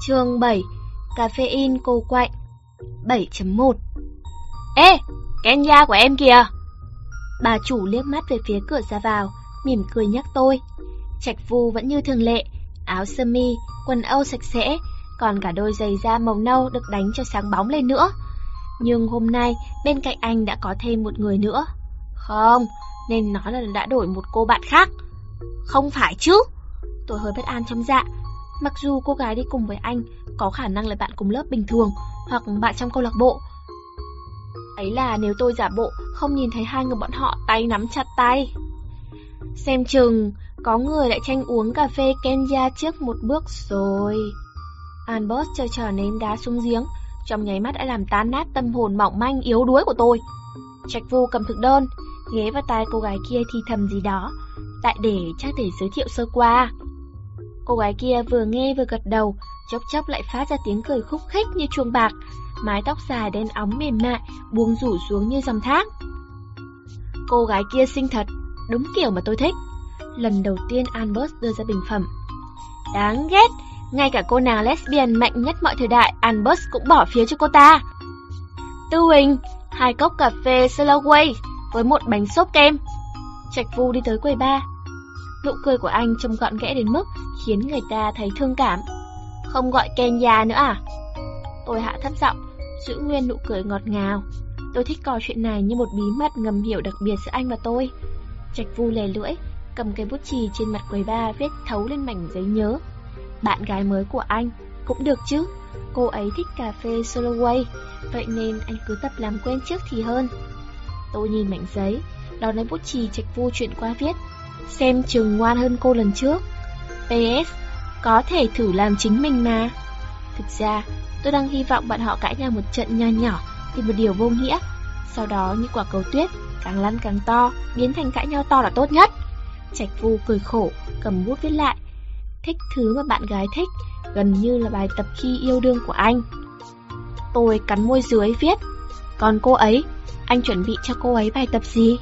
Chương 7 Caffeine cô quạnh. 7.1 Ê, Kenya của em kìa. Bà chủ liếc mắt về phía cửa ra vào Mỉm cười nhắc tôi. Trạch vu vẫn như thường lệ Áo sơ mi, quần âu sạch sẽ Còn cả đôi giày da màu nâu được đánh cho sáng bóng lên nữa. Nhưng hôm nay bên cạnh anh đã có thêm một người nữa. Không, nên nói là đã đổi một cô bạn khác. Không phải chứ. Tôi hơi bất an trong dạ Mặc dù cô gái đi cùng với anh có khả năng là bạn cùng lớp bình thường hoặc bạn trong câu lạc bộ. Ấy là nếu tôi giả bộ không nhìn thấy hai người bọn họ tay nắm chặt tay. Xem chừng có người lại tranh uống cà phê Kenya trước một bước rồi. Albert chơi trò ném đá xuống giếng, trong nháy mắt đã làm tan nát tâm hồn mỏng manh yếu đuối của tôi. Trạch Vu cầm thực đơn, ghé vào tai cô gái kia thì thầm gì đó, tại để chắc để giới thiệu sơ qua. Cô gái kia vừa nghe vừa gật đầu, chốc chốc lại phát ra tiếng cười khúc khích như chuông bạc, mái tóc dài đen óng mềm mại, buông rủ xuống như dòng thác. Cô gái kia xinh thật, đúng kiểu mà tôi thích. Lần đầu tiên Albert đưa ra bình phẩm. Đáng ghét, ngay cả cô nàng lesbian mạnh nhất mọi thời đại, Albert cũng bỏ phía cho cô ta. Tư Huỳnh, hai cốc cà phê Slowway với một bánh xốp kem. Trạch Vu đi tới quầy ba, Nụ cười của anh trông gọn ghẽ đến mức khiến người ta thấy thương cảm. Không gọi Kenya nữa à? Tôi hạ thấp giọng, giữ nguyên nụ cười ngọt ngào. Tôi thích coi chuyện này như một bí mật ngầm hiểu đặc biệt giữa anh và tôi. Trạch vu lè lưỡi, cầm cây bút chì trên mặt quầy ba viết thấu lên mảnh giấy nhớ. Bạn gái mới của anh, cũng được chứ. Cô ấy thích cà phê Soloway, vậy nên anh cứ tập làm quen trước thì hơn. Tôi nhìn mảnh giấy, đó lấy bút chì trạch vu chuyện qua viết xem chừng ngoan hơn cô lần trước. PS, có thể thử làm chính mình mà. Thực ra, tôi đang hy vọng bạn họ cãi nhau một trận nho nhỏ thì một điều vô nghĩa. Sau đó như quả cầu tuyết, càng lăn càng to, biến thành cãi nhau to là tốt nhất. Trạch Vu cười khổ, cầm bút viết lại. Thích thứ mà bạn gái thích, gần như là bài tập khi yêu đương của anh. Tôi cắn môi dưới viết. Còn cô ấy, anh chuẩn bị cho cô ấy bài tập gì?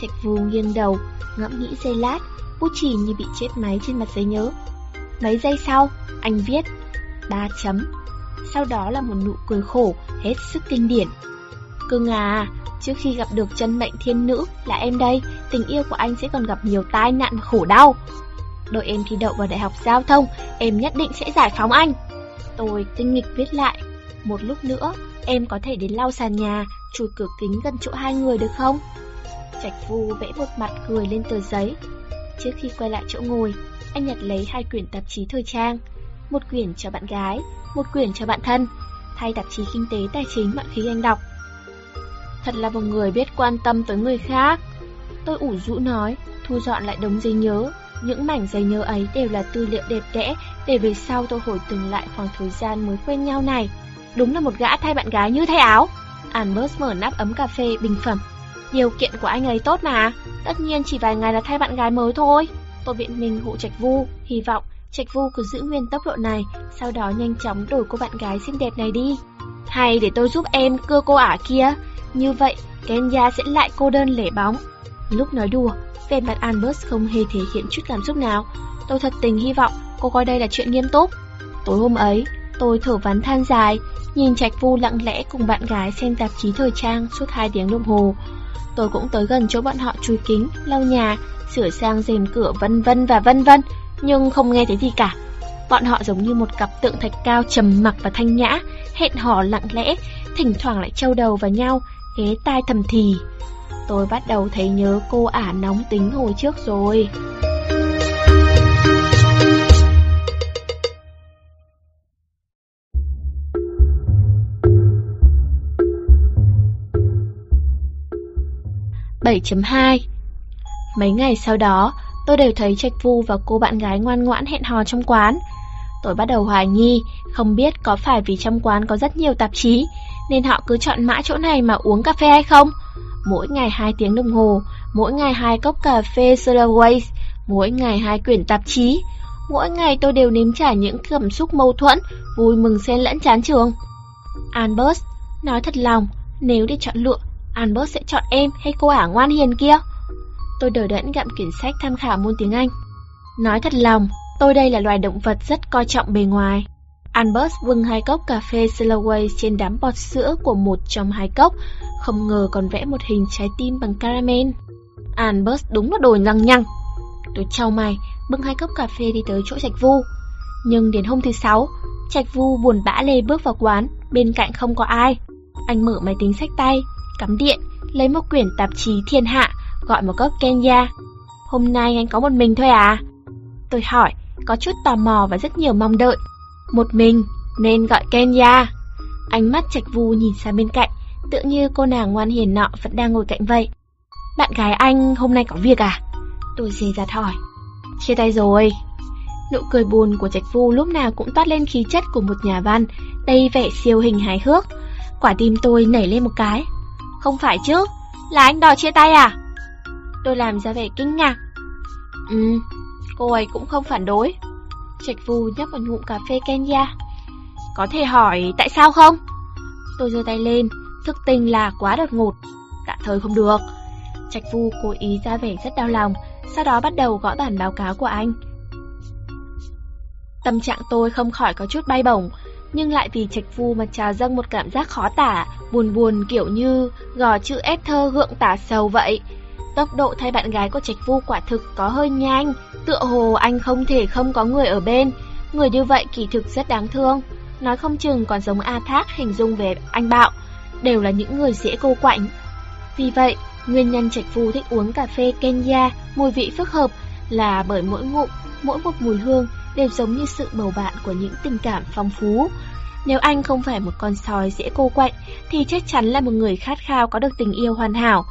Trạch Vu nghiêng đầu, ngẫm nghĩ giây lát, bút chì như bị chết máy trên mặt giấy nhớ. Mấy giây sau, anh viết ba chấm. Sau đó là một nụ cười khổ hết sức kinh điển. Cưng à, trước khi gặp được chân mệnh thiên nữ là em đây, tình yêu của anh sẽ còn gặp nhiều tai nạn và khổ đau. Đội em thi đậu vào đại học giao thông, em nhất định sẽ giải phóng anh. Tôi tinh nghịch viết lại. Một lúc nữa, em có thể đến lau sàn nhà, chùi cửa kính gần chỗ hai người được không? Trạch Vu vẽ một mặt cười lên tờ giấy. Trước khi quay lại chỗ ngồi, anh nhặt lấy hai quyển tạp chí thời trang, một quyển cho bạn gái, một quyển cho bạn thân, thay tạp chí kinh tế tài chính mọi khi anh đọc. Thật là một người biết quan tâm tới người khác. Tôi ủ rũ nói, thu dọn lại đống giấy nhớ. Những mảnh giấy nhớ ấy đều là tư liệu đẹp đẽ để về sau tôi hồi tưởng lại khoảng thời gian mới quen nhau này. Đúng là một gã thay bạn gái như thay áo. Albert mở nắp ấm cà phê bình phẩm Điều kiện của anh ấy tốt mà, tất nhiên chỉ vài ngày là thay bạn gái mới thôi. Tôi biện mình hộ Trạch Vu, hy vọng Trạch Vu cứ giữ nguyên tốc độ này, sau đó nhanh chóng đổi cô bạn gái xinh đẹp này đi. Hay để tôi giúp em cưa cô ả kia, như vậy Kenya sẽ lại cô đơn lẻ bóng. Lúc nói đùa, vẻ mặt Albert không hề thể hiện chút cảm xúc nào. Tôi thật tình hy vọng cô coi đây là chuyện nghiêm túc. Tối hôm ấy, tôi thở ván than dài, nhìn Trạch Vu lặng lẽ cùng bạn gái xem tạp chí thời trang suốt 2 tiếng đồng hồ. Tôi cũng tới gần chỗ bọn họ chui kính, lau nhà, sửa sang rèm cửa vân vân và vân vân, nhưng không nghe thấy gì cả. Bọn họ giống như một cặp tượng thạch cao trầm mặc và thanh nhã, hẹn hò lặng lẽ, thỉnh thoảng lại trao đầu vào nhau, ghé tai thầm thì. Tôi bắt đầu thấy nhớ cô ả nóng tính hồi trước rồi. 7.2 Mấy ngày sau đó, tôi đều thấy Trạch Vu và cô bạn gái ngoan ngoãn hẹn hò trong quán. Tôi bắt đầu hoài nghi, không biết có phải vì trong quán có rất nhiều tạp chí, nên họ cứ chọn mãi chỗ này mà uống cà phê hay không? Mỗi ngày 2 tiếng đồng hồ, mỗi ngày hai cốc cà phê Slowways, mỗi ngày hai quyển tạp chí. Mỗi ngày tôi đều nếm trải những cảm xúc mâu thuẫn, vui mừng xen lẫn chán trường. Albert nói thật lòng, nếu để chọn lựa, Albert sẽ chọn em hay cô ả ngoan hiền kia? Tôi đờ đẫn gặm quyển sách tham khảo môn tiếng Anh. Nói thật lòng, tôi đây là loài động vật rất coi trọng bề ngoài. Albert vưng hai cốc cà phê Slowway trên đám bọt sữa của một trong hai cốc, không ngờ còn vẽ một hình trái tim bằng caramel. Albert đúng là đồ lăng nhăng. Tôi trao mày, bưng hai cốc cà phê đi tới chỗ Trạch Vu. Nhưng đến hôm thứ sáu, Trạch Vu buồn bã lê bước vào quán, bên cạnh không có ai. Anh mở máy tính sách tay, cắm điện, lấy một quyển tạp chí thiên hạ, gọi một cốc Kenya. Hôm nay anh có một mình thôi à? Tôi hỏi, có chút tò mò và rất nhiều mong đợi. Một mình, nên gọi Kenya. Ánh mắt Trạch Vu nhìn sang bên cạnh, tự như cô nàng ngoan hiền nọ vẫn đang ngồi cạnh vậy. Bạn gái anh hôm nay có việc à? Tôi dè dặt hỏi. Chia tay rồi. Nụ cười buồn của Trạch Vu lúc nào cũng toát lên khí chất của một nhà văn, đầy vẻ siêu hình hài hước. Quả tim tôi nảy lên một cái. Không phải chứ, là anh đòi chia tay à? Tôi làm ra vẻ kinh ngạc. Ừ, cô ấy cũng không phản đối. Trạch Vu nhấp một ngụm cà phê Kenya. Có thể hỏi tại sao không? Tôi giơ tay lên, thức tình là quá đột ngột. Tạm thời không được. Trạch Vu cố ý ra vẻ rất đau lòng, sau đó bắt đầu gõ bản báo cáo của anh. Tâm trạng tôi không khỏi có chút bay bổng, nhưng lại vì Trạch Vu mà trào dâng một cảm giác khó tả, buồn buồn kiểu như gò chữ ép thơ gượng tả sầu vậy. Tốc độ thay bạn gái của Trạch Vu quả thực có hơi nhanh, tựa hồ anh không thể không có người ở bên. Người như vậy kỳ thực rất đáng thương, nói không chừng còn giống A Thác hình dung về anh Bạo, đều là những người dễ cô quạnh. Vì vậy, nguyên nhân Trạch Vu thích uống cà phê Kenya, mùi vị phức hợp là bởi mỗi ngụm, mỗi một mùi hương đều giống như sự bầu bạn của những tình cảm phong phú. Nếu anh không phải một con sói dễ cô quạnh, thì chắc chắn là một người khát khao có được tình yêu hoàn hảo.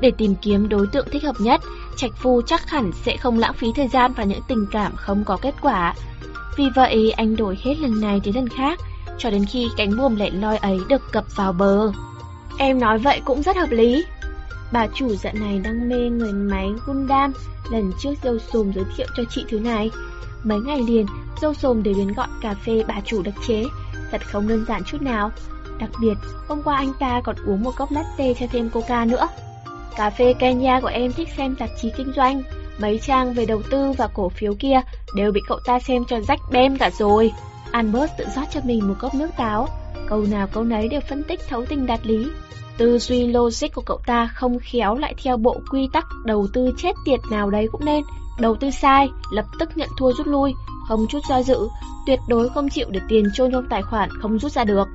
Để tìm kiếm đối tượng thích hợp nhất, Trạch Phu chắc hẳn sẽ không lãng phí thời gian vào những tình cảm không có kết quả. Vì vậy, anh đổi hết lần này đến lần khác, cho đến khi cánh buồm lẻ loi ấy được cập vào bờ. Em nói vậy cũng rất hợp lý. Bà chủ dạo này đang mê người máy Gundam, lần trước dâu sùm giới thiệu cho chị thứ này. Mấy ngày liền, dâu xồm đều đến gọi cà phê bà chủ đặc chế, thật không đơn giản chút nào. Đặc biệt, hôm qua anh ta còn uống một cốc latte cho thêm coca nữa. Cà phê Kenya của em thích xem tạp chí kinh doanh, mấy trang về đầu tư và cổ phiếu kia đều bị cậu ta xem cho rách bem cả rồi. Albert tự rót cho mình một cốc nước táo, câu nào câu nấy đều phân tích thấu tình đạt lý. Tư duy logic của cậu ta không khéo lại theo bộ quy tắc đầu tư chết tiệt nào đấy cũng nên. Đầu tư sai, lập tức nhận thua rút lui, không chút do dự, tuyệt đối không chịu để tiền trôi trong tài khoản không rút ra được.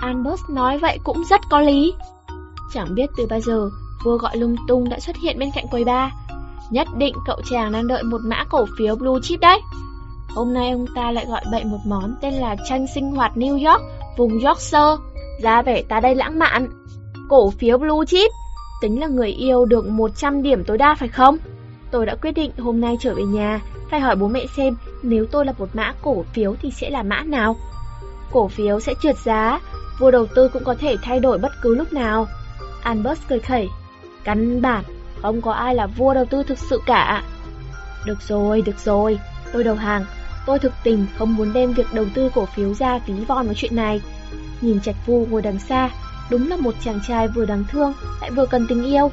Albert nói vậy cũng rất có lý. Chẳng biết từ bao giờ, vua gọi lung tung đã xuất hiện bên cạnh quầy ba. Nhất định cậu chàng đang đợi một mã cổ phiếu blue chip đấy. Hôm nay ông ta lại gọi bậy một món tên là tranh sinh hoạt New York, vùng Yorkshire. Giá vẻ ta đây lãng mạn. Cổ phiếu blue chip, tính là người yêu được 100 điểm tối đa phải không? Tôi đã quyết định hôm nay trở về nhà, phải hỏi bố mẹ xem nếu tôi là một mã cổ phiếu thì sẽ là mã nào. Cổ phiếu sẽ trượt giá, vua đầu tư cũng có thể thay đổi bất cứ lúc nào. Albert cười khẩy, căn bản, không có ai là vua đầu tư thực sự cả. Được rồi, được rồi, tôi đầu hàng. Tôi thực tình không muốn đem việc đầu tư cổ phiếu ra ví von với chuyện này. Nhìn Trạch Vu ngồi đằng xa, đúng là một chàng trai vừa đáng thương, lại vừa cần tình yêu.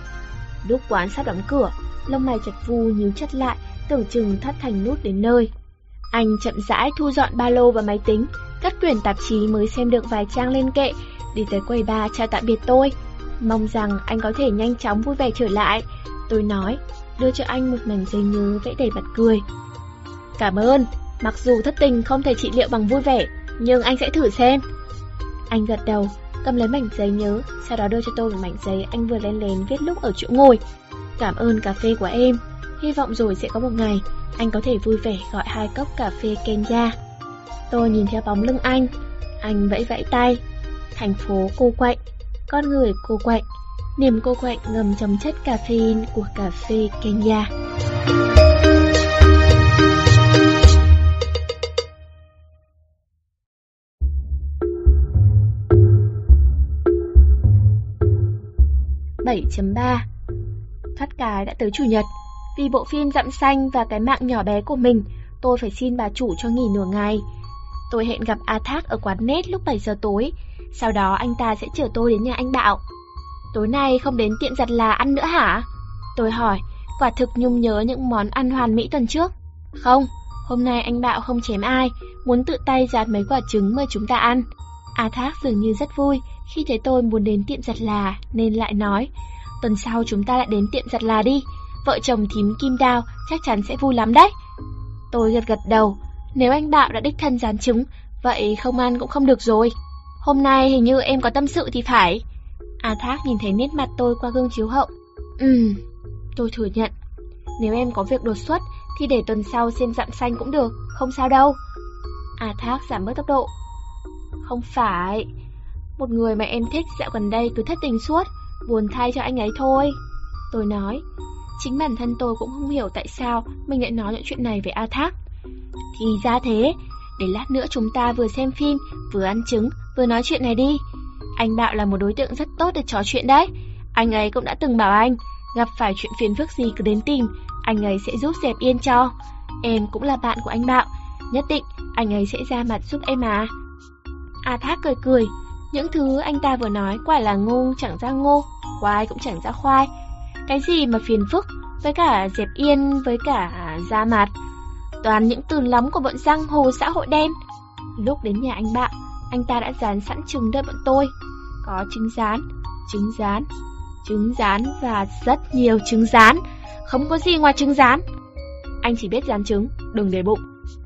Lúc quán sắp đóng cửa, lông mày chặt Vu nhíu chặt lại, tưởng chừng thắt thành nút đến nơi. Anh chậm rãi thu dọn ba lô và máy tính, cắt quyển tạp chí mới xem được vài trang lên kệ, đi tới quầy ba chào tạm biệt tôi. Mong rằng anh có thể nhanh chóng vui vẻ trở lại. Tôi nói, đưa cho anh một mảnh giấy nhớ vẽ đầy mặt cười. Cảm ơn, mặc dù thất tình không thể trị liệu bằng vui vẻ, nhưng anh sẽ thử xem. Anh gật đầu, cầm lấy mảnh giấy nhớ, sau đó đưa cho tôi một mảnh giấy anh vừa lên lén viết lúc ở chỗ ngồi. Cảm ơn cà phê của em, hy vọng rồi sẽ có một ngày anh có thể vui vẻ gọi hai cốc cà phê Kenya. Tôi nhìn theo bóng lưng anh, anh vẫy vẫy tay. Thành phố cô quạnh, con người cô quạnh, niềm cô quạnh ngầm trong chất caffeine của cà phê Kenya. bảy chấm ba Thoát cái đã tới chủ nhật. Vì bộ phim dặm xanh và cái mạng nhỏ bé của mình Tôi phải xin bà chủ cho nghỉ nửa ngày. Tôi hẹn gặp A Thác ở quán nét lúc 7 giờ tối. Sau đó anh ta sẽ chở tôi đến nhà anh Bạo Tối nay không đến tiệm giặt là ăn nữa hả? Tôi hỏi, quả thực nhung nhớ những món ăn hoàn mỹ tuần trước. Không, Hôm nay anh Bạo không chém ai, muốn tự tay giặt mấy quả trứng mời chúng ta ăn. A Thác dường như rất vui khi thấy tôi muốn đến tiệm giặt là nên lại nói Tuần sau chúng ta lại đến tiệm giặt là đi, vợ chồng thím Kim Đao chắc chắn sẽ vui lắm đấy. Tôi gật gật đầu, nếu anh Bạo đã đích thân dán chúng vậy không ăn cũng không được rồi. Hôm nay hình như em có tâm sự thì phải. A Thác nhìn thấy nét mặt tôi qua gương chiếu hậu. Ừm, tôi thừa nhận. Nếu em có việc đột xuất thì để tuần sau xem dặm xanh cũng được, không sao đâu. A Thác giảm bớt tốc độ. Không phải, một người mà em thích dạo gần đây cứ thất tình suốt, buồn thay cho anh ấy thôi. Tôi nói, chính bản thân tôi cũng không hiểu tại sao mình lại nói những chuyện này với A Thác. Thì ra thế, để lát nữa chúng ta vừa xem phim, vừa ăn trứng, vừa nói chuyện này đi. Anh Bạo là một đối tượng rất tốt để trò chuyện đấy. Anh ấy cũng đã từng bảo anh, gặp phải chuyện phiền phức gì cứ đến tìm, anh ấy sẽ giúp dẹp yên cho. Em cũng là bạn của anh Bạo, nhất định anh ấy sẽ ra mặt giúp em à. A Thác cười cười, những thứ anh ta vừa nói quả là ngu chẳng ra ngô, khoai cũng chẳng ra khoai. Cái gì mà phiền phức, với cả dẹp yên, với cả da mặt. Toàn những từ lắm của bọn giang hồ xã hội đen. Lúc đến nhà anh Bạo, anh ta đã dán sẵn trứng đợi bọn tôi. Có trứng rán, trứng rán, trứng rán và rất nhiều trứng rán. Không có gì ngoài trứng rán. Anh chỉ biết rán trứng, đừng để bụng.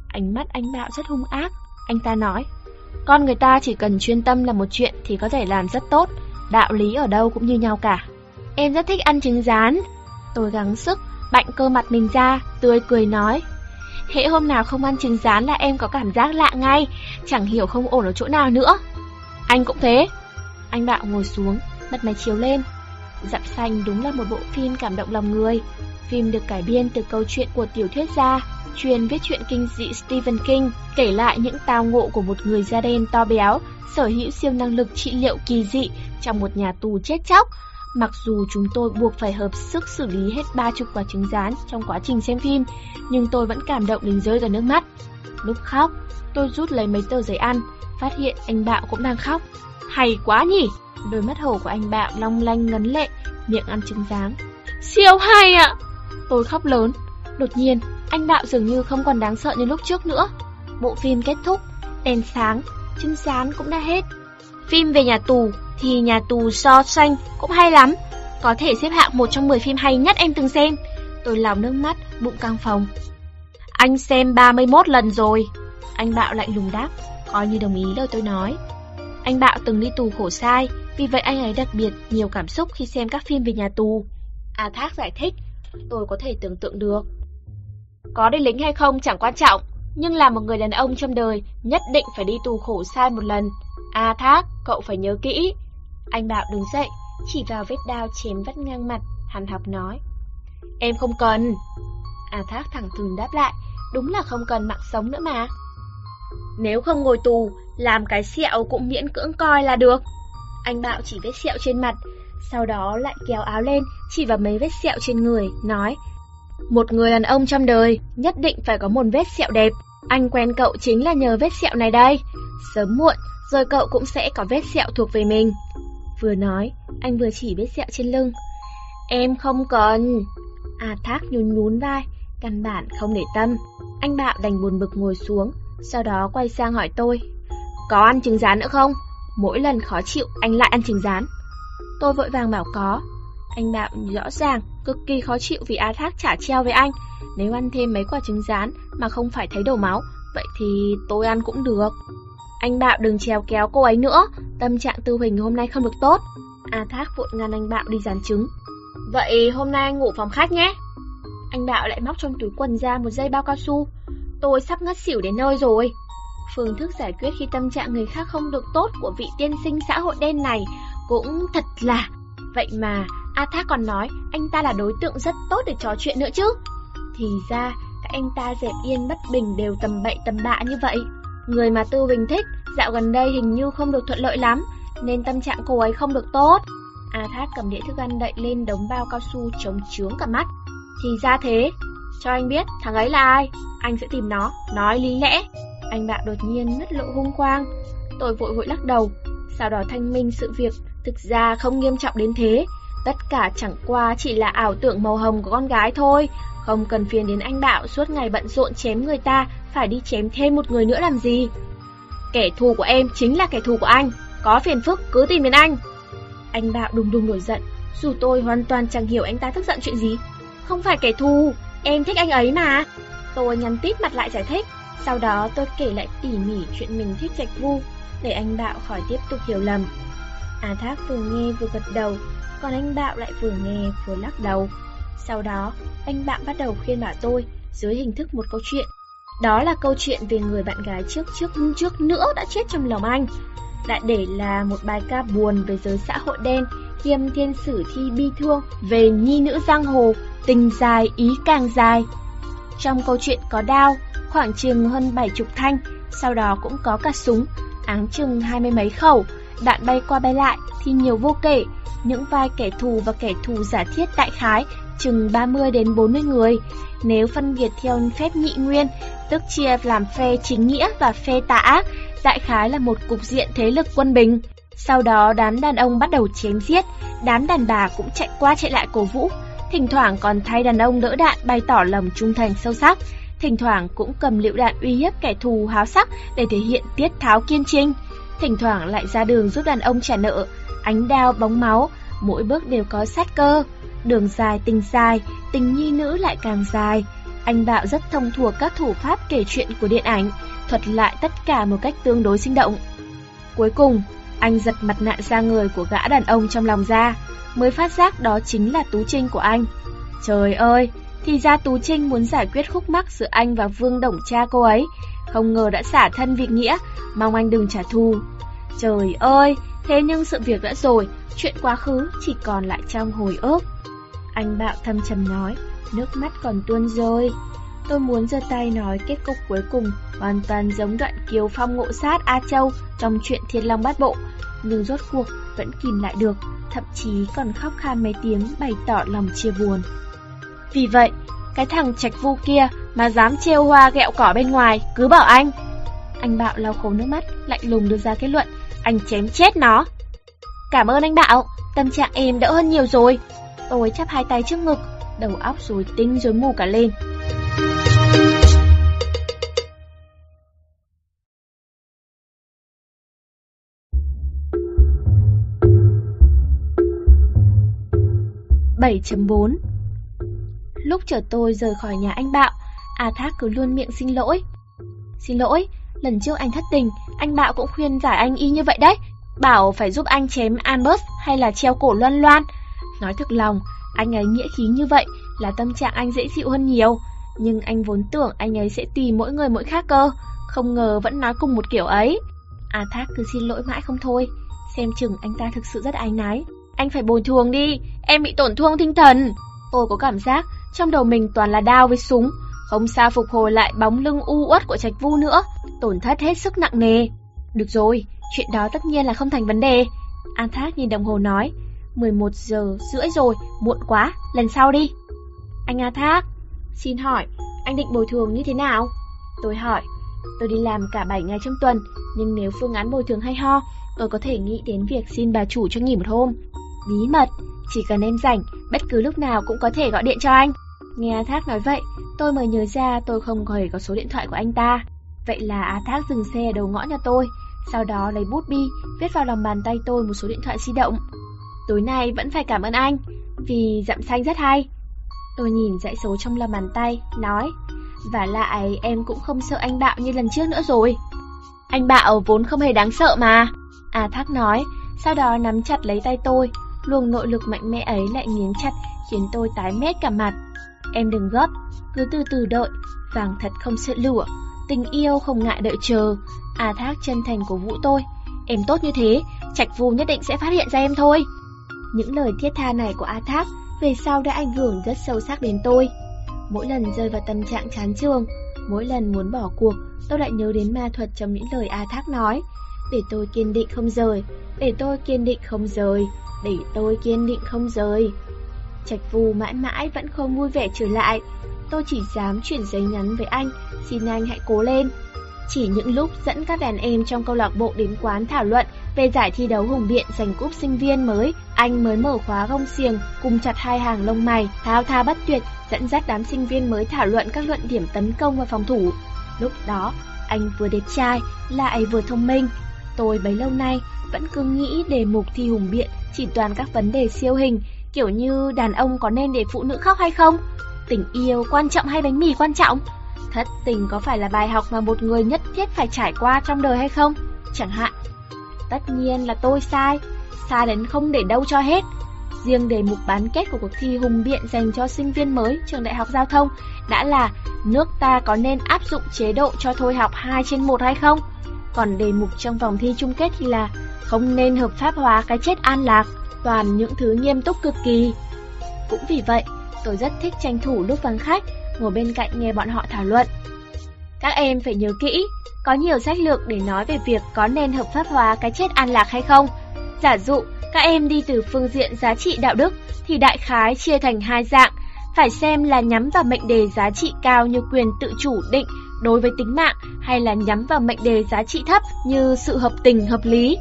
Ánh mắt anh Bạo rất hung ác. Anh ta nói, con người ta chỉ cần chuyên tâm làm một chuyện thì có thể làm rất tốt. Đạo lý ở đâu cũng như nhau cả. Em rất thích ăn trứng rán. Tôi gắng sức, bạnh cơ mặt mình ra, tươi cười nói. Hễ hôm nào không ăn trứng rán là em có cảm giác lạ ngay, chẳng hiểu không ổn ở chỗ nào nữa. Anh cũng thế. Anh Bạo ngồi xuống, bật máy chiếu lên. Dặm xanh đúng là một bộ phim cảm động lòng người. Phim được cải biên từ câu chuyện của tiểu thuyết gia, chuyên viết truyện kinh dị Stephen King, kể lại những tao ngộ của một người da đen to béo, sở hữu siêu năng lực trị liệu kỳ dị trong một nhà tù chết chóc. Mặc dù chúng tôi buộc phải hợp sức xử lý hết ba chục quả trứng rán trong quá trình xem phim, nhưng tôi vẫn cảm động đến rơi ra nước mắt. Lúc khóc, tôi rút lấy mấy tờ giấy ăn, phát hiện anh Bạo cũng đang khóc. Hay quá nhỉ! Đôi mắt hổ của anh Bạo long lanh ngấn lệ, miệng ăn trứng rán. Siêu hay ạ! Tôi khóc lớn. Đột nhiên, anh đạo dường như không còn đáng sợ như lúc trước nữa. Bộ phim kết thúc, đèn sáng, chân sán cũng đã hết. Phim về nhà tù thì nhà tù so xanh cũng hay lắm, có thể xếp hạng một trong 10 phim hay nhất em từng xem. Tôi lòng nước mắt, bụng căng phòng. Anh xem 31 lần rồi. Anh Bạo lạnh lùng đáp, coi như đồng ý lời tôi nói. Anh Bạo từng đi tù khổ sai, vì vậy anh ấy đặc biệt nhiều cảm xúc khi xem các phim về nhà tù. A Thác giải thích, tôi có thể tưởng tượng được. Có đi lính hay không chẳng quan trọng, nhưng là một người đàn ông trong đời nhất định phải đi tù khổ sai một lần. A Thác, cậu phải nhớ kỹ. Anh Bảo đứng dậy, chỉ vào vết đao chém vắt ngang mặt, hàn học nói. Em không cần. A Thác thẳng thừng đáp lại, đúng là không cần mạng sống nữa mà. Nếu không ngồi tù, làm cái sẹo cũng miễn cưỡng coi là được. Anh Bạo chỉ vết sẹo trên mặt, sau đó lại kéo áo lên, chỉ vào mấy vết sẹo trên người, nói một người đàn ông trong đời nhất định phải có một vết sẹo đẹp. Anh quen cậu chính là nhờ vết sẹo này đây. Sớm muộn, rồi cậu cũng sẽ có vết sẹo thuộc về mình. Vừa nói, anh vừa chỉ vết sẹo trên lưng. Em không cần. À thác nhún nhún vai, căn bản không để tâm. Anh bạo đành buồn bực ngồi xuống, sau đó quay sang hỏi tôi. Có ăn trứng rán nữa không? Mỗi lần khó chịu, anh lại ăn trứng rán. Tôi vội vàng bảo có. Anh bạo rõ ràng, cực kỳ khó chịu vì A Thác trả treo với anh. Nếu ăn thêm mấy quả trứng rán mà không phải thấy đổ máu, vậy thì tôi ăn cũng được. Anh Bạo đừng trèo kéo cô ấy nữa, tâm trạng Tư Huỳnh hôm nay không được tốt. A Thác vội ngăn anh Bạo đi dàn trứng. Vậy hôm nay anh ngủ phòng khách nhé. Anh Bạo lại móc trong túi quần ra một dây bao cao su. Tôi sắp ngất xỉu đến nơi rồi. Phương thức giải quyết khi tâm trạng người khác không được tốt của vị tiên sinh xã hội đen này cũng thật là... Vậy mà A Thác còn nói anh ta là đối tượng rất tốt để trò chuyện nữa chứ. Thì ra các anh ta dẹp yên bất bình đều tầm bậy tầm bạ như vậy. Người mà Tư Bình thích, dạo gần đây hình như không được thuận lợi lắm, nên tâm trạng cô ấy không được tốt. A Thác cầm đĩa thức ăn đậy lên đống bao cao su chống trướng cả mắt. Thì ra thế, cho anh biết thằng ấy là ai, anh sẽ tìm nó, nói lý lẽ. Anh bạn đột nhiên mất lộ hung quang. Tôi vội vội lắc đầu, sau đó thanh minh sự việc thực ra không nghiêm trọng đến thế. Tất cả chẳng qua chỉ là ảo tưởng màu hồng của con gái thôi, Không cần phiền đến anh Bạo suốt ngày bận rộn chém người ta, phải đi chém thêm một người nữa làm gì. Kẻ thù của em chính là kẻ thù của anh, có phiền phức cứ tìm đến anh. Anh Bạo đùng đùng nổi giận, dù tôi hoàn toàn chẳng hiểu anh ta tức giận chuyện gì. Không phải kẻ thù, em thích anh ấy mà. Tôi nhắn tít mặt lại giải thích, sau đó tôi kể lại tỉ mỉ chuyện mình thích Trạch Vu, để anh Bạo khỏi tiếp tục hiểu lầm. A Thác vừa nghe vừa gật đầu, còn anh Bạo lại vừa nghe vừa lắc đầu. Sau đó, anh Bạo bắt đầu khuyên bảo tôi dưới hình thức một câu chuyện. Đó là câu chuyện về người bạn gái trước trước trước nữa đã chết trong lòng anh. Lại để là một bài ca buồn về giới xã hội đen, kiêm thiên sử thi bi thương về nhi nữ giang hồ, tình dài ý càng dài. Trong câu chuyện có đao, khoảng chừng hơn bảy chục thanh, sau đó cũng có cả súng, áng chừng hai mươi mấy khẩu, đạn bay qua bay lại thì nhiều vô kể, những vai kẻ thù và kẻ thù giả thiết đại khái chừng 30 đến 40 người. Nếu phân biệt theo phép nhị nguyên, tức chia làm phe chính nghĩa và phe tà ác, đại khái là một cục diện thế lực quân bình. Sau đó đám đàn ông bắt đầu chém giết, đám đàn bà cũng chạy qua chạy lại cổ vũ, thỉnh thoảng còn thay đàn ông đỡ đạn bày tỏ lòng trung thành sâu sắc, thỉnh thoảng cũng cầm lựu đạn uy hiếp kẻ thù háo sắc để thể hiện tiết tháo kiên trinh, thỉnh thoảng lại ra đường giúp đàn ông trả nợ, ánh đao bóng máu, mỗi bước đều có sát cơ. Đường dài tình dài, tình nhi nữ lại càng dài. Anh Bạo rất thông thuộc các thủ pháp kể chuyện của điện ảnh, thuật lại tất cả một cách tương đối sinh động. Cuối cùng, anh giật mặt nạ ra người của gã đàn ông trong lòng ra, mới phát giác đó chính là Tú Trinh của anh. Trời ơi, thì ra Tú Trinh muốn giải quyết khúc mắc giữa anh và Vương Đồng cha cô ấy, không ngờ đã xả thân việc nghĩa, mong anh đừng trả thù. Trời ơi, thế nhưng sự việc đã rồi, chuyện quá khứ chỉ còn lại trong hồi ức. Anh bạo thâm trầm nói, nước mắt còn tuôn rơi. Tôi muốn giơ tay nói kết cục cuối cùng hoàn toàn giống đoạn kiều phong ngộ sát A Châu trong chuyện Thiên Long Bát Bộ, nhưng rốt cuộc vẫn kìm lại được, thậm chí còn khóc khan mấy tiếng bày tỏ lòng chia buồn. Vì vậy, cái thằng trạch vu kia mà dám trêu hoa gẹo cỏ bên ngoài, cứ bảo anh. Anh Bạo lau khổ nước mắt, lạnh lùng đưa ra kết luận, anh chém chết nó. Cảm ơn anh Bạo, tâm trạng em đỡ hơn nhiều rồi. Tôi chắp hai tay trước ngực, đầu óc rồi tinh rồi mù cả lên. Bảy chấm bốn Lúc chở tôi rời khỏi nhà anh Bạo, A Thác cứ luôn miệng xin lỗi. Xin lỗi, lần trước anh thất tình, anh Bạo cũng khuyên giải anh y như vậy đấy. Bảo phải giúp anh chém Albert hay là treo cổ loan loan. Nói thực lòng, anh ấy nghĩa khí như vậy là tâm trạng anh dễ chịu hơn nhiều. Nhưng anh vốn tưởng anh ấy sẽ tùy mỗi người mỗi khác cơ, không ngờ vẫn nói cùng một kiểu ấy. A Thác cứ xin lỗi mãi không thôi, xem chừng anh ta thực sự rất ái nái. Anh phải bồi thường đi, em bị tổn thương tinh thần. Tôi có cảm giác trong đầu mình toàn là đao với súng, không sao phục hồi lại bóng lưng u uất của Trạch Vu nữa, tổn thất hết sức nặng nề. Được rồi, chuyện đó tất nhiên là không thành vấn đề. An Thác nhìn đồng hồ nói, 11 giờ rưỡi rồi, muộn quá, lần sau đi. Anh an Thác, xin hỏi, anh định bồi thường như thế nào? Tôi hỏi, tôi đi làm cả 7 ngày trong tuần, nhưng nếu phương án bồi thường hay ho, tôi có thể nghĩ đến việc xin bà chủ cho nghỉ một hôm. Bí mật, chỉ cần em rảnh, bất cứ lúc nào cũng có thể gọi điện cho anh. Nghe A Thác nói vậy, tôi mới nhớ ra tôi không hề có số điện thoại của anh ta. Vậy là A Thác dừng xe ở đầu ngõ nhà tôi, sau đó lấy bút bi, viết vào lòng bàn tay tôi một số điện thoại di động. Tối nay vẫn phải cảm ơn anh, vì dặm xanh rất hay. Tôi nhìn dãy số trong lòng bàn tay, nói, và lại em cũng không sợ anh Bạo như lần trước nữa rồi. Anh Bạo vốn không hề đáng sợ mà. A Thác nói, sau đó nắm chặt lấy tay tôi, luồng nội lực mạnh mẽ ấy lại nghiến chặt khiến tôi tái mét cả mặt. Em đừng gấp, cứ từ từ đợi, vàng thật không sợ lửa, tình yêu không ngại đợi chờ. A Thác chân thành của vũ tôi, em tốt như thế, Trạch Vu nhất định sẽ phát hiện ra em thôi. Những lời thiết tha này của A Thác về sau đã ảnh hưởng rất sâu sắc đến tôi. Mỗi lần rơi vào tâm trạng chán trường, mỗi lần muốn bỏ cuộc, tôi lại nhớ đến ma thuật trong những lời A Thác nói. Để tôi kiên định không rời, để tôi kiên định không rời, để tôi kiên định không rời. Trạch Vu mãi mãi vẫn không vui vẻ trở lại. Tôi chỉ dám chuyển giấy nhắn với anh, xin anh hãy cố lên. Chỉ những lúc dẫn các đàn em trong câu lạc bộ đến quán thảo luận về giải thi đấu hùng biện giành cúp sinh viên mới, anh mới mở khóa gông xiềng, cùng chặt hai hàng lông mày, thao thao bất tuyệt, dẫn dắt đám sinh viên mới thảo luận các luận điểm tấn công và phòng thủ. Lúc đó, anh vừa đẹp trai, lại vừa thông minh. Tôi bấy lâu nay vẫn cứ nghĩ đề mục thi hùng biện chỉ toàn các vấn đề siêu hình, kiểu như đàn ông có nên để phụ nữ khóc hay không? Tình yêu quan trọng hay bánh mì quan trọng? Thất tình có phải là bài học mà một người nhất thiết phải trải qua trong đời hay không? Chẳng hạn. Tất nhiên là tôi sai, sai đến không để đâu cho hết. Riêng đề mục bán kết của cuộc thi hùng biện dành cho sinh viên mới trường đại học giao thông đã là nước ta có nên áp dụng chế độ cho thôi học 2 trên 1 hay không? Còn đề mục trong vòng thi chung kết thì là không nên hợp pháp hóa cái chết an lạc, toàn những thứ nghiêm túc cực kỳ. Cũng vì vậy, tôi rất thích tranh thủ lúc vắng khách, ngồi bên cạnh nghe bọn họ thảo luận. Các em phải nhớ kỹ, có nhiều sách lược để nói về việc có nên hợp pháp hóa cái chết an lạc hay không. Giả dụ, các em đi từ phương diện giá trị đạo đức thì đại khái chia thành hai dạng, phải xem là nhắm vào mệnh đề giá trị cao như quyền tự chủ định đối với tính mạng hay là nhắm vào mệnh đề giá trị thấp như sự hợp tình hợp lý.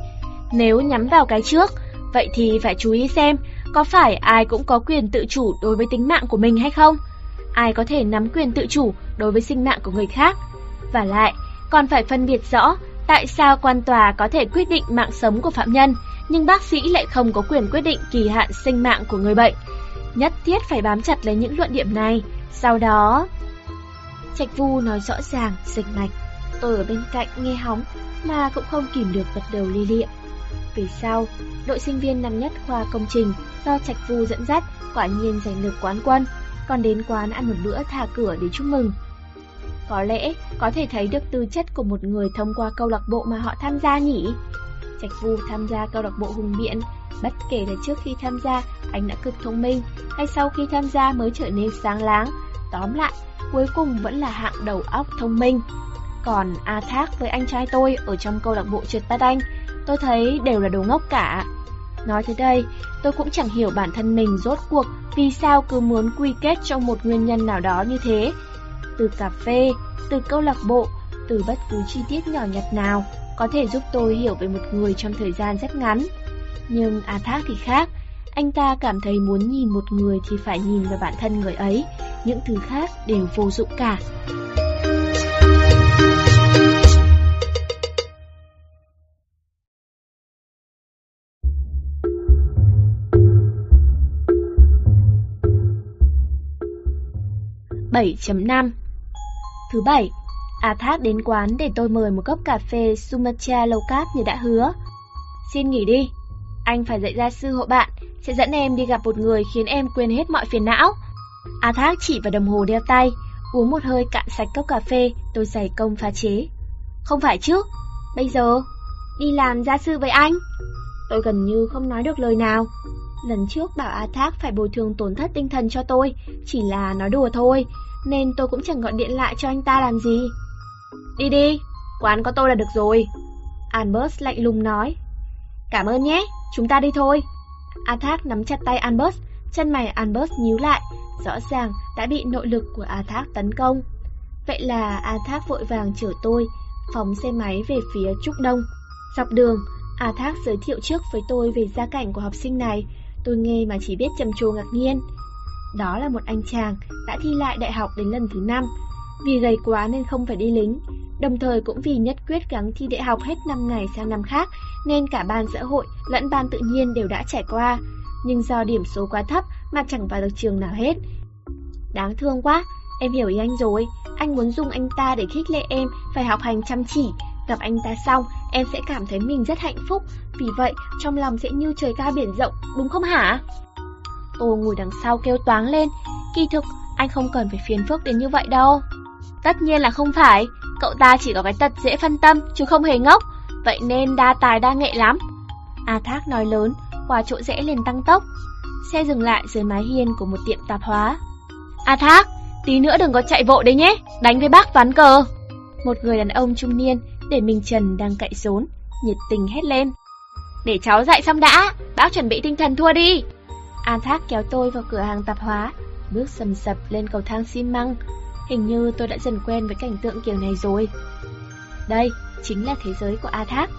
Nếu nhắm vào cái trước, vậy thì phải chú ý xem có phải ai cũng có quyền tự chủ đối với tính mạng của mình hay không? Ai có thể nắm quyền tự chủ đối với sinh mạng của người khác? Và lại, còn phải phân biệt rõ tại sao quan tòa có thể quyết định mạng sống của phạm nhân, nhưng bác sĩ lại không có quyền quyết định kỳ hạn sinh mạng của người bệnh. Nhất thiết phải bám chặt lấy những luận điểm này, sau đó... Trạch Vu nói rõ ràng, dịch mạch. Tôi ở bên cạnh nghe hóng, mà cũng không kìm được gật đầu li lịa. Về sau, đội sinh viên năm nhất khoa công trình do Trạch Vu dẫn dắt quả nhiên giành được quán quân, còn đến quán ăn một bữa thả cửa để chúc mừng. Có lẽ có thể thấy được tư chất của một người thông qua câu lạc bộ mà họ tham gia nhỉ? Trạch Vu tham gia câu lạc bộ hùng biện, bất kể là trước khi tham gia anh đã cực thông minh hay sau khi tham gia mới trở nên sáng láng, tóm lại, cuối cùng vẫn là hạng đầu óc thông minh. Còn A Thác với anh trai tôi ở trong câu lạc bộ trượt bát anh, tôi thấy đều là đồ ngốc cả. Nói tới đây, tôi cũng chẳng hiểu bản thân mình rốt cuộc vì sao cứ muốn quy kết trong một nguyên nhân nào đó như thế. Từ cà phê, từ câu lạc bộ, từ bất cứ chi tiết nhỏ nhặt nào có thể giúp tôi hiểu về một người trong thời gian rất ngắn. Nhưng A Thác thì khác, anh ta cảm thấy muốn nhìn một người thì phải nhìn vào bản thân người ấy, những thứ khác đều vô dụng cả. Bảy chấm năm Thứ bảy, A Thác đến quán để tôi mời một cốc cà phê Sumatra low carb như đã hứa. Xin nghỉ đi, anh phải dạy gia sư hộ bạn, sẽ dẫn em đi gặp một người khiến em quên hết mọi phiền não. A Thác chỉ vào đồng hồ đeo tay, uống một hơi cạn sạch cốc cà phê, tôi giải công pha chế. Không phải chứ, bây giờ, đi làm gia sư với anh. Tôi gần như không nói được lời nào. Lần trước bảo A Thác phải bồi thường tổn thất tinh thần cho tôi, chỉ là nói đùa thôi, nên tôi cũng chẳng gọi điện lại cho anh ta làm gì. Đi đi, quán có tôi là được rồi. Albert lạnh lùng nói. Cảm ơn nhé, chúng ta đi thôi. Athak nắm chặt tay Albert, chân mày Albert nhíu lại, rõ ràng đã bị nội lực của Athak tấn công. Vậy là Athak vội vàng chở tôi, phóng xe máy về phía Trúc Đông. Dọc đường, Athak giới thiệu trước với tôi về gia cảnh của học sinh này, tôi nghe mà chỉ biết trầm trồ ngạc nhiên. Đó là một anh chàng đã thi lại đại học đến lần thứ 5, vì gầy quá nên không phải đi lính, đồng thời cũng vì nhất quyết gắng thi đại học hết năm ngày sang năm khác, nên cả ban xã hội lẫn ban tự nhiên đều đã trải qua, nhưng do điểm số quá thấp mà chẳng vào được trường nào hết. Đáng thương quá, em hiểu ý anh rồi, anh muốn dùng anh ta để khích lệ em phải học hành chăm chỉ, gặp anh ta xong em sẽ cảm thấy mình rất hạnh phúc, vì vậy trong lòng sẽ như trời cao biển rộng, đúng không hả? Tôi ngồi đằng sau kêu toáng lên, kỳ thực anh không cần phải phiền phức đến như vậy đâu. Tất nhiên là không phải, cậu ta chỉ có cái tật dễ phân tâm, chứ không hề ngốc, vậy nên đa tài đa nghệ lắm. A Thác nói lớn, qua chỗ rẽ liền tăng tốc. Xe dừng lại dưới mái hiên của một tiệm tạp hóa. A Thác, tí nữa đừng có chạy vội đấy nhé, đánh với bác ván cờ. Một người đàn ông trung niên, để mình Trần đang cậy rốn, nhiệt tình hét lên. Để cháu dạy xong đã, bác chuẩn bị tinh thần thua đi. A Thác kéo tôi vào cửa hàng tạp hóa, bước sầm sập lên cầu thang xi măng, Hình như tôi đã dần quen với cảnh tượng kiểu này rồi. Đây chính là thế giới của A Thác.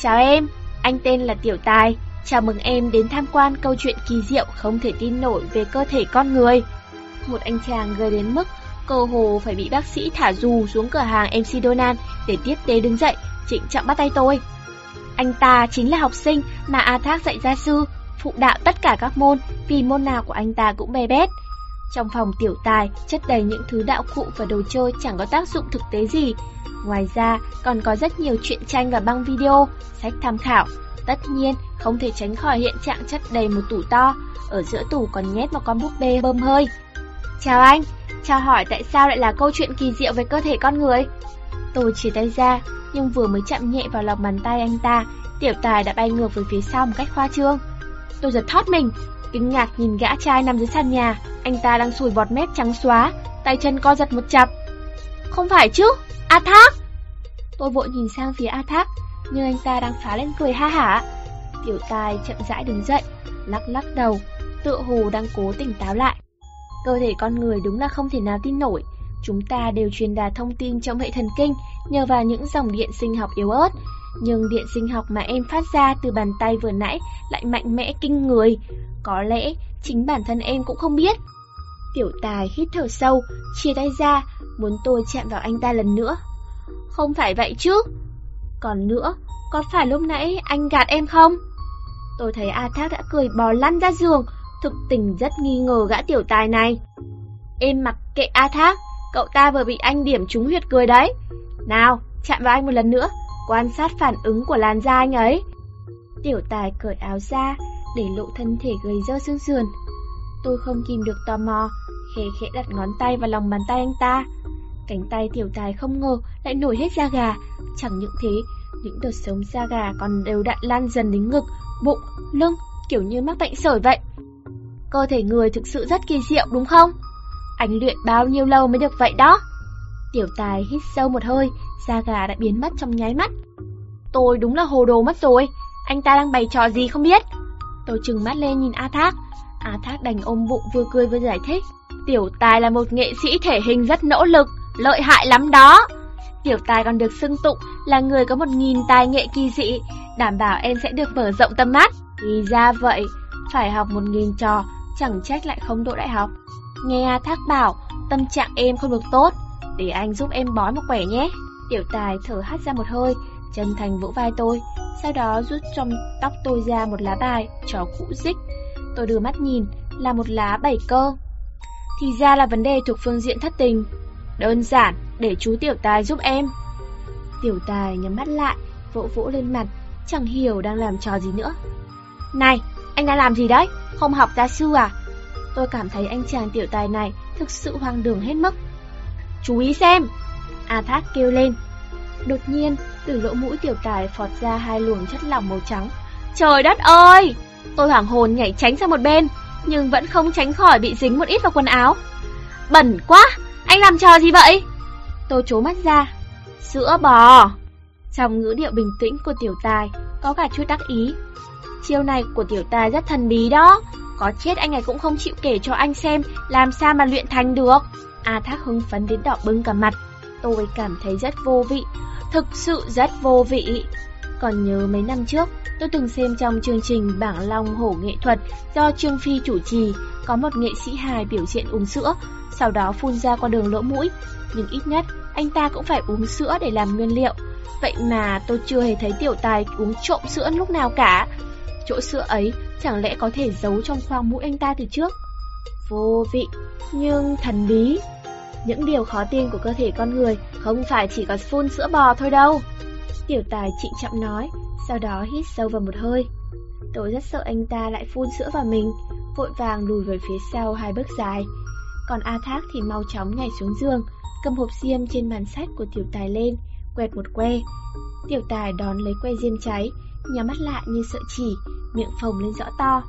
Chào em, anh tên là Tiểu Tài. Chào mừng em đến tham quan câu chuyện kỳ diệu không thể tin nổi về cơ thể con người. Một anh chàng gây đến mức cơ hồ phải bị bác sĩ thả dù xuống cửa hàng MC Donald để tiếp tế đứng dậy, trịnh trọng bắt tay tôi. Anh ta chính là học sinh mà A Thác dạy gia sư, phụ đạo tất cả các môn, vì môn nào của anh ta cũng bè bét. Trong phòng tiểu tài chất đầy những thứ đạo cụ và đồ chơi chẳng có tác dụng thực tế gì. Ngoài ra còn có rất nhiều truyện tranh và băng video, sách tham khảo. Tất nhiên không thể tránh khỏi hiện trạng chất đầy một tủ to, ở giữa tủ còn nhét một con búp bê bơm hơi. Chào anh, chào hỏi tại sao lại là câu chuyện kỳ diệu về cơ thể con người? Tôi chỉ tay ra, nhưng vừa mới chạm nhẹ vào lòng bàn tay anh ta, tiểu tài đã bay ngược về phía sau một cách khoa trương. Tôi giật thót mình, kinh ngạc nhìn gã trai nằm dưới sàn nhà, anh ta đang sùi bọt mép trắng xóa, tay chân co giật một chập. Không phải chứ, A Thác! Tôi vội nhìn sang phía A Thác, nhưng anh ta đang phá lên cười ha hả. Tiểu tài chậm rãi đứng dậy, lắc lắc đầu, tựa hồ đang cố tỉnh táo lại. Cơ thể con người đúng là không thể nào tin nổi, chúng ta đều truyền đạt thông tin trong hệ thần kinh nhờ vào những dòng điện sinh học yếu ớt. Nhưng điện sinh học mà em phát ra từ bàn tay vừa nãy lại mạnh mẽ kinh người. Có lẽ chính bản thân em cũng không biết. Tiểu tài hít thở sâu, chia tay ra, muốn tôi chạm vào anh ta lần nữa. Không phải vậy chứ. Còn nữa, có phải lúc nãy anh gạt em không? Tôi thấy A Thác đã cười bò lăn ra giường, thực tình rất nghi ngờ gã tiểu tài này. Em mặc kệ A Thác, cậu ta vừa bị anh điểm trúng huyệt cười đấy. Nào, chạm vào anh một lần nữa, quan sát phản ứng của làn da anh ấy. Tiểu tài cởi áo ra, để lộ thân thể gầy dơ xương sườn. Tôi không kìm được tò mò, khẽ khẽ đặt ngón tay vào lòng bàn tay anh ta. Cánh tay tiểu tài không ngờ lại nổi hết da gà, chẳng những thế, những đợt sống da gà còn đều đặn lan dần đến ngực, bụng, lưng, kiểu như mắc bệnh sởi vậy. Cơ thể người thực sự rất kỳ diệu đúng không? Anh luyện bao nhiêu lâu mới được vậy đó? Tiểu tài hít sâu một hơi, da gà đã biến mất trong nháy mắt. Tôi đúng là hồ đồ mất rồi, anh ta đang bày trò gì không biết. Tôi trừng mắt lên nhìn A Thác, A Thác đành ôm bụng vừa cười vừa giải thích. Tiểu tài là một nghệ sĩ thể hình rất nỗ lực, lợi hại lắm đó. Tiểu tài còn được xưng tụng là người có một nghìn tài nghệ kỳ dị, đảm bảo em sẽ được mở rộng tầm mắt. Thì ra vậy, phải học một nghìn trò, chẳng trách lại không đỗ đại học. Nghe A Thác bảo, tâm trạng em không được tốt, để anh giúp em bói một quẻ nhé. Tiểu tài thở hắt ra một hơi, chân thành vỗ vai tôi, sau đó rút trong tóc tôi ra một lá bài, trò cũ dích. Tôi đưa mắt nhìn, là một lá bảy cơ. Thì ra là vấn đề thuộc phương diện thất tình. Đơn giản, để chú tiểu tài giúp em. Tiểu tài nhắm mắt lại, vỗ vỗ lên mặt, chẳng hiểu đang làm trò gì nữa. Này, anh đang làm gì đấy? Không học gia sư à? Tôi cảm thấy anh chàng tiểu tài này thực sự hoang đường hết mức. Chú ý xem! A Thác kêu lên. Đột nhiên, từ lỗ mũi tiểu tài phọt ra hai luồng chất lỏng màu trắng. Trời đất ơi! Tôi hoảng hồn nhảy tránh sang một bên, nhưng vẫn không tránh khỏi bị dính một ít vào quần áo. Bẩn quá! Anh làm trò gì vậy? Tôi trố mắt ra. Sữa bò! Trong ngữ điệu bình tĩnh của tiểu tài, có cả chút đắc ý. Chiêu này của tiểu tài rất thần bí đó. Có chết anh ấy cũng không chịu kể cho anh xem làm sao mà luyện thành được. A Thác hưng phấn đến đỏ bừng cả mặt. Tôi cảm thấy rất vô vị, thực sự rất vô vị. Còn nhớ mấy năm trước, tôi từng xem trong chương trình Bảng Long Hổ Nghệ Thuật do Trương Phi chủ trì, có một nghệ sĩ hài biểu diễn uống sữa, sau đó phun ra qua đường lỗ mũi. Nhưng ít nhất, anh ta cũng phải uống sữa để làm nguyên liệu. Vậy mà tôi chưa hề thấy tiểu tài uống trộm sữa lúc nào cả. Chỗ sữa ấy chẳng lẽ có thể giấu trong khoang mũi anh ta từ trước? Vô vị, nhưng thần bí. Những điều khó tin của cơ thể con người không phải chỉ có phun sữa bò thôi đâu. Tiểu tài trịnh trọng nói, sau đó hít sâu vào một hơi. Tôi rất sợ anh ta lại phun sữa vào mình, vội vàng lùi về phía sau hai bước dài. Còn A Thác thì mau chóng nhảy xuống giường, cầm hộp diêm trên bàn sách của tiểu tài lên, quẹt một que. Tiểu tài đón lấy que diêm cháy, nhắm mắt lại như sợ chỉ, miệng phồng lên rõ to.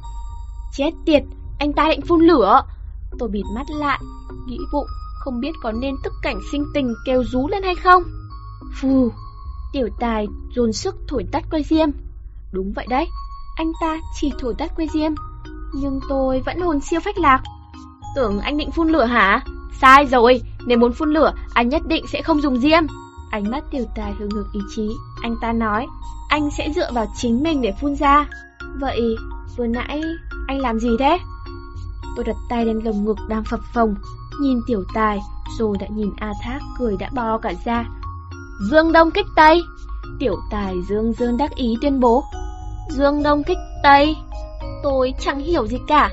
Chết tiệt, anh ta định phun lửa. Tôi bịt mắt lại, nghĩ bụng, không biết có nên tức cảnh sinh tình kêu rú lên hay không. Phù, tiểu tài dồn sức thổi tắt que diêm. Đúng vậy đấy, anh ta chỉ thổi tắt que diêm. Nhưng tôi vẫn hồn siêu phách lạc. Tưởng anh định phun lửa hả? Sai rồi, nếu muốn phun lửa, anh nhất định sẽ không dùng diêm. Ánh mắt tiểu tài hướng ngược ý chí. Anh ta nói, anh sẽ dựa vào chính mình để phun ra. Vậy, vừa nãy, anh làm gì thế? Tôi đặt tay lên lồng ngực đang phập phồng, nhìn tiểu tài, rồi đã nhìn A Thác cười đã bò cả ra. Dương Đông kích Tây! Tiểu tài Dương Dương đắc ý tuyên bố. Dương Đông kích Tây! Tôi chẳng hiểu gì cả.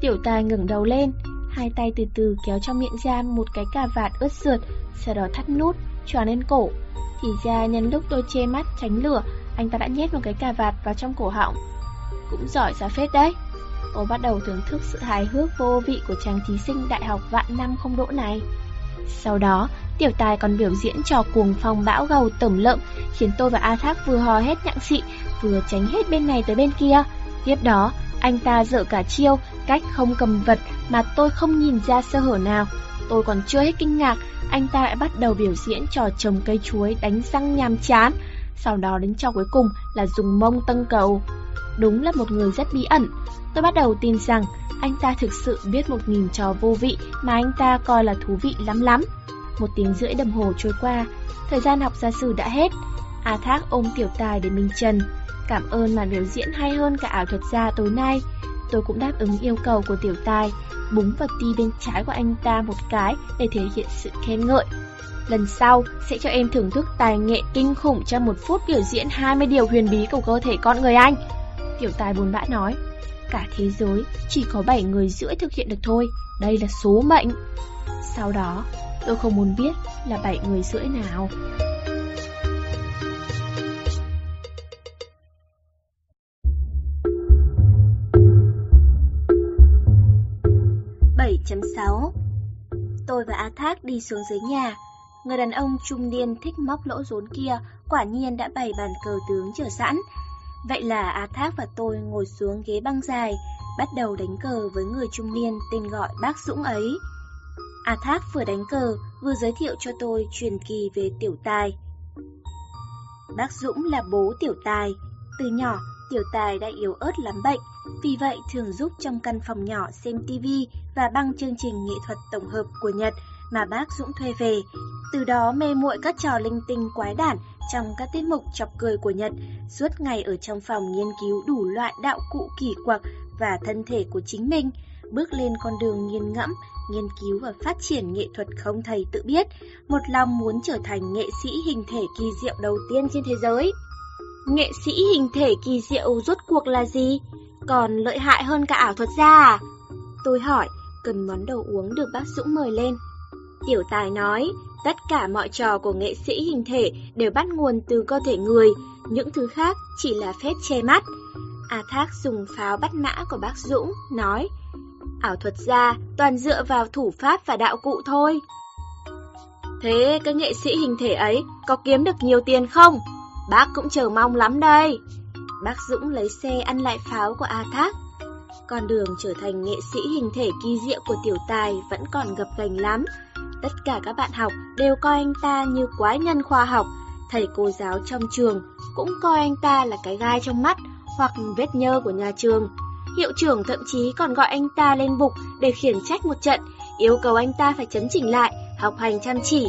Tiểu tài ngẩng đầu lên, hai tay từ từ kéo trong miệng ra một cái cà vạt ướt sượt, sau đó thắt nút, tròn lên cổ. Thì ra nhân lúc tôi che mắt tránh lửa, anh ta đã nhét một cái cà vạt vào trong cổ họng. Cũng giỏi ra phết đấy. Tôi bắt đầu thưởng thức sự hài hước vô vị của chàng thí sinh đại học vạn năm không đỗ này. Sau đó, tiểu tài còn biểu diễn trò cuồng phong bão gầu tẩm lợm, khiến tôi và A Thác vừa hò hết nhặng xị, vừa tránh hết bên này tới bên kia. Tiếp đó, anh ta dở cả chiêu, cách không cầm vật mà tôi không nhìn ra sơ hở nào. Tôi còn chưa hết kinh ngạc, anh ta lại bắt đầu biểu diễn trò trồng cây chuối đánh răng nhàm chán. Sau đó đến trò cuối cùng là dùng mông tân cầu. Đúng là một người rất bí ẩn. Tôi bắt đầu tin rằng anh ta thực sự biết một nghìn trò vô vị mà anh ta coi là thú vị lắm lắm. Một tiếng rưỡi đồng hồ trôi qua, thời gian học gia sử đã hết. A Thác ôm tiểu tài để Minh trần. Cảm ơn màn biểu diễn hay hơn cả ảo thuật gia tối nay. Tôi cũng đáp ứng yêu cầu của tiểu tài, búng vào ti bên trái của anh ta một cái để thể hiện sự khen ngợi. Lần sau sẽ cho em thưởng thức tài nghệ kinh khủng trong một phút biểu diễn 20 điều huyền bí của cơ thể con người anh. Tiểu tài buồn bã nói, cả thế giới chỉ có 7 người rưỡi thực hiện được thôi, đây là số mệnh. Sau đó, tôi không muốn biết là 7 người rưỡi nào. 7.6 Tôi và A Thác đi xuống dưới nhà. Người đàn ông trung niên thích móc lỗ rốn kia quả nhiên đã bày bàn cờ tướng chờ sẵn. Vậy là A Thác và tôi ngồi xuống ghế băng dài, bắt đầu đánh cờ với người trung niên tên gọi bác Dũng ấy. A Thác vừa đánh cờ, vừa giới thiệu cho tôi truyền kỳ về tiểu tài. Bác Dũng là bố tiểu tài. Từ nhỏ, tiểu tài đã yếu ớt lắm bệnh, vì vậy thường giúp trong căn phòng nhỏ xem tivi và băng chương trình nghệ thuật tổng hợp của Nhật mà bác Dũng thuê về. Từ đó mê muội các trò linh tinh quái đản trong các tiết mục chọc cười của Nhật, suốt ngày ở trong phòng nghiên cứu đủ loại đạo cụ kỳ quặc và thân thể của chính mình, bước lên con đường nghiên ngẫm, nghiên cứu và phát triển nghệ thuật không thầy tự biết, một lòng muốn trở thành nghệ sĩ hình thể kỳ diệu đầu tiên trên thế giới. Nghệ sĩ hình thể kỳ diệu rốt cuộc là gì? Còn lợi hại hơn cả ảo thuật gia à? Tôi hỏi, cần món đồ uống được bác Dũng mời lên. Tiểu tài nói, tất cả mọi trò của nghệ sĩ hình thể đều bắt nguồn từ cơ thể người, những thứ khác chỉ là phép che mắt. A Thác dùng pháo bắt mã của bác Dũng, nói, ảo thuật gia toàn dựa vào thủ pháp và đạo cụ thôi. Thế cái nghệ sĩ hình thể ấy có kiếm được nhiều tiền không? Bác cũng chờ mong lắm đây. Bác Dũng lấy xe ăn lại pháo của A Thác. Con đường trở thành nghệ sĩ hình thể kỳ diệu của tiểu tài vẫn còn gập gành lắm. Tất cả các bạn học đều coi anh ta như quái nhân khoa học, thầy cô giáo trong trường cũng coi anh ta là cái gai trong mắt hoặc vết nhơ của nhà trường. Hiệu trưởng thậm chí còn gọi anh ta lên bục để khiển trách một trận, yêu cầu anh ta phải chấn chỉnh lại, học hành chăm chỉ.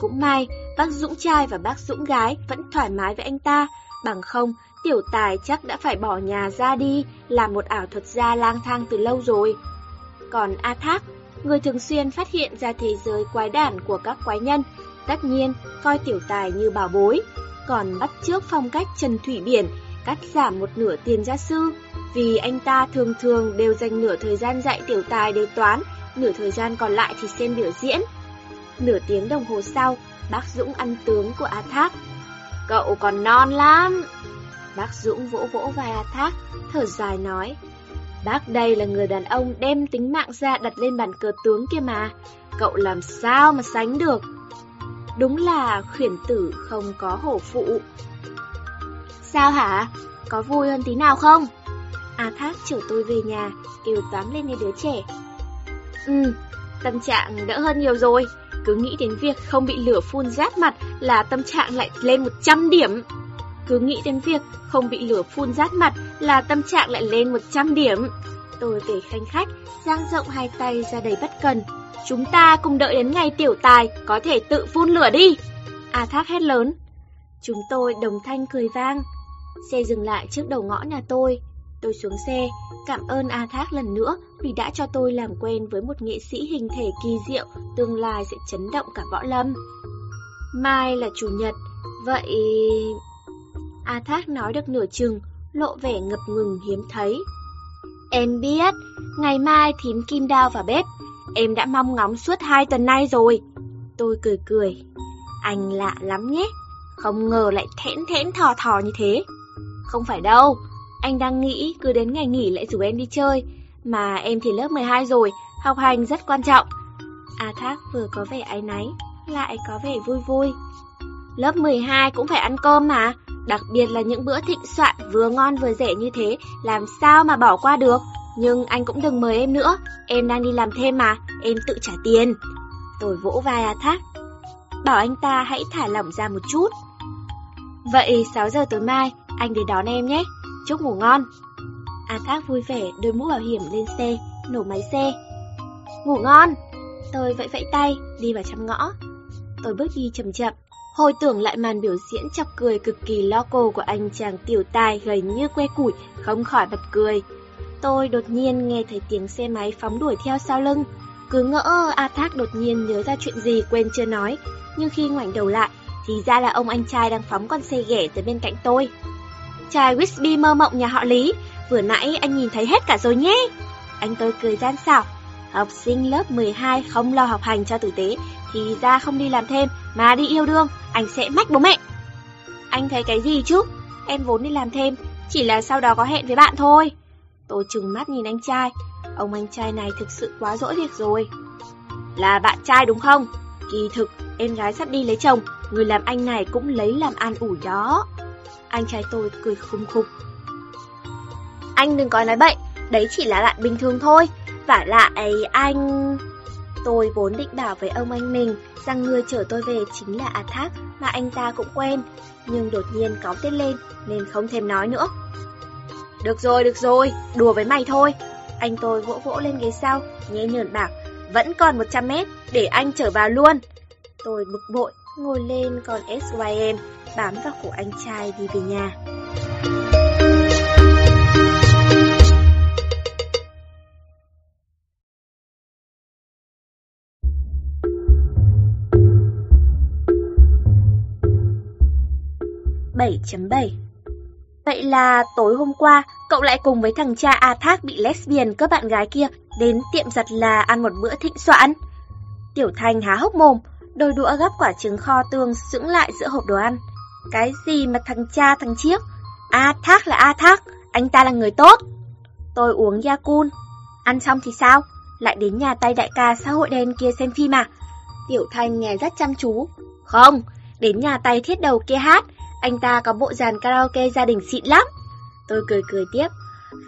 Cũng may, bác Dũng trai và bác Dũng gái vẫn thoải mái với anh ta, bằng không tiểu tài chắc đã phải bỏ nhà ra đi, làm một ảo thuật gia lang thang từ lâu rồi. Còn A Thác, người thường xuyên phát hiện ra thế giới quái đản của các quái nhân, tất nhiên coi tiểu tài như bảo bối, còn bắt trước phong cách Trần Thủy Biển, cắt giảm một nửa tiền gia sư, vì anh ta thường thường đều dành nửa thời gian dạy tiểu tài đề toán, nửa thời gian còn lại thì xem biểu diễn. Nửa tiếng đồng hồ sau, bác Dũng ăn tướng của A Thác. Cậu còn non lắm. Bác Dũng vỗ vỗ vai A Thác, thở dài nói. Bác đây là người đàn ông đem tính mạng ra đặt lên bàn cờ tướng kia mà. Cậu làm sao mà sánh được? Đúng là khuyển tử không có hổ phụ. Sao hả? Có vui hơn tí nào không? A Thác chở tôi về nhà, kêu tám lên như đứa trẻ. Ừ, tâm trạng đỡ hơn nhiều rồi. Cứ nghĩ đến việc không bị lửa phun rát mặt là tâm trạng lại lên 100 điểm. Cứ nghĩ đến việc không bị lửa phun rát mặt là tâm trạng lại lên 100 điểm. Tôi kể khanh khách, giang rộng hai tay ra đầy bất cần. Chúng ta cùng đợi đến ngày tiểu tài có thể tự phun lửa đi. A Thác hét lớn. Chúng tôi đồng thanh cười vang. Xe dừng lại trước đầu ngõ nhà tôi. Tôi xuống xe, cảm ơn A Thác lần nữa vì đã cho tôi làm quen với một nghệ sĩ hình thể kỳ diệu, tương lai sẽ chấn động cả võ lâm. Mai là chủ nhật, vậy... A Thác nói được nửa chừng, lộ vẻ ngập ngừng hiếm thấy. Em biết, ngày mai thím kim đao vào bếp, em đã mong ngóng suốt hai tuần nay rồi. Tôi cười cười, anh lạ lắm nhé, không ngờ lại thẽn thẽn thò thò như thế. Không phải đâu, anh đang nghĩ cứ đến ngày nghỉ lại rủ em đi chơi, mà em thì lớp 12 rồi, học hành rất quan trọng. A Thác vừa có vẻ áy náy, lại có vẻ vui vui. Lớp 12 cũng phải ăn cơm mà, đặc biệt là những bữa thịnh soạn vừa ngon vừa rẻ như thế, làm sao mà bỏ qua được. Nhưng anh cũng đừng mời em nữa, em đang đi làm thêm mà, em tự trả tiền. Tôi vỗ vai A Thác, bảo anh ta hãy thả lỏng ra một chút. Vậy 6 giờ tối mai, anh đến đón em nhé, chúc ngủ ngon. A Thác vui vẻ đưa mũ bảo hiểm lên xe, nổ máy xe. Ngủ ngon! Tôi vẫy vẫy tay, đi vào trong ngõ. Tôi bước đi chậm chậm, hồi tưởng lại màn biểu diễn chọc cười cực kỳ loco của anh chàng tiểu tài gầy như que củi, không khỏi bật cười. Tôi đột nhiên nghe thấy tiếng xe máy phóng đuổi theo sau lưng. Cứ ngỡ A Thác đột nhiên nhớ ra chuyện gì quên chưa nói, nhưng khi ngoảnh đầu lại, thì ra là ông anh trai đang phóng con xe ghẻ tới bên cạnh tôi. Trai Whisby mơ mộng nhà họ Lý, vừa nãy anh nhìn thấy hết cả rồi nhé. Anh tôi cười gian xảo. Học sinh lớp 12 không lo học hành cho tử tế, thì ra không đi làm thêm mà đi yêu đương, anh sẽ mách bố mẹ. Anh thấy cái gì chứ? Em vốn đi làm thêm, chỉ là sau đó có hẹn với bạn thôi. Tôi trừng mắt nhìn anh trai, ông anh trai này thực sự quá dỗi việc rồi. Là bạn trai đúng không? Kỳ thực, em gái sắp đi lấy chồng, người làm anh này cũng lấy làm an ủi đó. Anh trai tôi cười khùng khục. Anh đừng có nói bậy, đấy chỉ là bạn bình thường thôi. Và lại anh... Tôi vốn định bảo với ông anh mình rằng người chở tôi về chính là A Thác mà anh ta cũng quen, nhưng đột nhiên có tên lên nên không thèm nói nữa. Được rồi, được rồi, đùa với mày thôi. Anh tôi vỗ vỗ lên ghế sau, nhẹ nhờn bảo, vẫn còn 100 mét, để anh trở vào luôn. Tôi bực bội, ngồi lên con SYM, bám vào cổ anh trai đi về nhà. Bảy chấm bảy Vậy là tối hôm qua, cậu lại cùng với thằng cha A Thác bị lesbian các bạn gái kia đến tiệm giặt là ăn một bữa thịnh soạn. Tiểu Thanh há hốc mồm, đôi đũa gắp quả trứng kho tương sững lại giữa hộp đồ ăn. Cái gì mà thằng cha thằng chiếc? A Thác là A Thác, anh ta là người tốt. Tôi uống Yakun. Ăn xong thì sao? Lại đến nhà tay đại ca xã hội đen kia xem phim à? Tiểu Thanh nghe rất chăm chú. Không, đến nhà tay thiết đầu kia hát, anh ta có bộ dàn karaoke gia đình xịn lắm. Tôi cười cười tiếp.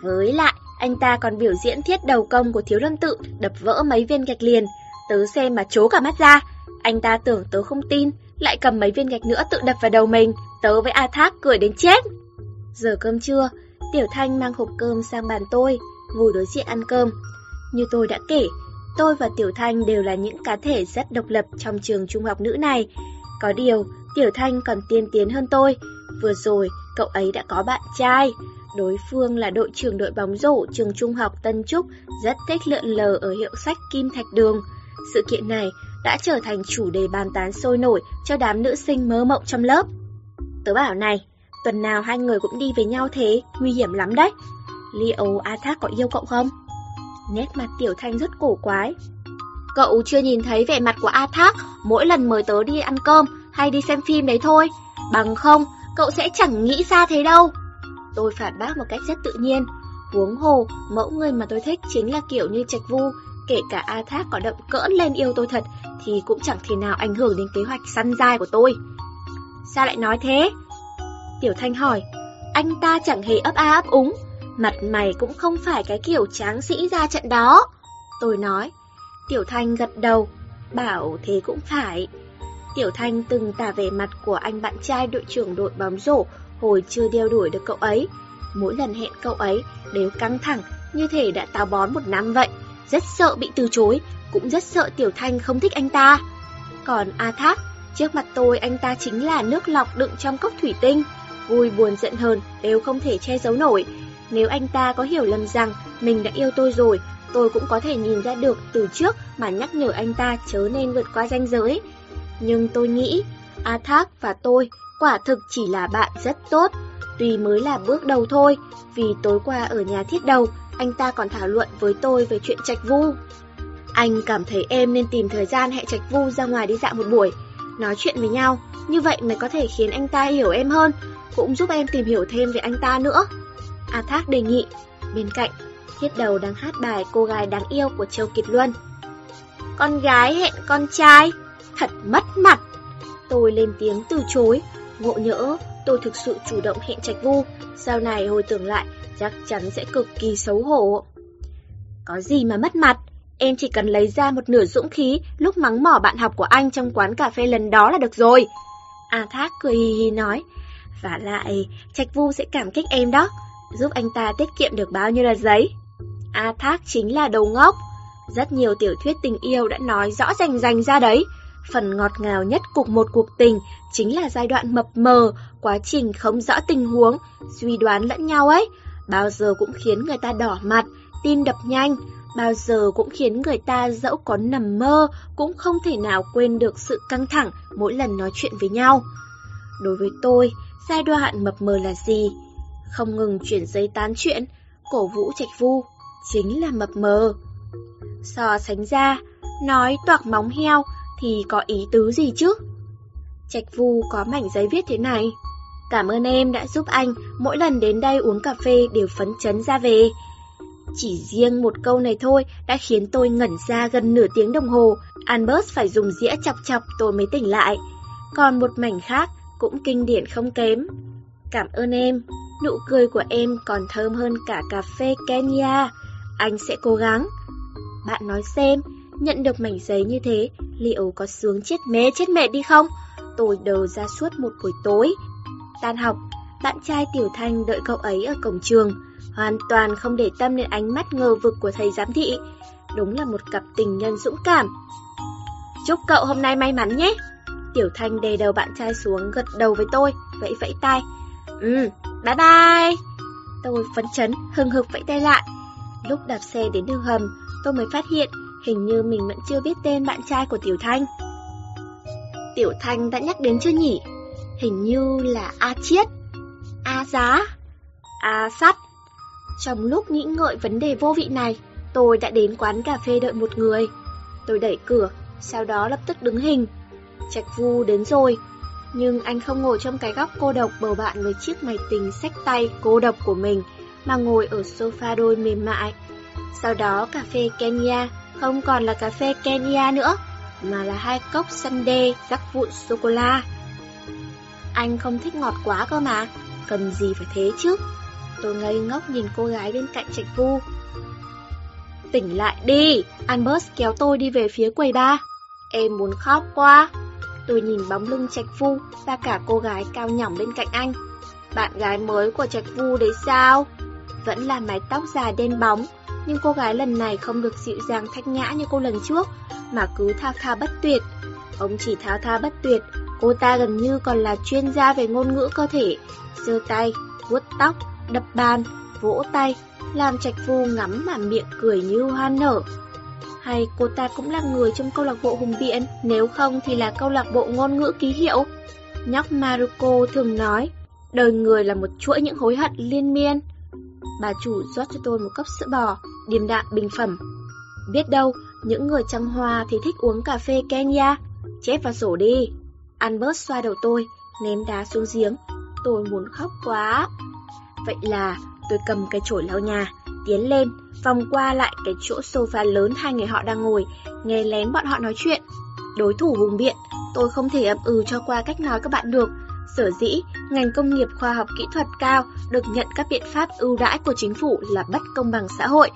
Với lại, anh ta còn biểu diễn thiết đầu công của thiếu lâm tự, đập vỡ mấy viên gạch liền. Tớ xem mà chố cả mắt ra. Anh ta tưởng tớ không tin, lại cầm mấy viên gạch nữa tự đập vào đầu mình. Tớ với A Thác cười đến chết. Giờ cơm trưa, Tiểu Thanh mang hộp cơm sang bàn tôi, ngồi đối diện ăn cơm. Như tôi đã kể, tôi và Tiểu Thanh đều là những cá thể rất độc lập trong trường trung học nữ này. Có điều, Tiểu Thanh còn tiên tiến hơn tôi. Vừa rồi, cậu ấy đã có bạn trai. Đối phương là đội trưởng đội bóng rổ trường trung học Tân Trúc, rất thích lượn lờ ở hiệu sách Kim Thạch Đường. Sự kiện này đã trở thành chủ đề bàn tán sôi nổi cho đám nữ sinh mơ mộng trong lớp. Tớ bảo này, tuần nào hai người cũng đi với nhau thế, nguy hiểm lắm đấy. Leo A Thác có yêu cậu không? Nét mặt Tiểu Thanh rất cổ quái. Cậu chưa nhìn thấy vẻ mặt của A Thác mỗi lần mời tớ đi ăn cơm hay đi xem phim đấy thôi. Bằng không, cậu sẽ chẳng nghĩ xa thế đâu. Tôi phản bác một cách rất tự nhiên. Huống hồ, mẫu người mà tôi thích chính là kiểu như Trạch Vu. Kể cả A Thác có động cỡn lên yêu tôi thật, thì cũng chẳng thể nào ảnh hưởng đến kế hoạch săn dai của tôi. Sao lại nói thế? Tiểu Thanh hỏi, anh ta chẳng hề ấp a ấp úng, mặt mày cũng không phải cái kiểu tráng sĩ ra trận đó. Tôi nói, Tiểu Thanh gật đầu, bảo thế cũng phải. Tiểu Thanh từng tả về mặt của anh bạn trai đội trưởng đội bóng rổ hồi chưa đeo đuổi được cậu ấy. Mỗi lần hẹn cậu ấy đều căng thẳng như thể đã táo bón một năm vậy. Rất sợ bị từ chối, cũng rất sợ Tiểu Thanh không thích anh ta. Còn A Thác, Trước mặt tôi anh ta chính là nước lọc đựng trong cốc thủy tinh. Vui buồn giận hờn đều không thể che giấu nổi. Nếu anh ta có hiểu lầm rằng mình đã yêu tôi rồi, tôi cũng có thể nhìn ra được từ trước mà nhắc nhở anh ta chớ nên vượt qua ranh giới. Nhưng tôi nghĩ, A Thác và tôi quả thực chỉ là bạn rất tốt. Tuy mới là bước đầu thôi, vì tối qua ở nhà thiết đầu, anh ta còn thảo luận với tôi về chuyện trạch vu. Anh cảm thấy em nên tìm thời gian hẹn trạch vu ra ngoài đi dạo một buổi, nói chuyện với nhau, như vậy mới có thể khiến anh ta hiểu em hơn, cũng giúp em tìm hiểu thêm về anh ta nữa. A Thác đề nghị, bên cạnh, thiết đầu đang hát bài cô gái đáng yêu của Châu Kiệt Luân. Con gái hẹn con trai, thật mất mặt. Tôi lên tiếng từ chối, ngộ nhỡ tôi thực sự chủ động hẹn trạch vu, sau này hồi tưởng lại chắc chắn sẽ cực kỳ xấu hổ. Có gì mà mất mặt, em chỉ cần lấy ra một nửa dũng khí lúc mắng mỏ bạn học của anh trong quán cà phê lần đó là được rồi. A Thác cười hì hì nói, và lại trạch vu sẽ cảm kích em đó, giúp anh ta tiết kiệm được bao nhiêu là giấy. A Thác chính là đầu ngốc. Rất nhiều tiểu thuyết tình yêu đã nói rõ rành rành ra đấy. Phần ngọt ngào nhất cuộc một cuộc tình chính là giai đoạn mập mờ, quá trình không rõ tình huống, suy đoán lẫn nhau ấy. Bao giờ cũng khiến người ta đỏ mặt, tim đập nhanh, bao giờ cũng khiến người ta dẫu có nằm mơ cũng không thể nào quên được sự căng thẳng mỗi lần nói chuyện với nhau. Đối với tôi, giai đoạn mập mờ là gì? Không ngừng chuyển giấy tán chuyện, cổ vũ trạch vu, chính là mập mờ. So sánh ra, nói toạc móng heo thì có ý tứ gì chứ? Trạch Vu có mảnh giấy viết thế này. Cảm ơn em đã giúp anh mỗi lần đến đây uống cà phê đều phấn chấn ra về. Chỉ riêng một câu này thôi đã khiến tôi ngẩn ra gần nửa tiếng đồng hồ. Albert phải dùng dĩa chọc chọc tôi mới tỉnh lại. Còn một mảnh khác cũng kinh điển không kém. Cảm ơn em, nụ cười của em còn thơm hơn cả cà phê Kenya. Anh sẽ cố gắng. Bạn nói xem, nhận được mảnh giấy như thế, liệu có sướng chết mê chết mẹ đi không? Tôi đờ ra suốt một buổi tối. Tan học, bạn trai Tiểu Thanh đợi cậu ấy ở cổng trường, hoàn toàn không để tâm đến ánh mắt ngờ vực của thầy giám thị. Đúng là một cặp tình nhân dũng cảm. Chúc cậu hôm nay may mắn nhé. Tiểu Thanh đè đầu bạn trai xuống gật đầu với tôi, vẫy vẫy tay. Ừ, bye bye. Tôi phấn chấn, hừng hực vẫy tay lại. Lúc đạp xe đến đường hầm, tôi mới phát hiện hình như mình vẫn chưa biết tên bạn trai của Tiểu Thanh. Tiểu Thanh đã nhắc đến chưa nhỉ? Hình như là A Chiết, A Giá, A Sắt. Trong lúc nghĩ ngợi vấn đề vô vị này, tôi đã đến quán cà phê đợi một người. Tôi đẩy cửa, sau đó lập tức đứng hình. Trạch Vu đến rồi, nhưng anh không ngồi trong cái góc cô độc bầu bạn với chiếc máy tính sách tay cô độc của mình, mà ngồi ở sofa đôi mềm mại. Sau đó cà phê Kenya không còn là cà phê Kenya nữa, mà là hai cốc sundae rắc vụn sô-cô-la. Anh không thích ngọt quá cơ mà, cần gì phải thế chứ? Tôi ngây ngốc nhìn cô gái bên cạnh trạch vu. Tỉnh lại đi, Albert kéo tôi đi về phía quầy ba. Em muốn khóc quá. Tôi nhìn bóng lưng trạch vu và cả cô gái cao nhỏng bên cạnh anh. Bạn gái mới của trạch vu đấy sao? Vẫn là mái tóc dài đen bóng, nhưng cô gái lần này không được dịu dàng thách nhã như cô lần trước, mà cứ thao thao bất tuyệt. Ông chỉ thao thao bất tuyệt, cô ta gần như còn là chuyên gia về ngôn ngữ cơ thể, giơ tay, vuốt tóc, đập bàn, vỗ tay, làm trạch phu ngắm mà miệng cười như hoa nở. Hay cô ta cũng là người trong câu lạc bộ hùng biện, nếu không thì là câu lạc bộ ngôn ngữ ký hiệu. Nhóc Maruko thường nói, đời người là một chuỗi những hối hận liên miên. Bà chủ rót cho tôi một cốc sữa bò, điềm đạm bình phẩm. Biết đâu, những người trăng hoa thì thích uống cà phê Kenya. Chép vào sổ đi. Albert xoa đầu tôi, ném đá xuống giếng. Tôi muốn khóc quá. Vậy là tôi cầm cái chổi lau nhà, tiến lên, vòng qua lại cái chỗ sofa lớn hai người họ đang ngồi, nghe lén bọn họ nói chuyện. Đối thủ hùng biện, tôi không thể ậm ừ cho qua cách nói các bạn được. Sở dĩ, ngành công nghiệp khoa học kỹ thuật cao được nhận các biện pháp ưu đãi của chính phủ là bất công bằng xã hội.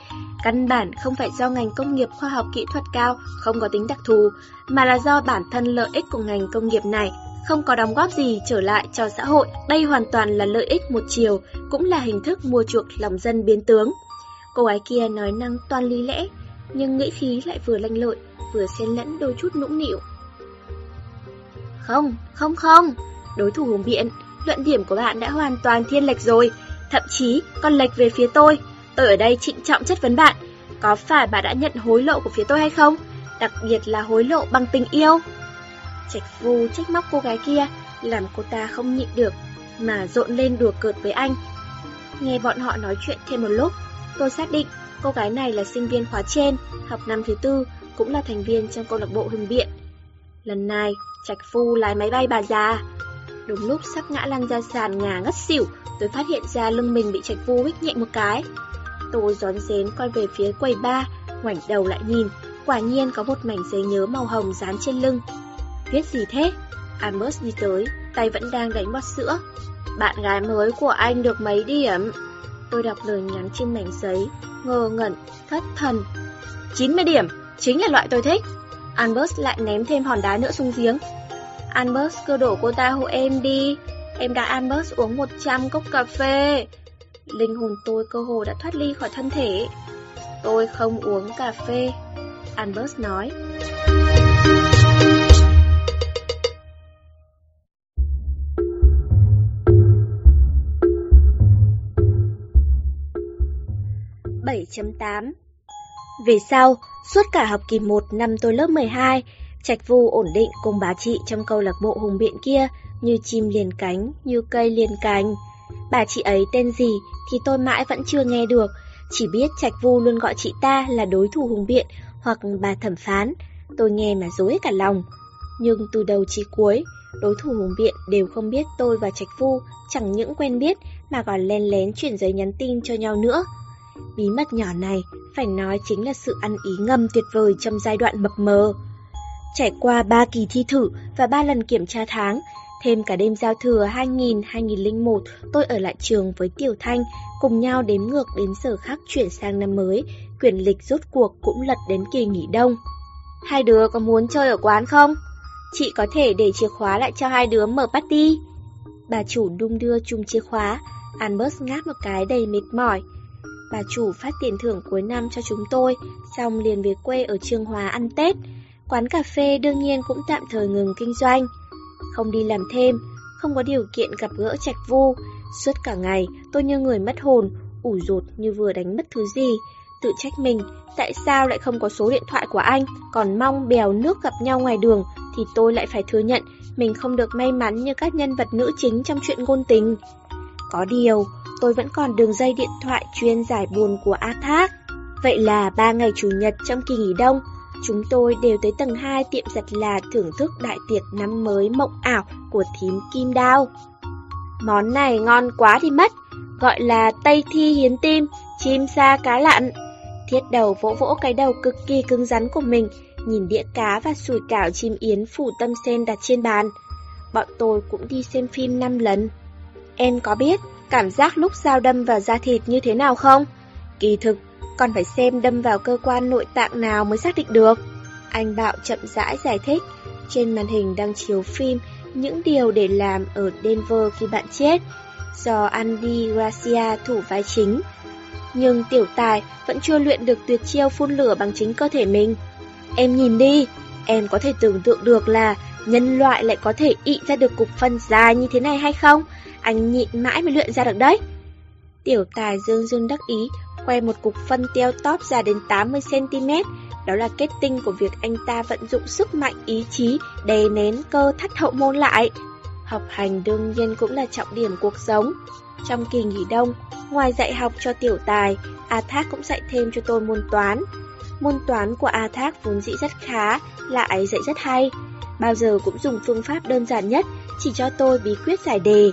Căn bản không phải do ngành công nghiệp khoa học kỹ thuật cao không có tính đặc thù, mà là do bản thân lợi ích của ngành công nghiệp này không có đóng góp gì trở lại cho xã hội. Đây hoàn toàn là lợi ích một chiều, cũng là hình thức mua chuộc lòng dân biến tướng. Cô gái kia nói năng toan lý lẽ, nhưng nghĩ khí lại vừa lanh lợi, vừa xen lẫn đôi chút nũng nịu. Không, không không, đối thủ hùng biện, luận điểm của bạn đã hoàn toàn thiên lệch rồi, thậm chí còn lệch về phía tôi. Tôi ở đây trịnh trọng chất vấn bạn, có phải bà đã nhận hối lộ của phía tôi hay không? Đặc biệt là hối lộ bằng tình yêu. Trạch Vu trách móc cô gái kia, làm cô ta không nhịn được, mà rộn lên đùa cợt với anh. Nghe bọn họ nói chuyện thêm một lúc, tôi xác định cô gái này là sinh viên khóa trên, học năm thứ tư, cũng là thành viên trong câu lạc bộ hùng biện. Lần này, Trạch Phu lái máy bay bà già. Đúng lúc sắp ngã lăn ra sàn ngả ngất xỉu, tôi phát hiện ra lưng mình bị Trạch vô hích nhẹ một cái. Tôi gión rén quay về phía quầy ba, ngoảnh đầu lại nhìn, quả nhiên có một mảnh giấy nhớ màu hồng dán trên lưng. Viết gì thế? Amos đi tới, tay vẫn đang đánh bót sữa. Bạn gái mới của anh được mấy điểm? Tôi đọc lời nhắn trên mảnh giấy, ngơ ngẩn, thất thần. 90 điểm, chính là loại tôi thích. Albert lại ném thêm hòn đá nữa xuống giếng. Albert cơ đổ cô ta hộ em đi. Em đã Albert uống 100 cốc cà phê. Linh hồn tôi cơ hồ đã thoát ly khỏi thân thể. Tôi không uống cà phê. Albert nói. Bảy chấm tám Về sau, suốt cả học kỳ 1 năm tôi lớp 12, Trạch Vu ổn định cùng bà chị trong câu lạc bộ hùng biện kia như chim liền cánh, như cây liền cành. Bà chị ấy tên gì thì tôi mãi vẫn chưa nghe được, chỉ biết Trạch Vu luôn gọi chị ta là đối thủ hùng biện hoặc bà thẩm phán. Tôi nghe mà dối cả lòng. Nhưng từ đầu chí cuối, đối thủ hùng biện đều không biết tôi và Trạch Vu chẳng những quen biết mà còn len lén chuyển giấy nhắn tin cho nhau nữa. Bí mật nhỏ này phải nói chính là sự ăn ý ngầm tuyệt vời trong giai đoạn mập mờ. Trải qua 3 kỳ thi thử và 3 lần kiểm tra tháng, thêm cả đêm giao thừa 2000-2001, tôi ở lại trường với Tiểu Thanh, cùng nhau đếm ngược đến giờ khắc chuyển sang năm mới, quyển lịch rốt cuộc cũng lật đến kỳ nghỉ đông. Hai đứa có muốn chơi ở quán không? Chị có thể để chìa khóa lại cho hai đứa mở party. Bà chủ đung đưa chung chìa khóa, Albert ngáp một cái đầy mệt mỏi. Bà chủ phát tiền thưởng cuối năm cho chúng tôi, xong liền về quê ở Trương Hóa ăn Tết. Quán cà phê đương nhiên cũng tạm thời ngừng kinh doanh. Không đi làm thêm, không có điều kiện gặp gỡ trạch vu. Suốt cả ngày, tôi như người mất hồn, ủ rột như vừa đánh mất thứ gì. Tự trách mình, tại sao lại không có số điện thoại của anh, còn mong bèo nước gặp nhau ngoài đường, thì tôi lại phải thừa nhận mình không được may mắn như các nhân vật nữ chính trong chuyện ngôn tình. Có điều, tôi vẫn còn đường dây điện thoại chuyên giải buồn của A Thác. Vậy là ba ngày chủ nhật trong kỳ nghỉ đông, chúng tôi đều tới tầng 2 tiệm giặt là thưởng thức đại tiệc năm mới mộng ảo của thím Kim Đao. Món này ngon quá thì mất, gọi là Tây Thi Hiến Tim, chim sa cá lặn. Thiết đầu vỗ vỗ cái đầu cực kỳ cứng rắn của mình, nhìn đĩa cá và sủi cảo chim yến phủ tâm sen đặt trên bàn. Bọn tôi cũng đi xem phim 5 lần. Em có biết cảm giác lúc dao đâm vào da thịt như thế nào không? Kỳ thực, còn phải xem đâm vào cơ quan nội tạng nào mới xác định được. Anh Bạo chậm rãi giải thích, trên màn hình đang chiếu phim những điều để làm ở Denver khi bạn chết, do Andy Garcia thủ vai chính. Nhưng tiểu tài vẫn chưa luyện được tuyệt chiêu phun lửa bằng chính cơ thể mình. Em nhìn đi, em có thể tưởng tượng được là nhân loại lại có thể ị ra được cục phân dài như thế này hay không? Anh nhịn mãi mới luyện ra được đấy. Tiểu tài dương dương đắc ý, khoe một cục phân teo tóp dài đến 80cm. Đó là kết tinh của việc anh ta vận dụng sức mạnh ý chí đè nén cơ thắt hậu môn lại. Học hành đương nhiên cũng là trọng điểm cuộc sống. Trong kỳ nghỉ đông, ngoài dạy học cho tiểu tài, A Thác cũng dạy thêm cho tôi môn toán. Môn toán của A Thác vốn dĩ rất khá, lại dạy rất hay. Bao giờ cũng dùng phương pháp đơn giản nhất, chỉ cho tôi bí quyết giải đề.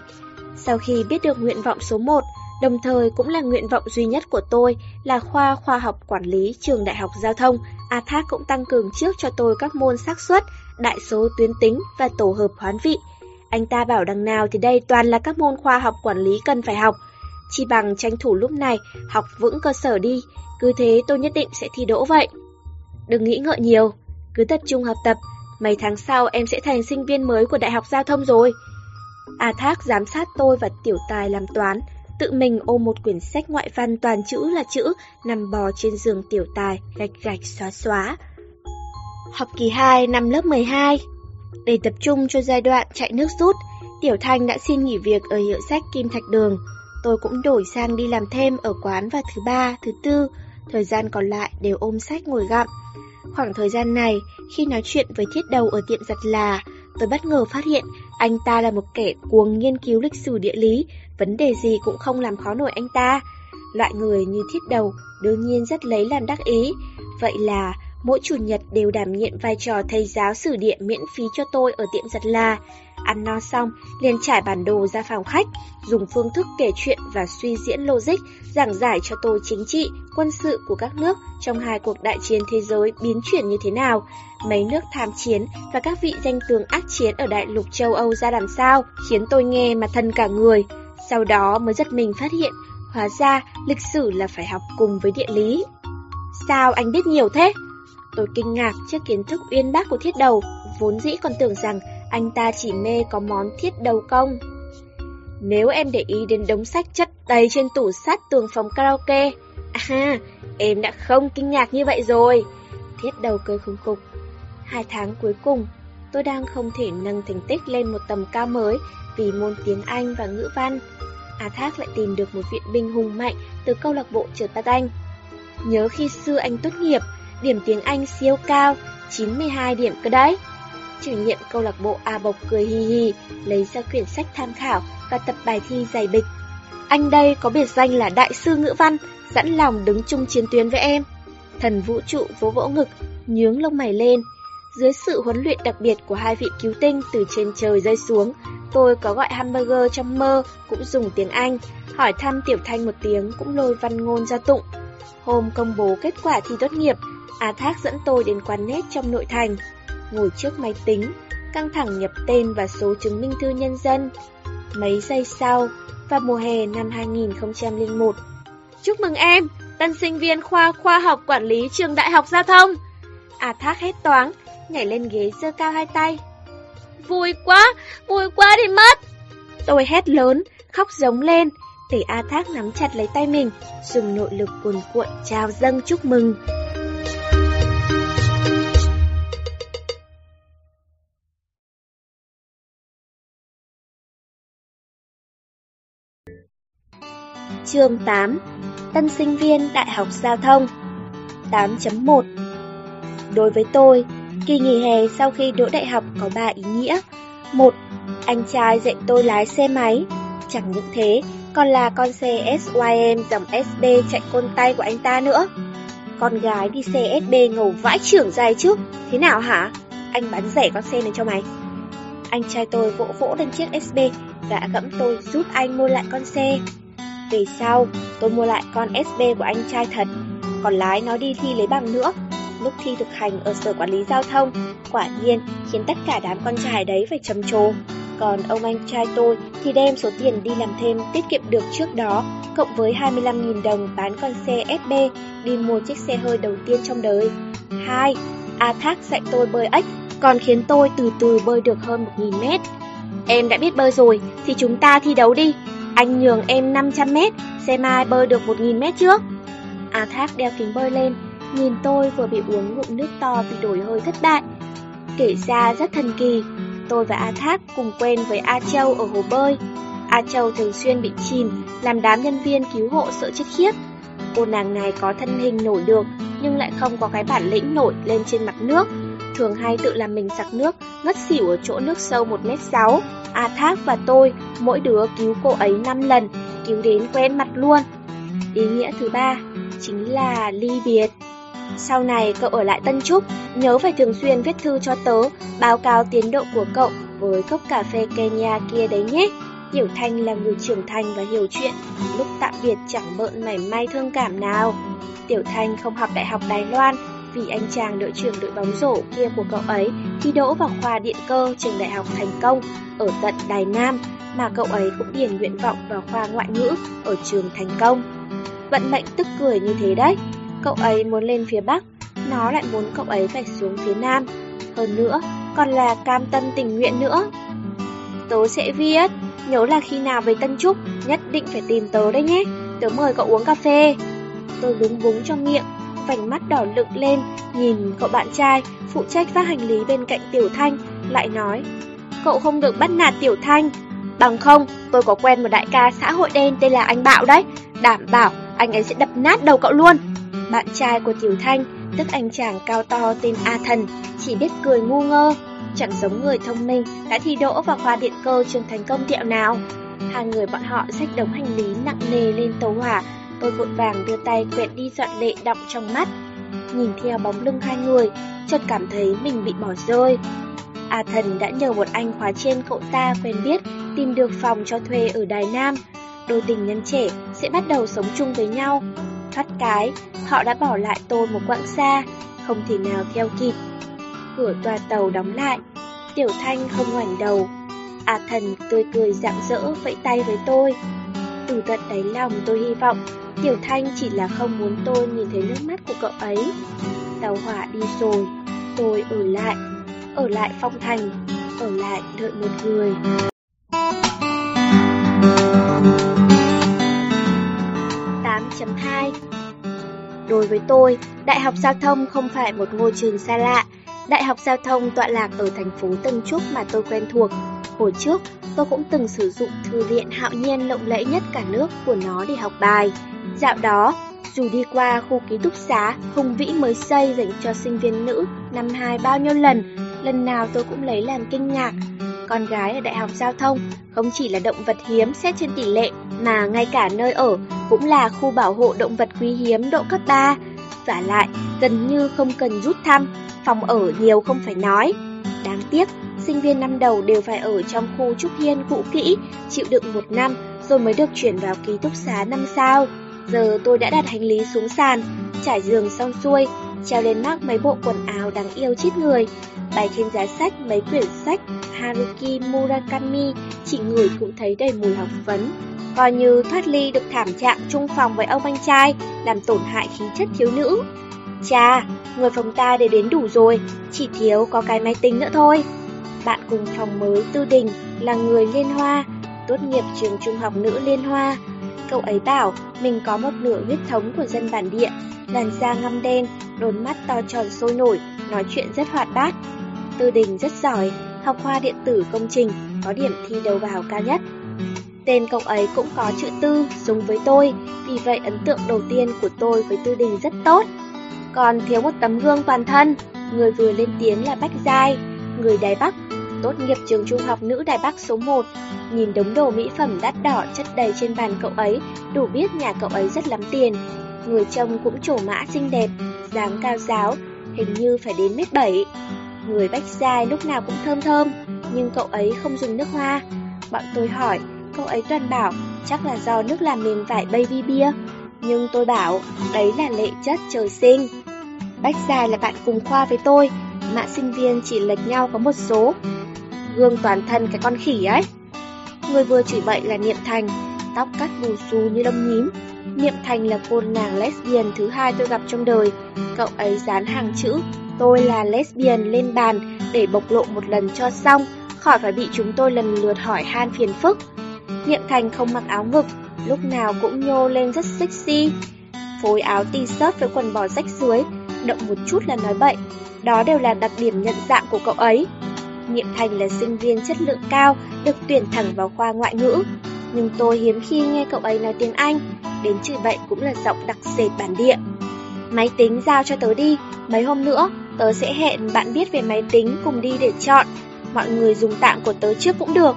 Sau khi biết được nguyện vọng số 1, đồng thời cũng là nguyện vọng duy nhất của tôi là khoa khoa học quản lý trường đại học giao thông, A Thác cũng tăng cường trước cho tôi các môn xác suất, đại số tuyến tính và tổ hợp hoán vị. Anh ta bảo đằng nào thì đây toàn là các môn khoa học quản lý cần phải học. Chỉ bằng tranh thủ lúc này học vững cơ sở đi, cứ thế tôi nhất định sẽ thi đỗ vậy. Đừng nghĩ ngợi nhiều, cứ tập trung học tập, mấy tháng sau em sẽ thành sinh viên mới của Đại học Giao thông rồi. A Thác giám sát tôi và Tiểu Tài làm toán, tự mình ôm một quyển sách ngoại văn toàn chữ là chữ, nằm bò trên giường Tiểu Tài, gạch gạch xóa xóa. Học kỳ 2 năm lớp 12 Để tập trung cho giai đoạn chạy nước rút, Tiểu Thanh đã xin nghỉ việc ở hiệu sách Kim Thạch Đường. Tôi cũng đổi sang đi làm thêm ở quán vào thứ ba, thứ tư, thời gian còn lại đều ôm sách ngồi gặm. Khoảng thời gian này, khi nói chuyện với thiết đầu ở tiệm giặt là, tôi bất ngờ phát hiện anh ta là một kẻ cuồng nghiên cứu lịch sử địa lý, vấn đề gì cũng không làm khó nổi anh ta. Loại người như thiết đầu đương nhiên rất lấy làm đắc ý. Vậy là mỗi chủ nhật đều đảm nhiệm vai trò thầy giáo sử địa miễn phí cho tôi ở tiệm giặt là. Ăn no xong, liền trải bản đồ ra phòng khách, dùng phương thức kể chuyện và suy diễn logic, giảng giải cho tôi chính trị, quân sự của các nước trong hai cuộc đại chiến thế giới biến chuyển như thế nào, mấy nước tham chiến và các vị danh tướng ác chiến ở đại lục châu Âu ra làm sao, khiến tôi nghe mà thân cả người. Sau đó mới giật mình phát hiện, hóa ra lịch sử là phải học cùng với địa lý. Sao anh biết nhiều thế? Tôi kinh ngạc trước kiến thức uyên bác của thiết đầu, vốn dĩ còn tưởng rằng anh ta chỉ mê có món thiết đầu công. Nếu em để ý đến đống sách chất đầy trên tủ sắt tường phòng karaoke, à, em đã không kinh ngạc như vậy rồi. Thiết đầu cười khùng khục. Hai tháng cuối cùng, tôi đang không thể nâng thành tích lên một tầm cao mới vì môn tiếng Anh và ngữ văn. A Thác lại tìm được một viện binh hùng mạnh từ câu lạc bộ trượt bát Anh. Nhớ khi xưa anh tốt nghiệp, điểm tiếng Anh siêu cao, 92 điểm cơ đấy. Chủ nhiệm câu lạc bộ A Bộc cười hi hi, lấy ra quyển sách tham khảo và tập bài thi dày bịch. Anh đây có biệt danh là đại sư ngữ văn, sẵn lòng đứng chung chiến tuyến với em. Thần vũ trụ vỗ vỗ ngực, nhướng lông mày lên. Dưới sự huấn luyện đặc biệt của hai vị cứu tinh từ trên trời rơi xuống, tôi có gọi hamburger trong mơ cũng dùng tiếng Anh, hỏi thăm Tiểu Thanh một tiếng cũng lôi văn ngôn ra tụng. Hôm công bố kết quả thi tốt nghiệp, A Thác dẫn tôi đến quán nét trong nội thành ngồi trước máy tính, căng thẳng nhập tên và số chứng minh thư nhân dân. Mấy giây sau, vào mùa hè năm 2001. Chúc mừng em, tân sinh viên khoa khoa học quản lý trường Đại học Giao thông. À thác hết toáng, nhảy lên ghế giơ cao hai tay. Vui quá, vui quá đi mất. Tôi hét lớn, khóc giống lên, để A Thác nắm chặt lấy tay mình, dùng nội lực cuồn cuộn trao dâng chúc mừng. Chương 8 Tân sinh viên Đại học Giao thông 8.1 Đối với tôi, kỳ nghỉ hè sau khi đỗ đại học có 3 ý nghĩa. một Anh trai dạy tôi lái xe máy. Chẳng những thế, còn là con xe SYM dòng SB chạy côn tay của anh ta nữa. Con gái đi xe SB ngầu vãi trưởng dài trước. Thế nào hả? Anh bán rẻ con xe này cho mày. Anh trai tôi vỗ vỗ lên chiếc SB, gã gẫm tôi giúp anh mua lại con xe. Về sau, tôi mua lại con SB của anh trai thật, còn lái nó đi thi lấy bằng nữa. Lúc thi thực hành ở sở quản lý giao thông, quả nhiên khiến tất cả đám con trai đấy phải trầm trồ. Còn ông anh trai tôi thì đem số tiền đi làm thêm tiết kiệm được trước đó, cộng với 25.000 đồng bán con xe SB đi mua chiếc xe hơi đầu tiên trong đời. 2. A Thác dạy tôi bơi ếch, còn khiến tôi từ từ bơi được hơn 1.000 mét. Em đã biết bơi rồi, thì chúng ta thi đấu đi, anh nhường em 500 mét, xe mai bơi được 1.000 mét trước. A Thác đeo kính bơi lên, nhìn tôi vừa bị uống ngụm nước to vì đổi hơi thất bại. Kể ra rất thần kỳ, tôi và A Thác cùng quen với A Châu ở hồ bơi. A Châu thường xuyên bị chìm, làm đám nhân viên cứu hộ sợ chết khiếp. Cô nàng này có thân hình nổi được, nhưng lại không có cái bản lĩnh nổi lên trên mặt nước. Thường hay tự làm mình sặc nước, ngất xỉu ở chỗ nước sâu 1m6. A Thác và tôi, mỗi đứa cứu cô ấy 5 lần, cứu đến quen mặt luôn. Ý nghĩa thứ ba chính là ly biệt. Sau này cậu ở lại Tân Trúc, nhớ phải thường xuyên viết thư cho tớ, báo cáo tiến độ của cậu với cốc cà phê Kenya kia đấy nhé. Hiểu Thanh là người trưởng thành và hiểu chuyện, lúc tạm biệt chẳng bợn mảy may thương cảm nào. Tiểu Thanh không học Đại học Đài Loan, vì anh chàng đội trưởng đội bóng rổ kia của cậu ấy thi đỗ vào khoa điện cơ trường đại học thành công ở tận Đài Nam mà cậu ấy cũng điền nguyện vọng vào khoa ngoại ngữ ở trường thành công. Vận mệnh tức cười như thế đấy, cậu ấy muốn lên phía Bắc, nó lại muốn cậu ấy phải xuống phía Nam. Hơn nữa, còn là cam tâm tình nguyện nữa. Tớ sẽ viết, nhớ là khi nào về Tân Trúc, nhất định phải tìm tớ đấy nhé, tớ mời cậu uống cà phê. Tôi đúng búng trong miệng, vành mắt đỏ lực lên, nhìn cậu bạn trai, phụ trách vác hành lý bên cạnh Tiểu Thanh, lại nói, cậu không được bắt nạt Tiểu Thanh. Bằng không, tôi có quen một đại ca xã hội đen tên là anh Bạo đấy, đảm bảo anh ấy sẽ đập nát đầu cậu luôn. Bạn trai của Tiểu Thanh, tức anh chàng cao to tên A Thần, chỉ biết cười ngu ngơ, chẳng giống người thông minh đã thi đỗ vào khoa điện cơ trường thành công tiệu nào. Hai người bọn họ xách đống hành lý nặng nề lên tàu hỏa, tôi vội vàng đưa tay quẹt đi dọn lệ đọng trong mắt. Nhìn theo bóng lưng hai người, chợt cảm thấy mình bị bỏ rơi. A Thần đã nhờ một anh khóa trên cậu ta quen biết tìm được phòng cho thuê ở Đài Nam. Đôi tình nhân trẻ sẽ bắt đầu sống chung với nhau. Thoát cái, họ đã bỏ lại tôi một quãng xa, không thể nào theo kịp. Cửa toa tàu đóng lại, Tiểu Thanh không ngoảnh đầu. A Thần tươi cười rạng rỡ vẫy tay với tôi. Từ tận đáy lòng tôi hy vọng Tiểu Thanh chỉ là không muốn tôi nhìn thấy nước mắt của cậu ấy. Tàu hỏa đi rồi, tôi ở lại, ở lại phong thành, ở lại đợi một người. Đối với tôi, Đại học Giao thông không phải một ngôi trường xa lạ. Đại học Giao thông tọa lạc ở thành phố Tân Trúc mà tôi quen thuộc. Hồi trước, tôi cũng từng sử dụng thư viện hạo nhiên lộng lẫy nhất cả nước của nó để học bài. Dạo đó, dù đi qua khu ký túc xá hùng vĩ mới xây dành cho sinh viên nữ năm hai bao nhiêu lần, lần nào tôi cũng lấy làm kinh ngạc. Con gái ở Đại học Giao thông không chỉ là động vật hiếm xét trên tỷ lệ, mà ngay cả nơi ở cũng là khu bảo hộ động vật quý hiếm độ cấp 3. Và lại, gần như không cần rút thăm, phòng ở nhiều không phải nói. Đáng tiếc, sinh viên năm đầu đều phải ở trong khu Trúc Hiên cũ kỹ, chịu đựng một năm rồi mới được chuyển vào ký túc xá năm sao. Giờ tôi đã đặt hành lý xuống sàn, trải giường xong xuôi, treo lên mác mấy bộ quần áo đáng yêu chít người, bày trên giá sách mấy quyển sách Haruki Murakami chỉ người cũng thấy đầy mùi học vấn Coi như thoát ly được thảm trạng chung phòng với ông anh trai, làm tổn hại khí chất thiếu nữ. Cha, người phòng ta đều đến đủ rồi, chỉ thiếu có cái máy tính nữa thôi. Bạn cùng phòng mới Tư Đình là người Liên Hoa, tốt nghiệp trường trung học nữ Liên Hoa. Cậu ấy bảo mình có một nửa huyết thống của dân bản địa, làn da ngăm đen, đôi mắt to tròn sôi nổi, nói chuyện rất hoạt bát. Tư Đình rất giỏi, học khoa điện tử công trình, có điểm thi đầu vào cao nhất. Tên cậu ấy cũng có chữ tư, giống với tôi, vì vậy ấn tượng đầu tiên của tôi với Tư Đình rất tốt. Còn thiếu một tấm gương toàn thân, người vừa lên tiếng là Bách Giai, người Đài Bắc, tốt nghiệp trường trung học nữ Đài Bắc số 1. Nhìn đống đồ mỹ phẩm đắt đỏ chất đầy trên bàn cậu ấy, đủ biết nhà cậu ấy rất lắm tiền. Người chồng cũng trổ mã xinh đẹp, dáng cao giáo, hình như phải đến mét 7. Người Bách Giai lúc nào cũng thơm thơm, nhưng cậu ấy không dùng nước hoa. Bọn tôi hỏi, cậu ấy toàn bảo chắc là do nước làm mềm vải baby bia. Nhưng tôi bảo, đấy là lệ chất trời sinh. Bách Giai là bạn cùng khoa với tôi, mã sinh viên chỉ lệch nhau có một số. Gương toàn thân cái con khỉ ấy. Người vừa chửi bậy là Niệm Thành, tóc cắt bù xù như lông nhím. Niệm Thành là cô nàng lesbian thứ hai tôi gặp trong đời. Cậu ấy dán hàng chữ Tôi là lesbian lên bàn để bộc lộ một lần cho xong, khỏi phải bị chúng tôi lần lượt hỏi han phiền phức. Niệm Thành không mặc áo ngực, lúc nào cũng nhô lên rất sexy. Phối áo t-shirt với quần bò rách dưới, động một chút là nói bậy. Đó đều là đặc điểm nhận dạng của cậu ấy. Niệm Thành là sinh viên chất lượng cao, được tuyển thẳng vào khoa ngoại ngữ. Nhưng tôi hiếm khi nghe cậu ấy nói tiếng Anh, đến chửi bậy cũng là giọng đặc sệt bản địa. Máy tính giao cho tớ đi, mấy hôm nữa tớ sẽ hẹn bạn biết về máy tính cùng đi để chọn. Mọi người dùng tạm của tớ trước cũng được.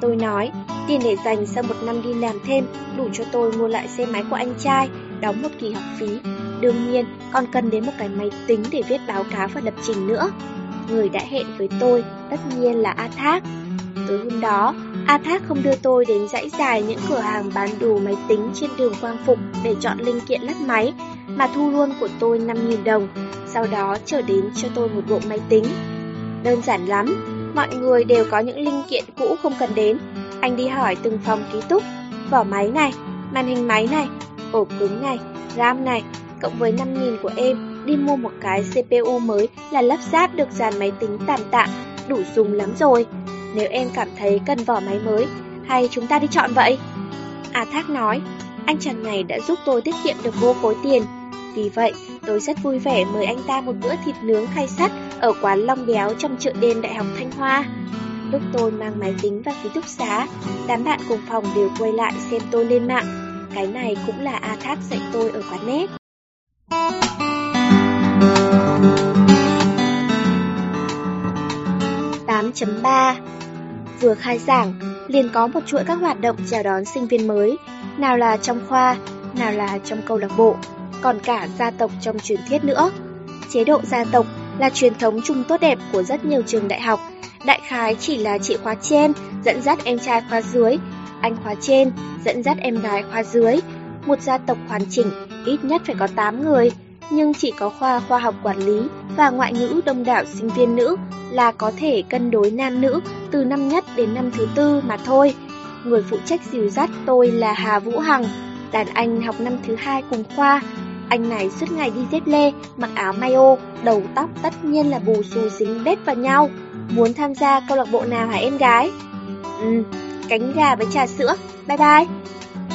Tôi nói, tiền để dành sau một năm đi làm thêm đủ cho tôi mua lại xe máy của anh trai, đóng một kỳ học phí. Đương nhiên, còn cần đến một cái máy tính để viết báo cáo và lập trình nữa. Người đã hẹn với tôi, tất nhiên là A Thác. Tối hôm đó, A Thác không đưa tôi đến dãy dài những cửa hàng bán đồ máy tính trên đường Quang Phục để chọn linh kiện lắp máy, mà thu luôn của tôi 5.000 đồng, sau đó trở đến cho tôi một bộ máy tính. Đơn giản lắm, mọi người đều có những linh kiện cũ không cần đến. Anh đi hỏi từng phòng ký túc, vỏ máy này, màn hình máy này, ổ cứng này, RAM này, cộng với 5.000 của em, đi mua một cái CPU mới là lắp ráp được dàn máy tính tàn tạ đủ dùng lắm rồi. Nếu em cảm thấy cần vỏ máy mới, hay chúng ta đi chọn vậy? A Thác nói, anh chàng này đã giúp tôi tiết kiệm được vô khối tiền. Vì vậy, Tôi rất vui vẻ mời anh ta một bữa thịt nướng khay sắt ở quán Long Béo trong chợ đêm Đại học Thanh Hoa. Lúc tôi mang máy tính và ký túc xá, đám bạn cùng phòng đều quay lại xem tôi lên mạng. Cái này cũng là A Thác dạy tôi ở quán nét. 8.3 Vừa khai giảng, liền có một chuỗi các hoạt động chào đón sinh viên mới, nào là trong khoa, nào là trong câu lạc bộ, còn cả gia tộc trong truyền thuyết nữa. Chế độ gia tộc là truyền thống chung tốt đẹp của rất nhiều trường đại học, đại khái chỉ là chị khóa trên dẫn dắt em trai khóa dưới, anh khóa trên dẫn dắt em gái khóa dưới, một gia tộc hoàn chỉnh ít nhất phải có 8 người, nhưng chỉ có khoa khoa học quản lý và ngoại ngữ đông đảo sinh viên nữ là có thể cân đối nam nữ từ năm nhất đến năm thứ tư mà thôi. Người phụ trách dìu dắt tôi là Hà Vũ Hằng, đàn anh học năm thứ hai cùng khoa. Anh này suốt ngày đi dép lê, mặc áo mayo, đầu tóc tất nhiên là bù xù dính bết vào nhau. Muốn tham gia câu lạc bộ nào hả em gái? Ừ, cánh gà với trà sữa, bye bye.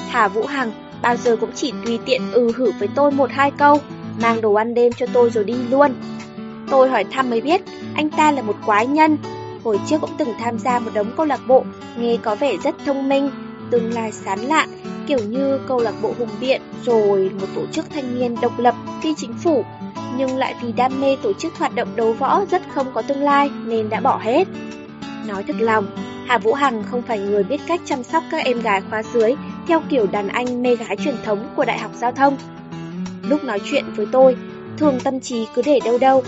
Hà Vũ Hằng bao giờ cũng chỉ tùy tiện ừ hử với tôi một hai câu, mang đồ ăn đêm cho tôi rồi đi luôn. Tôi hỏi thăm mới biết, anh ta là một quái nhân. Hồi trước cũng từng tham gia một đống câu lạc bộ, nghe có vẻ rất thông minh, tương lai sán lạn, kiểu như câu lạc bộ Hùng Biện, rồi một tổ chức thanh niên độc lập, phi chính phủ, nhưng lại vì đam mê tổ chức hoạt động đấu võ rất không có tương lai nên đã bỏ hết. Nói thật lòng, Hà Vũ Hằng không phải người biết cách chăm sóc các em gái khóa dưới theo kiểu đàn anh mê gái truyền thống của Đại học Giao thông. Lúc nói chuyện với tôi, thường tâm trí cứ để đâu đâu,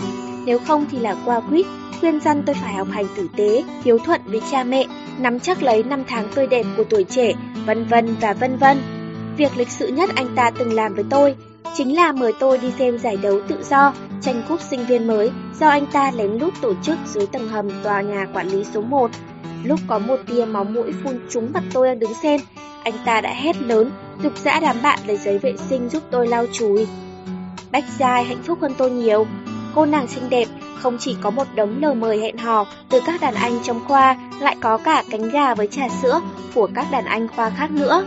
nếu không thì là qua quýt, khuyên dân tôi phải học hành tử tế, hiếu thuận với cha mẹ, nắm chắc lấy năm tháng tươi đẹp của tuổi trẻ, vân vân và vân vân. Việc lịch sự nhất anh ta từng làm với tôi chính là mời tôi đi xem giải đấu tự do, tranh cúp sinh viên mới do anh ta lén lút tổ chức dưới tầng hầm tòa nhà quản lý số 1. Lúc có một tia máu mũi phun trúng mặt tôi đang đứng xem, anh ta đã hét lớn, dục dã đám bạn lấy giấy vệ sinh giúp tôi lau chùi. Bách Giai hạnh phúc hơn tôi nhiều. Cô nàng xinh đẹp không chỉ có một đống lời mời hẹn hò từ các đàn anh trong khoa, lại có cả cánh gà với trà sữa của các đàn anh khoa khác nữa.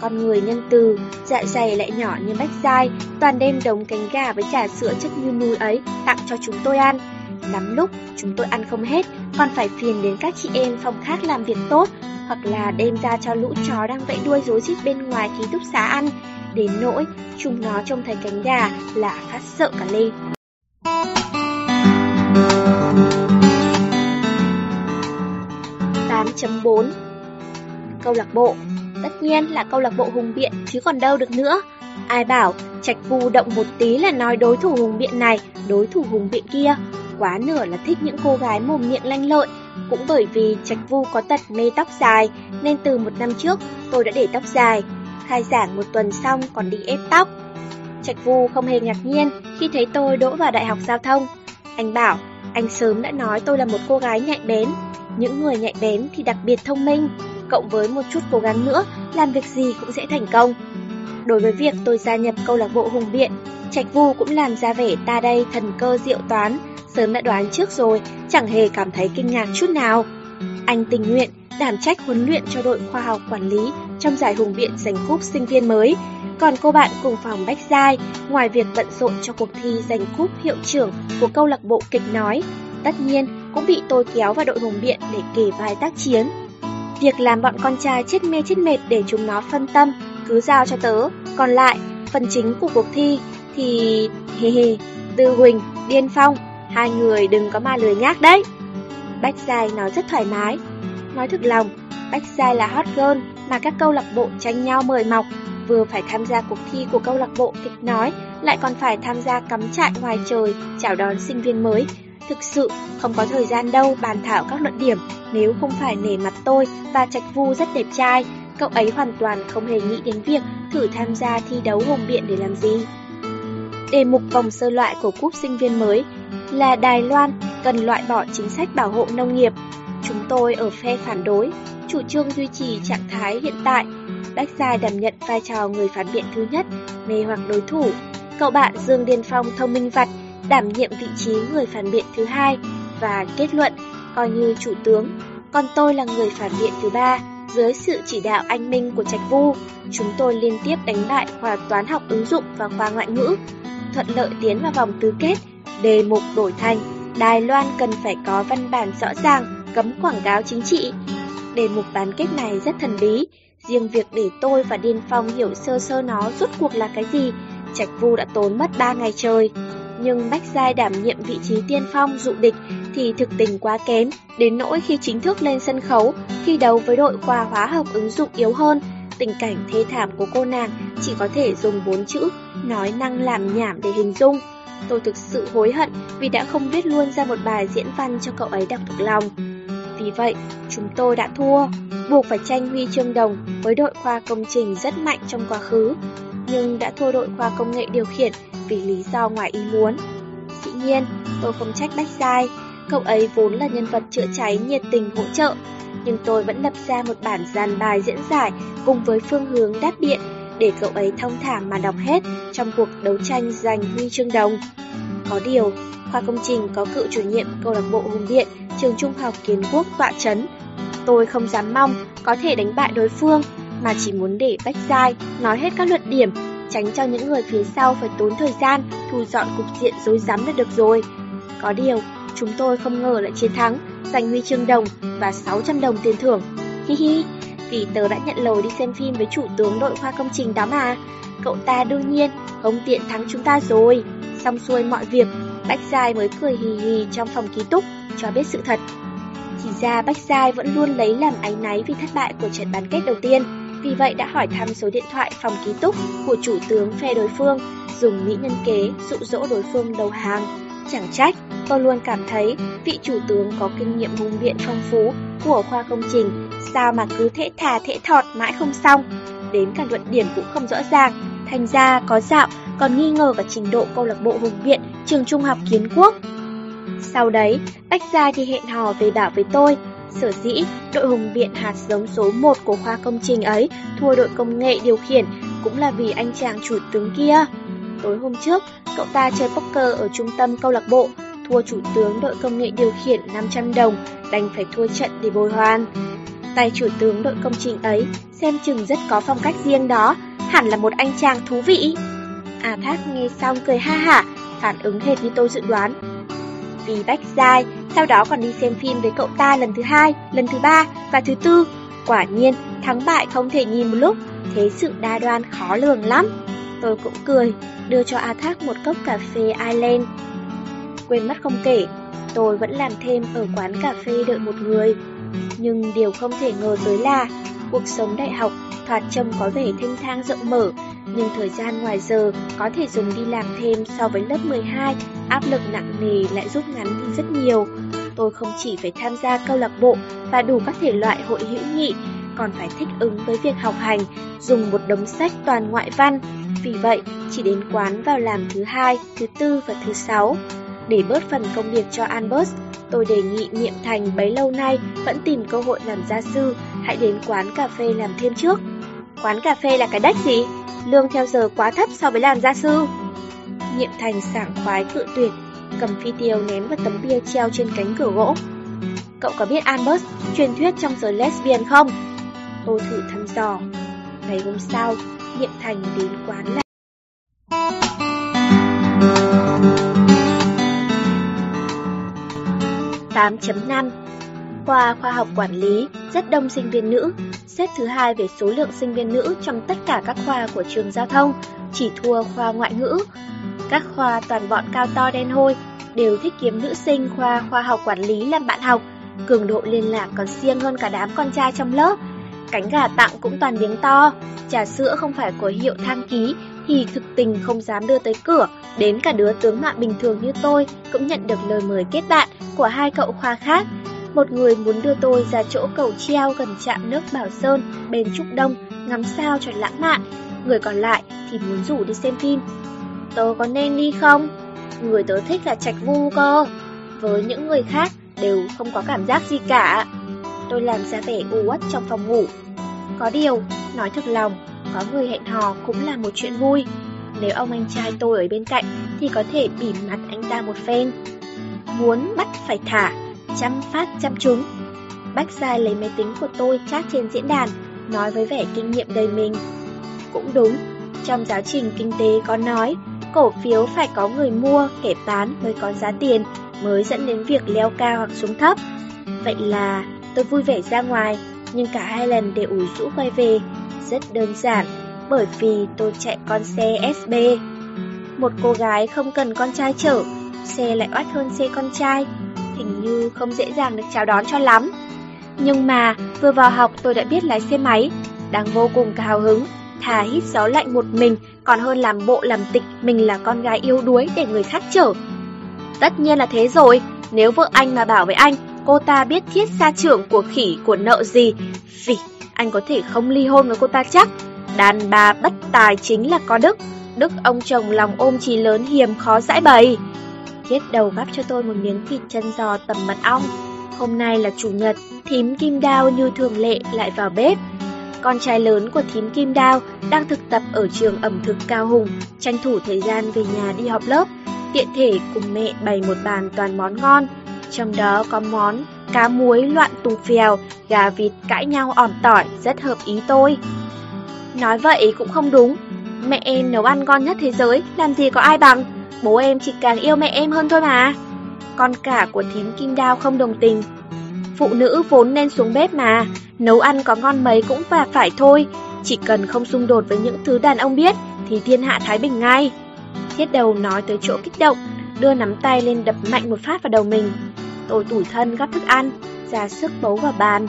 Con người nhân từ, dạ dày lại nhỏ như bách dai, toàn đem đống cánh gà với trà sữa chất như núi ấy tặng cho chúng tôi ăn. Lắm lúc chúng tôi ăn không hết, còn phải phiền đến các chị em phòng khác làm việc tốt, hoặc là đem ra cho lũ chó đang vẫy đuôi rối rít bên ngoài ký túc xá ăn, đến nỗi chúng nó trông thấy cánh gà là phát sợ cả lên. 8.4 Câu lạc bộ. Tất nhiên là câu lạc bộ hùng biện chứ còn đâu được nữa. Ai bảo trạch vu động một tí là nói đối thủ hùng biện này Đối thủ hùng biện kia. Quá nửa là thích những cô gái mồm miệng lanh lợi. Cũng bởi vì trạch vu có tật mê tóc dài Nên từ một năm trước tôi đã để tóc dài Khai giảng một tuần xong còn đi ép tóc. Trạch vu không hề ngạc nhiên khi thấy tôi đỗ vào đại học giao thông. Anh bảo anh sớm đã nói tôi là một cô gái nhạy bén. Những người nhạy bén thì đặc biệt thông minh, cộng với một chút cố gắng nữa, làm việc gì cũng sẽ thành công. Đối với việc tôi gia nhập câu lạc bộ hùng biện, Trạch Vu cũng làm ra vẻ ta đây thần cơ diệu toán, sớm đã đoán trước rồi, chẳng hề cảm thấy kinh ngạc chút nào. Anh tình nguyện đảm trách huấn luyện cho đội khoa học quản lý trong giải hùng biện giành cúp sinh viên mới. Còn cô bạn cùng phòng Bách Giai, ngoài việc bận rộn cho cuộc thi giành cúp hiệu trưởng của câu lạc bộ kịch nói, tất nhiên cũng bị tôi kéo vào đội hùng biện để kể vài tác chiến. Việc làm bọn con trai chết mê chết mệt để chúng nó phân tâm, cứ giao cho tớ. Còn lại, phần chính của cuộc thi thì... hề hề, Tư Huỳnh, Điên Phong, hai người đừng có mà lười nhác đấy. Bách Giai nói rất thoải mái. Nói thực lòng, Bách Giai là hot girl mà các câu lạc bộ tranh nhau mời mọc, vừa phải tham gia cuộc thi của câu lạc bộ kịch nói, lại còn phải tham gia cắm trại ngoài trời chào đón sinh viên mới, Thực sự không có thời gian đâu bàn thảo các luận điểm nếu không phải nể mặt tôi và Trạch Vu rất đẹp trai, cậu ấy hoàn toàn không hề nghĩ đến việc thử tham gia thi đấu hùng biện để làm gì. Đề mục vòng sơ loại của cúp sinh viên mới là Đài Loan cần loại bỏ chính sách bảo hộ nông nghiệp. Chúng tôi ở phe phản đối, chủ trương duy trì trạng thái hiện tại. Bách Giai đảm nhận vai trò người phản biện thứ nhất, mê hoặc đối thủ. Cậu bạn Dương Điên Phong thông minh vặt, đảm nhiệm vị trí người phản biện thứ hai và kết luận coi như chủ tướng, còn tôi là người phản biện thứ ba. Dưới sự chỉ đạo anh minh của Trạch Vu, chúng tôi liên tiếp đánh bại khoa toán học ứng dụng và khoa ngoại ngữ. thuận lợi tiến vào vòng tứ kết, đề mục đổi thành Đài Loan cần phải có văn bản rõ ràng cấm quảng cáo chính trị. Đề mục bán kết này rất thần bí, riêng việc để tôi và Điên Phong hiểu sơ sơ nó rốt cuộc là cái gì, Trạch Vu đã tốn mất 3 ngày trời. Nhưng Bách Giai đảm nhiệm vị trí tiên phong dụ địch thì thực tình quá kém, đến nỗi khi chính thức lên sân khấu, khi đấu với đội khoa hóa học ứng dụng yếu hơn, tình cảnh thê thảm của cô nàng chỉ có thể dùng bốn chữ, nói năng làm nhảm để hình dung. Tôi thực sự hối hận vì đã không viết luôn ra một bài diễn văn cho cậu ấy đọc thuộc lòng. Vì vậy, chúng tôi đã thua, buộc phải tranh huy chương đồng với đội khoa công trình rất mạnh trong quá khứ, nhưng đã thua đội khoa công nghệ điều khiển vì lý do ngoài ý muốn. Dĩ nhiên, tôi không trách Bách Giai, cậu ấy vốn là nhân vật chữa cháy nhiệt tình hỗ trợ, nhưng tôi vẫn lập ra một bản dàn bài diễn giải cùng với phương hướng đáp điện để cậu ấy thông thả mà đọc hết trong cuộc đấu tranh giành huy chương đồng. Có điều, khoa công trình có cựu chủ nhiệm câu lạc bộ Hùng Điện, trường trung học Kiến Quốc tọa chấn. Tôi không dám mong có thể đánh bại đối phương, mà chỉ muốn để Bách Giai nói hết các luận điểm, tránh cho những người phía sau phải tốn thời gian thu dọn cục diện rối rắm là được rồi. Có điều, chúng tôi không ngờ lại chiến thắng, giành huy chương đồng và 600 đồng tiền thưởng. Hi hi, vì tớ đã nhận lời đi xem phim với chủ tướng đội khoa công trình đó mà. Cậu ta đương nhiên không tiện thắng chúng ta rồi. Xong xuôi mọi việc, Bách Giai mới cười hì hì trong phòng ký túc, cho biết sự thật. Thì ra Bách Giai vẫn luôn lấy làm áy náy vì thất bại của trận bán kết đầu tiên, vì vậy đã hỏi thăm số điện thoại phòng ký túc của chủ tướng phe đối phương, dùng mỹ nhân kế dụ dỗ đối phương đầu hàng. Chẳng trách, tôi luôn cảm thấy vị chủ tướng có kinh nghiệm hùng biện phong phú của khoa công trình, sao mà cứ thễ thà thễ thọt mãi không xong, đến cả luận điểm cũng không rõ ràng, thành ra có dạo còn nghi ngờ vào trình độ câu lạc bộ hùng biện trường trung học kiến quốc. Sau đấy, Bách Gia thì hẹn hò về bảo với tôi, sở dĩ đội hùng biện hạt giống số 1 của khoa công trình ấy thua đội công nghệ điều khiển cũng là vì anh chàng chủ tướng kia. Tối hôm trước, cậu ta chơi poker ở trung tâm câu lạc bộ, thua chủ tướng đội công nghệ điều khiển 500 đồng, đành phải thua trận để bồi hoàn. Tay chủ tướng đội công trình ấy xem chừng rất có phong cách riêng đó, hẳn là một anh chàng thú vị. A Thác nghe xong cười ha hả, phản ứng hệt như tôi dự đoán. Vì Bách Giai, sau đó còn đi xem phim với cậu ta lần thứ hai, lần thứ ba và thứ tư. Quả nhiên, thắng bại không thể nhìn một lúc, thế sự đa đoan khó lường lắm. Tôi cũng cười, đưa cho A Thác một cốc cà phê Island. Quên mất không kể, tôi vẫn làm thêm ở quán cà phê đợi một người. Nhưng điều không thể ngờ tới là cuộc sống đại học thoạt trông có vẻ thanh thang rộng mở, nhưng thời gian ngoài giờ có thể dùng đi làm thêm so với lớp 12, áp lực nặng nề lại rút ngắn đi rất nhiều. Tôi không chỉ phải tham gia câu lạc bộ và đủ các thể loại hội hữu nghị, còn phải thích ứng với việc học hành, dùng một đống sách toàn ngoại văn. Vì vậy, chỉ đến quán vào làm thứ hai, thứ tư và thứ sáu. Để bớt phần công việc cho Albert, tôi đề nghị Niệm Thành bấy lâu nay vẫn tìm cơ hội làm gia sư, hãy đến quán cà phê làm thêm trước. Quán cà phê là cái đách gì? Lương theo giờ quá thấp so với làm gia sư. Nhiệm Thành sảng khoái cự tuyệt, cầm phi tiêu ném vào tấm bia treo trên cánh cửa gỗ. Cậu có biết Albert truyền thuyết trong giới lesbian không? Tôi thử thăm dò. Ngày hôm sau, Nhiệm Thành đến quán lại. 8.5 Khoa khoa học quản lý rất đông sinh viên nữ, xếp thứ hai về số lượng sinh viên nữ trong tất cả các khoa của trường giao thông, chỉ thua khoa ngoại ngữ. Các khoa toàn bọn cao to đen hôi đều thích kiếm nữ sinh khoa khoa học quản lý làm bạn học, cường độ liên lạc còn siêng hơn cả đám con trai trong lớp. Cánh gà tặng cũng toàn miếng to, trà sữa không phải của hiệu thang ký thì thực tình không dám đưa tới cửa, đến cả đứa tướng mạo bình thường như tôi cũng nhận được lời mời kết bạn của hai cậu khoa khác. Một người muốn đưa tôi ra chỗ cầu treo gần trạm nước Bảo Sơn, bên Trúc Đông, ngắm sao cho lãng mạn. Người còn lại thì muốn rủ đi xem phim. Tớ có nên đi không? Người tớ thích là Trạch Vu cơ. Với những người khác đều không có cảm giác gì cả. Tôi làm ra vẻ u uất trong phòng ngủ. Có điều, nói thật lòng, có người hẹn hò cũng là một chuyện vui. Nếu ông anh trai tôi ở bên cạnh thì có thể bỉm mặt anh ta một phen. Muốn bắt phải thả, chăm phát chăm trúng. Bách Giai lấy máy tính của tôi chat trên diễn đàn, nói với vẻ kinh nghiệm đầy mình. Cũng đúng, trong giáo trình kinh tế có nói, cổ phiếu phải có người mua, kẻ bán mới có giá tiền, mới dẫn đến việc leo cao hoặc xuống thấp. Vậy là tôi vui vẻ ra ngoài, nhưng cả hai lần đều ủi rũ quay về. Rất đơn giản, bởi vì tôi chạy con xe SB. Một cô gái không cần con trai chở, xe lại oát hơn xe con trai, hình như không dễ dàng được chào đón cho lắm. Nhưng mà vừa vào học tôi đã biết lái xe máy, đang vô cùng hào hứng, thà hít gió lạnh một mình còn hơn làm bộ làm tịch mình là con gái yếu đuối để người khác chở. Tất nhiên là thế rồi, nếu vợ anh mà bảo với anh, cô ta biết thiết gia trưởng của khỉ của nợ gì, vì anh có thể không ly hôn với cô ta chắc. Đàn bà bất tài chính là có đức, đức ông chồng lòng ôm trí lớn hiềm khó giải bày. Thiết đầu gắp cho tôi một miếng thịt chân giò tầm mật ong. Hôm nay là chủ nhật, thím kim đao như thường lệ lại vào bếp. Con trai lớn của thím kim đao đang thực tập ở trường ẩm thực Cao Hùng, tranh thủ thời gian về nhà đi học lớp. Tiện thể cùng mẹ bày một bàn toàn món ngon, trong đó có món cá muối loạn tù phèo, gà vịt cãi nhau ỏm tỏi rất hợp ý tôi. Nói vậy cũng không đúng, mẹ em nấu ăn ngon nhất thế giới, làm gì có ai bằng, bố em chỉ càng yêu mẹ em hơn thôi mà. Con cả của thím kim đao không đồng tình. Phụ nữ vốn nên xuống bếp mà, nấu ăn có ngon mấy cũng và phải thôi, chỉ cần không xung đột với những thứ đàn ông biết thì thiên hạ thái bình ngay. Thiết đầu nói tới chỗ kích động, đưa nắm tay lên đập mạnh một phát vào đầu mình. Tôi tủi thân gắp thức ăn, ra sức bấu vào bàn.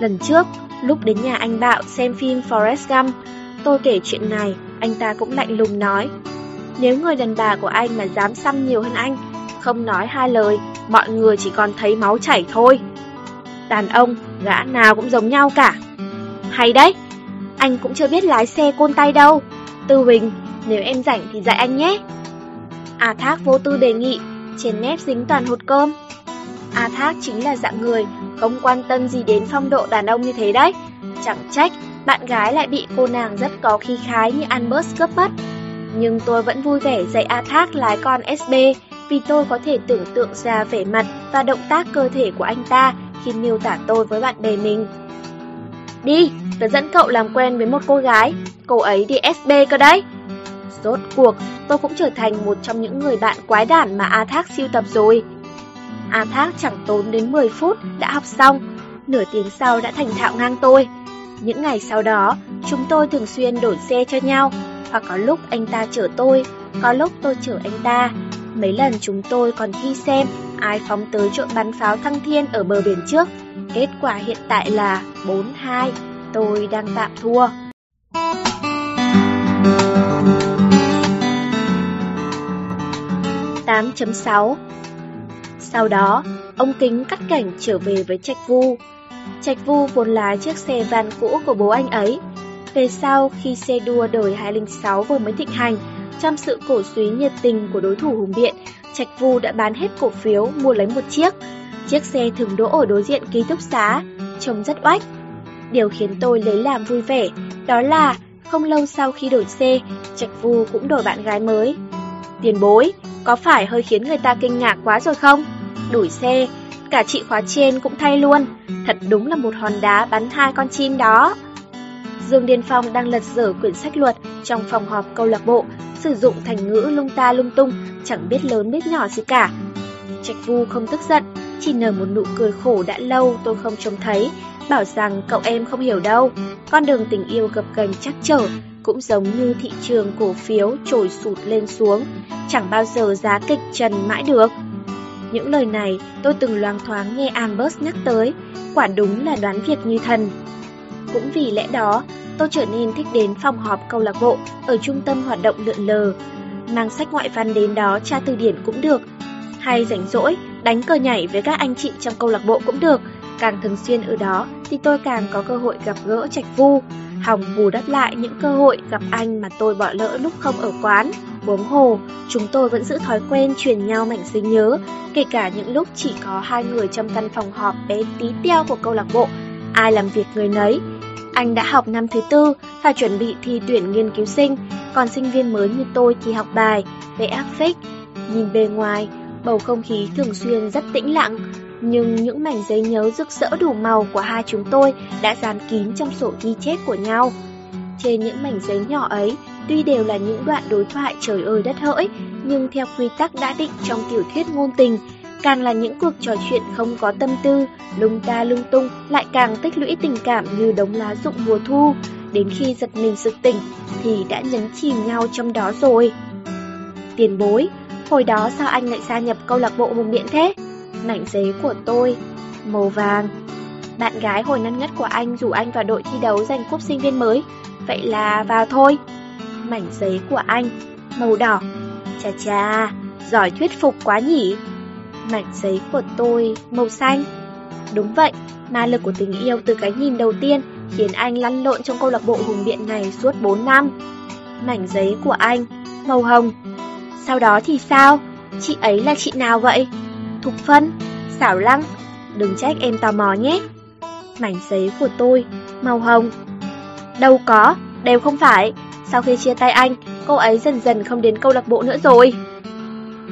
Lần trước, lúc đến nhà anh Bạo xem phim Forrest Gump, tôi kể chuyện này, anh ta cũng lạnh lùng nói. Nếu người đàn bà của anh mà dám xăm nhiều hơn anh, không nói hai lời, mọi người chỉ còn thấy máu chảy thôi. Đàn ông, gã nào cũng giống nhau cả. Hay đấy, anh cũng chưa biết lái xe côn tay đâu. Tư Huỳnh, nếu em rảnh thì dạy anh nhé. A Thác vô tư đề nghị, trên mép dính toàn hột cơm. A Thác chính là dạng người không quan tâm gì đến phong độ đàn ông như thế đấy. Chẳng trách, bạn gái lại bị cô nàng rất có khí khái như Albert cướp mất. Nhưng tôi vẫn vui vẻ dạy A Thác lái con SB vì tôi có thể tưởng tượng ra vẻ mặt và động tác cơ thể của anh ta khi miêu tả tôi với bạn bè mình. Đi, tớ dẫn cậu làm quen với một cô gái, cô ấy đi SB cơ đấy. Rốt cuộc, tôi cũng trở thành một trong những người bạn quái đản mà A Thác siêu tập rồi. A Thác chẳng tốn đến 10 phút đã học xong, nửa tiếng sau đã thành thạo ngang tôi. Những ngày sau đó, chúng tôi thường xuyên đổi xe cho nhau, hoặc có lúc anh ta chở tôi, có lúc tôi chở anh ta. Mấy lần chúng tôi còn thi xem ai phóng tới trộn bắn pháo thăng thiên ở bờ biển trước. Kết quả hiện tại là 4-2, tôi đang tạm thua. tám chấm sáu Sau đó, ông Kính cắt cảnh trở về với Trạch Vu. Trạch Vu vốn là chiếc xe van cũ của bố anh ấy. Về sau, khi xe đua đời 206 vừa mới thịnh hành, trong sự cổ suý nhiệt tình của đối thủ hùng biện, Trạch Vu đã bán hết cổ phiếu mua lấy một chiếc. Chiếc xe thường đỗ ở đối diện ký túc xá, trông rất oách. Điều khiến tôi lấy làm vui vẻ, đó là không lâu sau khi đổi xe, Trạch Vu cũng đổi bạn gái mới. Tiền bối, có phải hơi khiến người ta kinh ngạc quá rồi không? Đổi xe, cả chị khóa trên cũng thay luôn, thật đúng là một hòn đá bắn hai con chim đó. Dương Điên Phong đang lật dở quyển sách luật trong phòng họp câu lạc bộ, sử dụng thành ngữ lung ta lung tung, chẳng biết lớn biết nhỏ gì cả. Trạch Vu không tức giận, chỉ nở một nụ cười khổ đã lâu tôi không trông thấy, bảo rằng cậu em không hiểu đâu. Con đường tình yêu gập ghềnh chắc trở, cũng giống như thị trường cổ phiếu trồi sụt lên xuống, chẳng bao giờ giá kịch trần mãi được. Những lời này tôi từng loáng thoáng nghe Ambers nhắc tới, quả đúng là đoán việc như thần. Cũng vì lẽ đó, tôi trở nên thích đến phòng họp câu lạc bộ ở trung tâm hoạt động lượn lờ. Mang sách ngoại văn đến đó tra từ điển cũng được. Hay rảnh rỗi, đánh cờ nhảy với các anh chị trong câu lạc bộ cũng được. Càng thường xuyên ở đó thì tôi càng có cơ hội gặp gỡ Trạch Vu, hòng bù đắp lại những cơ hội gặp anh mà tôi bỏ lỡ lúc không ở quán. Huống hồ, chúng tôi vẫn giữ thói quen truyền nhau mảnh sinh nhớ, kể cả những lúc chỉ có hai người trong căn phòng họp bé tí teo của câu lạc bộ, ai làm việc người nấy. Anh đã học năm thứ tư, phải chuẩn bị thi tuyển nghiên cứu sinh, còn sinh viên mới như tôi thì học bài, vẽ áp phích. Nhìn bề ngoài, bầu không khí thường xuyên rất tĩnh lặng, nhưng những mảnh giấy nhớ rực rỡ đủ màu của hai chúng tôi đã dán kín trong sổ ghi chép của nhau. Trên những mảnh giấy nhỏ ấy tuy đều là những đoạn đối thoại trời ơi đất hỡi, nhưng theo quy tắc đã định trong tiểu thuyết ngôn tình, càng là những cuộc trò chuyện không có tâm tư, lung ta lung tung lại càng tích lũy tình cảm như đống lá rụng mùa thu, đến khi giật mình sực tỉnh thì đã nhấn chìm nhau trong đó rồi. Tiền bối, hồi đó sao anh lại gia nhập câu lạc bộ hùng biện thế? Mảnh giấy của tôi, màu vàng. Bạn gái hồi năm nhất của anh rủ anh vào đội thi đấu giành cúp sinh viên mới, vậy là vào thôi. Mảnh giấy của anh, màu đỏ. Chà chà, giỏi thuyết phục quá nhỉ? Mảnh giấy của tôi, màu xanh. Đúng vậy, ma lực của tình yêu từ cái nhìn đầu tiên khiến anh lăn lộn trong câu lạc bộ hùng biện này suốt 4 năm. Mảnh giấy của anh, màu hồng. Sau đó thì sao? Chị ấy là chị nào vậy? Thục Phân, Xảo Lăng, đừng trách em tò mò nhé. Mảnh giấy của tôi, màu hồng. Đâu có, đều không phải. Sau khi chia tay anh, cô ấy dần dần không đến câu lạc bộ nữa rồi.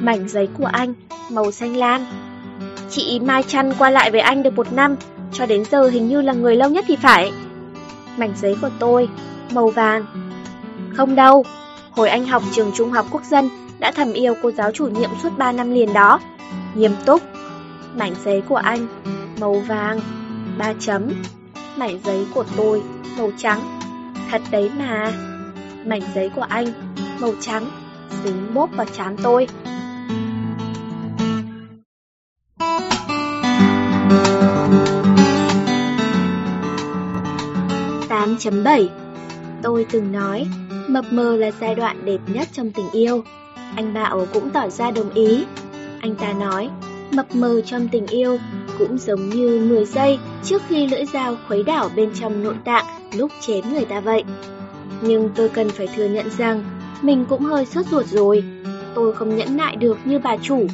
Mảnh giấy của anh, màu xanh lam. Chị Mai Trăn qua lại với anh được một năm, cho đến giờ hình như là người lâu nhất thì phải. Mảnh giấy của tôi, màu vàng. Không đâu, hồi anh học trường trung học quốc dân, đã thầm yêu cô giáo chủ nhiệm suốt 3 năm liền đó. Nghiêm túc. Mảnh giấy của anh, màu vàng, ba chấm. Mảnh giấy của tôi, màu trắng. Thật đấy mà. Mảnh giấy của anh, màu trắng, dính bốp vào chán tôi. Tám chấm bảy Tôi từng nói, mập mờ là giai đoạn đẹp nhất trong tình yêu. Anh Bảo cũng tỏ ra đồng ý. Anh ta nói, mập mờ trong tình yêu cũng giống như 10 giây trước khi lưỡi dao khuấy đảo bên trong nội tạng lúc chém người ta vậy. Nhưng tôi cần phải thừa nhận rằng mình cũng hơi sốt ruột rồi. Tôi không nhẫn nại được như bà chủ.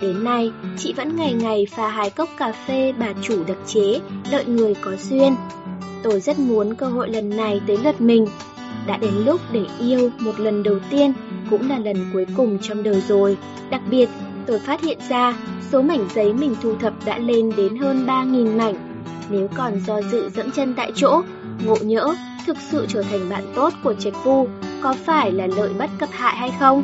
Đến nay, chị vẫn ngày ngày pha hai cốc cà phê bà chủ đặc chế, đợi người có duyên. Tôi rất muốn cơ hội lần này tới lượt mình. Đã đến lúc để yêu một lần đầu tiên, cũng là lần cuối cùng trong đời rồi. Đặc biệt, tôi phát hiện ra số mảnh giấy mình thu thập đã lên đến hơn 3.000 mảnh. Nếu còn do dự dẫm chân tại chỗ, ngộ nhỡ, thực sự trở thành bạn tốt của Trạch Vu, có phải là lợi bất cập hại hay không?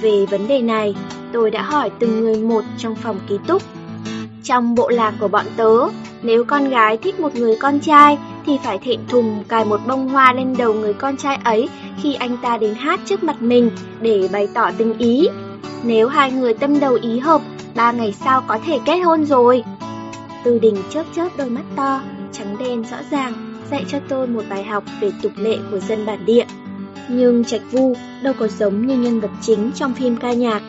Về vấn đề này, tôi đã hỏi từng người một trong phòng ký túc. Trong bộ lạc của bọn tớ, nếu con gái thích một người con trai thì phải thẹn thùng cài một bông hoa lên đầu người con trai ấy khi anh ta đến hát trước mặt mình để bày tỏ tình ý. Nếu hai người tâm đầu ý hợp, ba ngày sau có thể kết hôn rồi. Từ đình chớp chớp đôi mắt to, trắng đen rõ ràng, dạy cho tôi một bài học về tục lệ của dân bản địa. Nhưng Trạch Vu đâu có giống như nhân vật chính trong phim ca nhạc,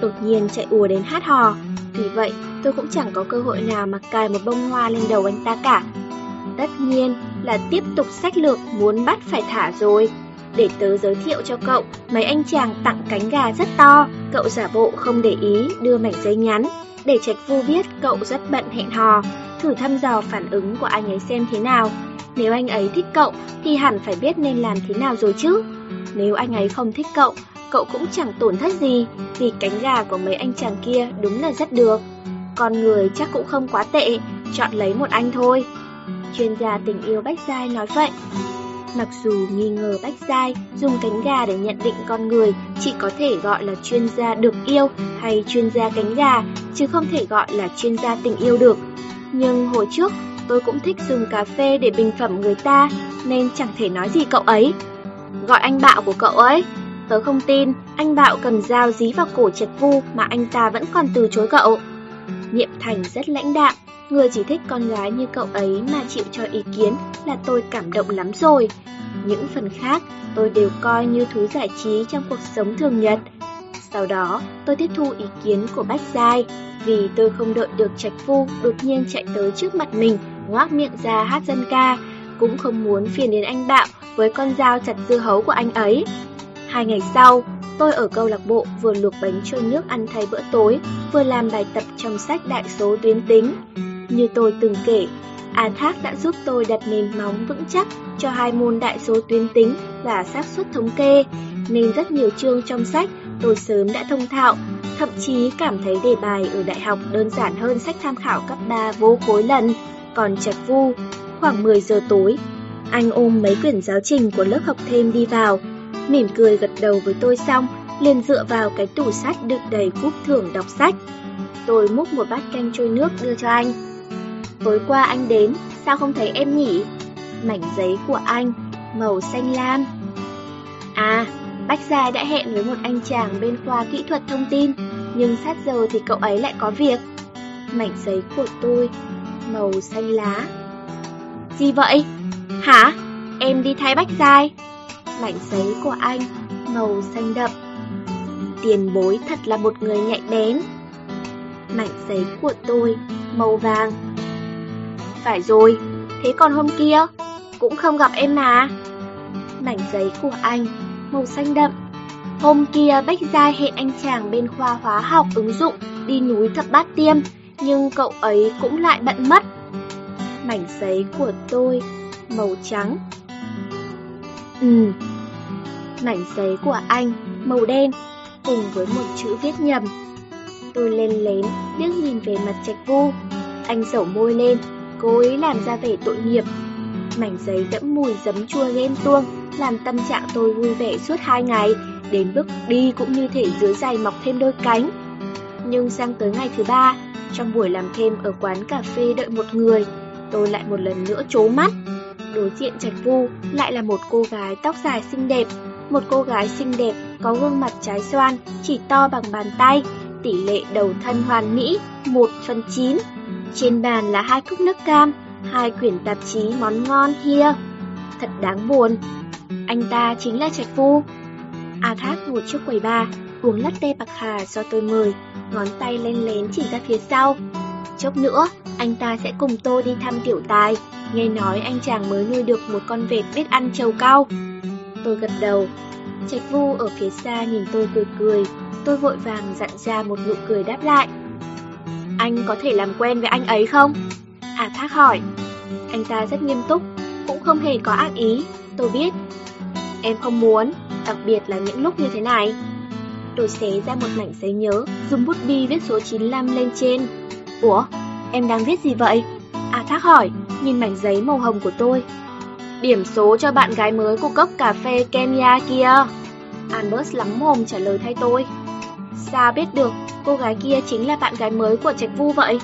đột nhiên chạy ùa đến hát hò. Vì vậy, tôi cũng chẳng có cơ hội nào mà cài một bông hoa lên đầu anh ta cả. Tất nhiên là tiếp tục sách lược muốn bắt phải thả rồi. Để tớ giới thiệu cho cậu, mấy anh chàng tặng cánh gà rất to, cậu giả bộ không để ý đưa mảnh giấy nhắn, để Trạch Vu biết cậu rất bận hẹn hò, thử thăm dò phản ứng của anh ấy xem thế nào. Nếu anh ấy thích cậu thì hẳn phải biết nên làm thế nào rồi chứ. Nếu anh ấy không thích cậu, cậu cũng chẳng tổn thất gì, vì cánh gà của mấy anh chàng kia đúng là rất được. Con người chắc cũng không quá tệ, chọn lấy một anh thôi. Chuyên gia tình yêu Bách Giai nói vậy. Mặc dù nghi ngờ Bách Giai dùng cánh gà để nhận định con người chỉ có thể gọi là chuyên gia được yêu hay chuyên gia cánh gà, chứ không thể gọi là chuyên gia tình yêu được. Nhưng hồi trước, tôi cũng thích dùng cà phê để bình phẩm người ta, nên chẳng thể nói gì cậu ấy. Gọi anh bạo của cậu ấy. Tớ không tin, anh bạo cầm dao dí vào cổ Trạch Vu mà anh ta vẫn còn từ chối cậu. Niệm Thành rất lãnh đạm, người chỉ thích con gái như cậu ấy mà chịu cho ý kiến là tôi cảm động lắm rồi. Những phần khác tôi đều coi như thú giải trí trong cuộc sống thường nhật. Sau đó, tôi tiếp thu ý kiến của Bách Giai, vì tôi không đợi được Trạch vu đột nhiên chạy tới trước mặt mình, ngoác miệng ra hát dân ca, cũng không muốn phiền đến anh Bạo với con dao chặt dưa hấu của anh ấy. Hai ngày sau, tôi ở câu lạc bộ vừa luộc bánh trôi nước ăn thay bữa tối, vừa làm bài tập trong sách đại số tuyến tính. Như tôi từng kể, A Thác đã giúp tôi đặt nền móng vững chắc cho hai môn đại số tuyến tính và xác suất thống kê, nên rất nhiều chương trong sách tôi sớm đã thông thạo, thậm chí cảm thấy đề bài ở đại học đơn giản hơn sách tham khảo cấp 3 vô khối lần. Còn Trạch Vu, khoảng 10 giờ tối, anh ôm mấy quyển giáo trình của lớp học thêm đi vào mỉm cười gật đầu với tôi xong, liền dựa vào cái tủ sách đựng đầy cúp thưởng đọc sách. Tôi múc một bát canh trôi nước đưa cho anh. Tối qua anh đến, sao không thấy em nhỉ? Mảnh giấy của anh, màu xanh lam. À, Bách Gia đã hẹn với một anh chàng bên khoa kỹ thuật thông tin, nhưng sát giờ thì cậu ấy lại có việc. Mảnh giấy của tôi, màu xanh lá. Gì vậy? Hả? Em đi thay Bách Giai. Mảnh giấy của anh, màu xanh đậm. Tiền bối thật là một người nhạy bén. Mảnh giấy của tôi, màu vàng. Phải rồi, thế còn hôm kia, cũng không gặp em mà. Mảnh giấy của anh, màu xanh đậm. Hôm kia Bách Gia hẹn anh chàng bên khoa hóa học ứng dụng đi núi thập bát tiêm, nhưng cậu ấy cũng lại bận mất. Mảnh giấy của tôi, màu trắng. Ừ, mảnh giấy của anh, màu đen, cùng với một chữ viết nhầm. Tôi lên lén, liếc nhìn về mặt trạch vu. Anh sẩu môi lên, cố ý làm ra vẻ tội nghiệp. Mảnh giấy đẫm mùi giấm chua ghen tuông, làm tâm trạng tôi vui vẻ suốt hai ngày, đến bước đi cũng như thể dưới giày mọc thêm đôi cánh. Nhưng sang tới ngày thứ ba, trong buổi làm thêm ở quán cà phê đợi một người, tôi lại một lần nữa trố mắt. Đối diện Trạch Vu lại là một cô gái tóc dài xinh đẹp, một cô gái xinh đẹp có gương mặt trái xoan, chỉ to bằng bàn tay, tỷ lệ đầu thân hoàn mỹ 1 phần 9. Trên bàn là hai cốc nước cam, hai quyển tạp chí món ngon here. Thật đáng buồn. Anh ta chính là Trạch Vu. A Thác ngồi trước quầy bar, uống latte bạc hà do tôi mời, ngón tay lên lén chỉ ra phía sau. Chốc nữa, anh ta sẽ cùng tôi đi thăm tiểu tài, nghe nói anh chàng mới nuôi được một con vẹt biết ăn trầu cao. Tôi gật đầu, Trạch Vu ở phía xa nhìn tôi cười cười, tôi vội vàng dặn ra một nụ cười đáp lại. Anh có thể làm quen với anh ấy không? à Thác hỏi. Anh ta rất nghiêm túc, cũng không hề có ác ý, tôi biết. Em không muốn, đặc biệt là những lúc như thế này. Tôi xé ra một mảnh giấy nhớ, dùng bút bi viết số 95 lên trên. Ủa, em đang viết gì vậy? A Thác hỏi, nhìn mảnh giấy màu hồng của tôi. Điểm số cho bạn gái mới của cốc cà phê Kenya kia. Albert lắm mồm trả lời thay tôi. Sao biết được cô gái kia chính là bạn gái mới của Trạch Vu vậy?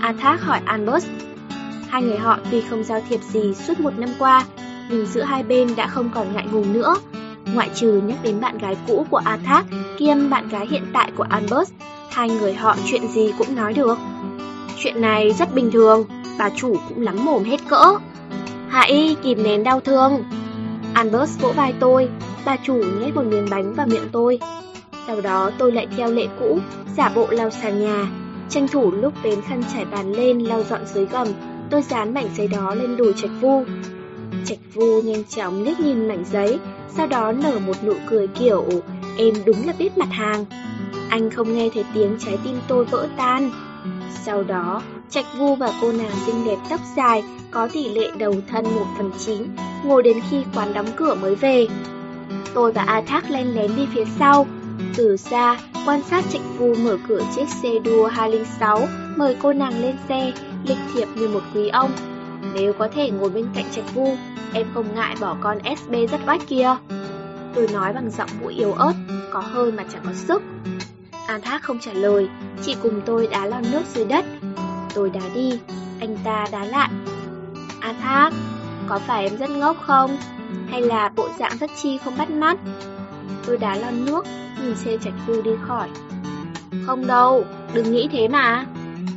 A Thác hỏi Albert. Hai người họ tuy không giao thiệp gì suốt một năm qua, nhưng giữa hai bên đã không còn ngại ngùng nữa. Ngoại trừ nhắc đến bạn gái cũ của A Thác kiêm bạn gái hiện tại của Albert, hai người họ chuyện gì cũng nói được. Chuyện này rất bình thường, bà chủ cũng lắm mồm hết cỡ. Hãy kìm nén đau thương. Albert vỗ vai tôi, bà chủ nhét một miếng bánh vào miệng tôi. Sau đó tôi lại theo lệ cũ, giả bộ lau sàn nhà. Tranh thủ lúc bến khăn trải bàn lên lau dọn dưới gầm, tôi dán mảnh giấy đó lên đùi Trạch Vu. Trạch Vu nhanh chóng liếc nhìn mảnh giấy, sau đó nở một nụ cười kiểu em đúng là biết mặt hàng. Anh không nghe thấy tiếng trái tim tôi vỡ tan. Sau đó, Trạch Vu và cô nàng xinh đẹp tóc dài có tỷ lệ đầu thân 1 phần 9, ngồi đến khi quán đóng cửa mới về. Tôi và A Thác len lén đi phía sau. Từ xa, quan sát Trạch Vu mở cửa chiếc xe đua 206, mời cô nàng lên xe, lịch thiệp như một quý ông. Nếu có thể ngồi bên cạnh Trạch Vu, em không ngại bỏ con SB rất oách kia. Tôi nói bằng giọng mũi yếu ớt, có hơi mà chẳng có sức. An Thác không trả lời, chỉ cùng tôi đá lon nước dưới đất. Tôi đá đi, anh ta đá lại. An Thác, có phải em rất ngốc không? Hay là bộ dạng rất chi không bắt mắt? Tôi đá lon nước, nhìn xe chạch vu đi khỏi. Không đâu, đừng nghĩ thế mà.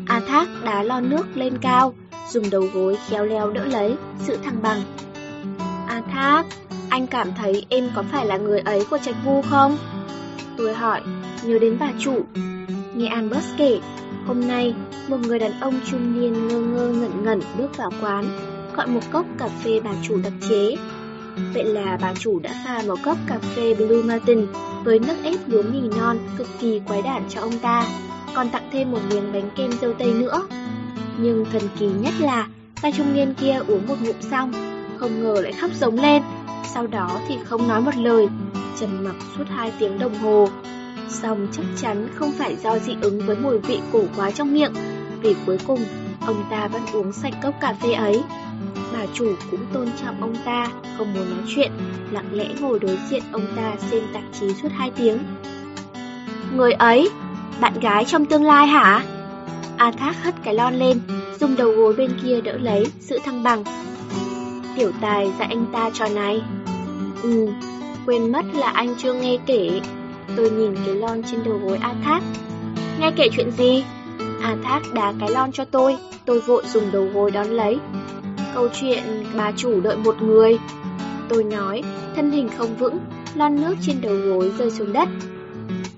An Thác đá lon nước lên cao, dùng đầu gối khéo léo đỡ lấy, sự thăng bằng. An Thác, anh cảm thấy em có phải là người ấy của Trạch Vu không? Tôi hỏi, nhớ đến bà chủ. Nghe Albert kể, hôm nay một người đàn ông trung niên ngơ ngơ ngẩn ngẩn bước vào quán, gọi một cốc cà phê bà chủ đặc chế. Vậy là bà chủ đã pha một cốc cà phê Blue Mountain với nước ép lúa mì non cực kỳ quái đản cho ông ta, còn tặng thêm một miếng bánh kem dâu tây nữa. Nhưng thần kỳ nhất là, tay trung niên kia uống một ngụm xong, không ngờ lại khóc giống lên, sau đó thì không nói một lời, trầm mặc suốt hai tiếng đồng hồ. Xong chắc chắn không phải do dị ứng với mùi vị cổ quá trong miệng, vì cuối cùng ông ta vẫn uống sạch cốc cà phê ấy. bà chủ cũng tôn trọng ông ta, không muốn nói chuyện, lặng lẽ ngồi đối diện ông ta xem tạp chí suốt 2 tiếng. Người ấy, bạn gái trong tương lai hả? A Thác hất cái lon lên, dùng đầu gối bên kia đỡ lấy, sự thăng bằng. Tiểu tài dạy anh ta trò này. Ừ, quên mất là anh chưa nghe kể. Tôi nhìn cái lon trên đầu gối A Thác. Nghe kể chuyện gì? A Thác đá cái lon cho tôi, tôi vội dùng đầu gối đón lấy. Câu chuyện bà chủ đợi một người. Tôi nói, thân hình không vững, lon nước trên đầu gối rơi xuống đất.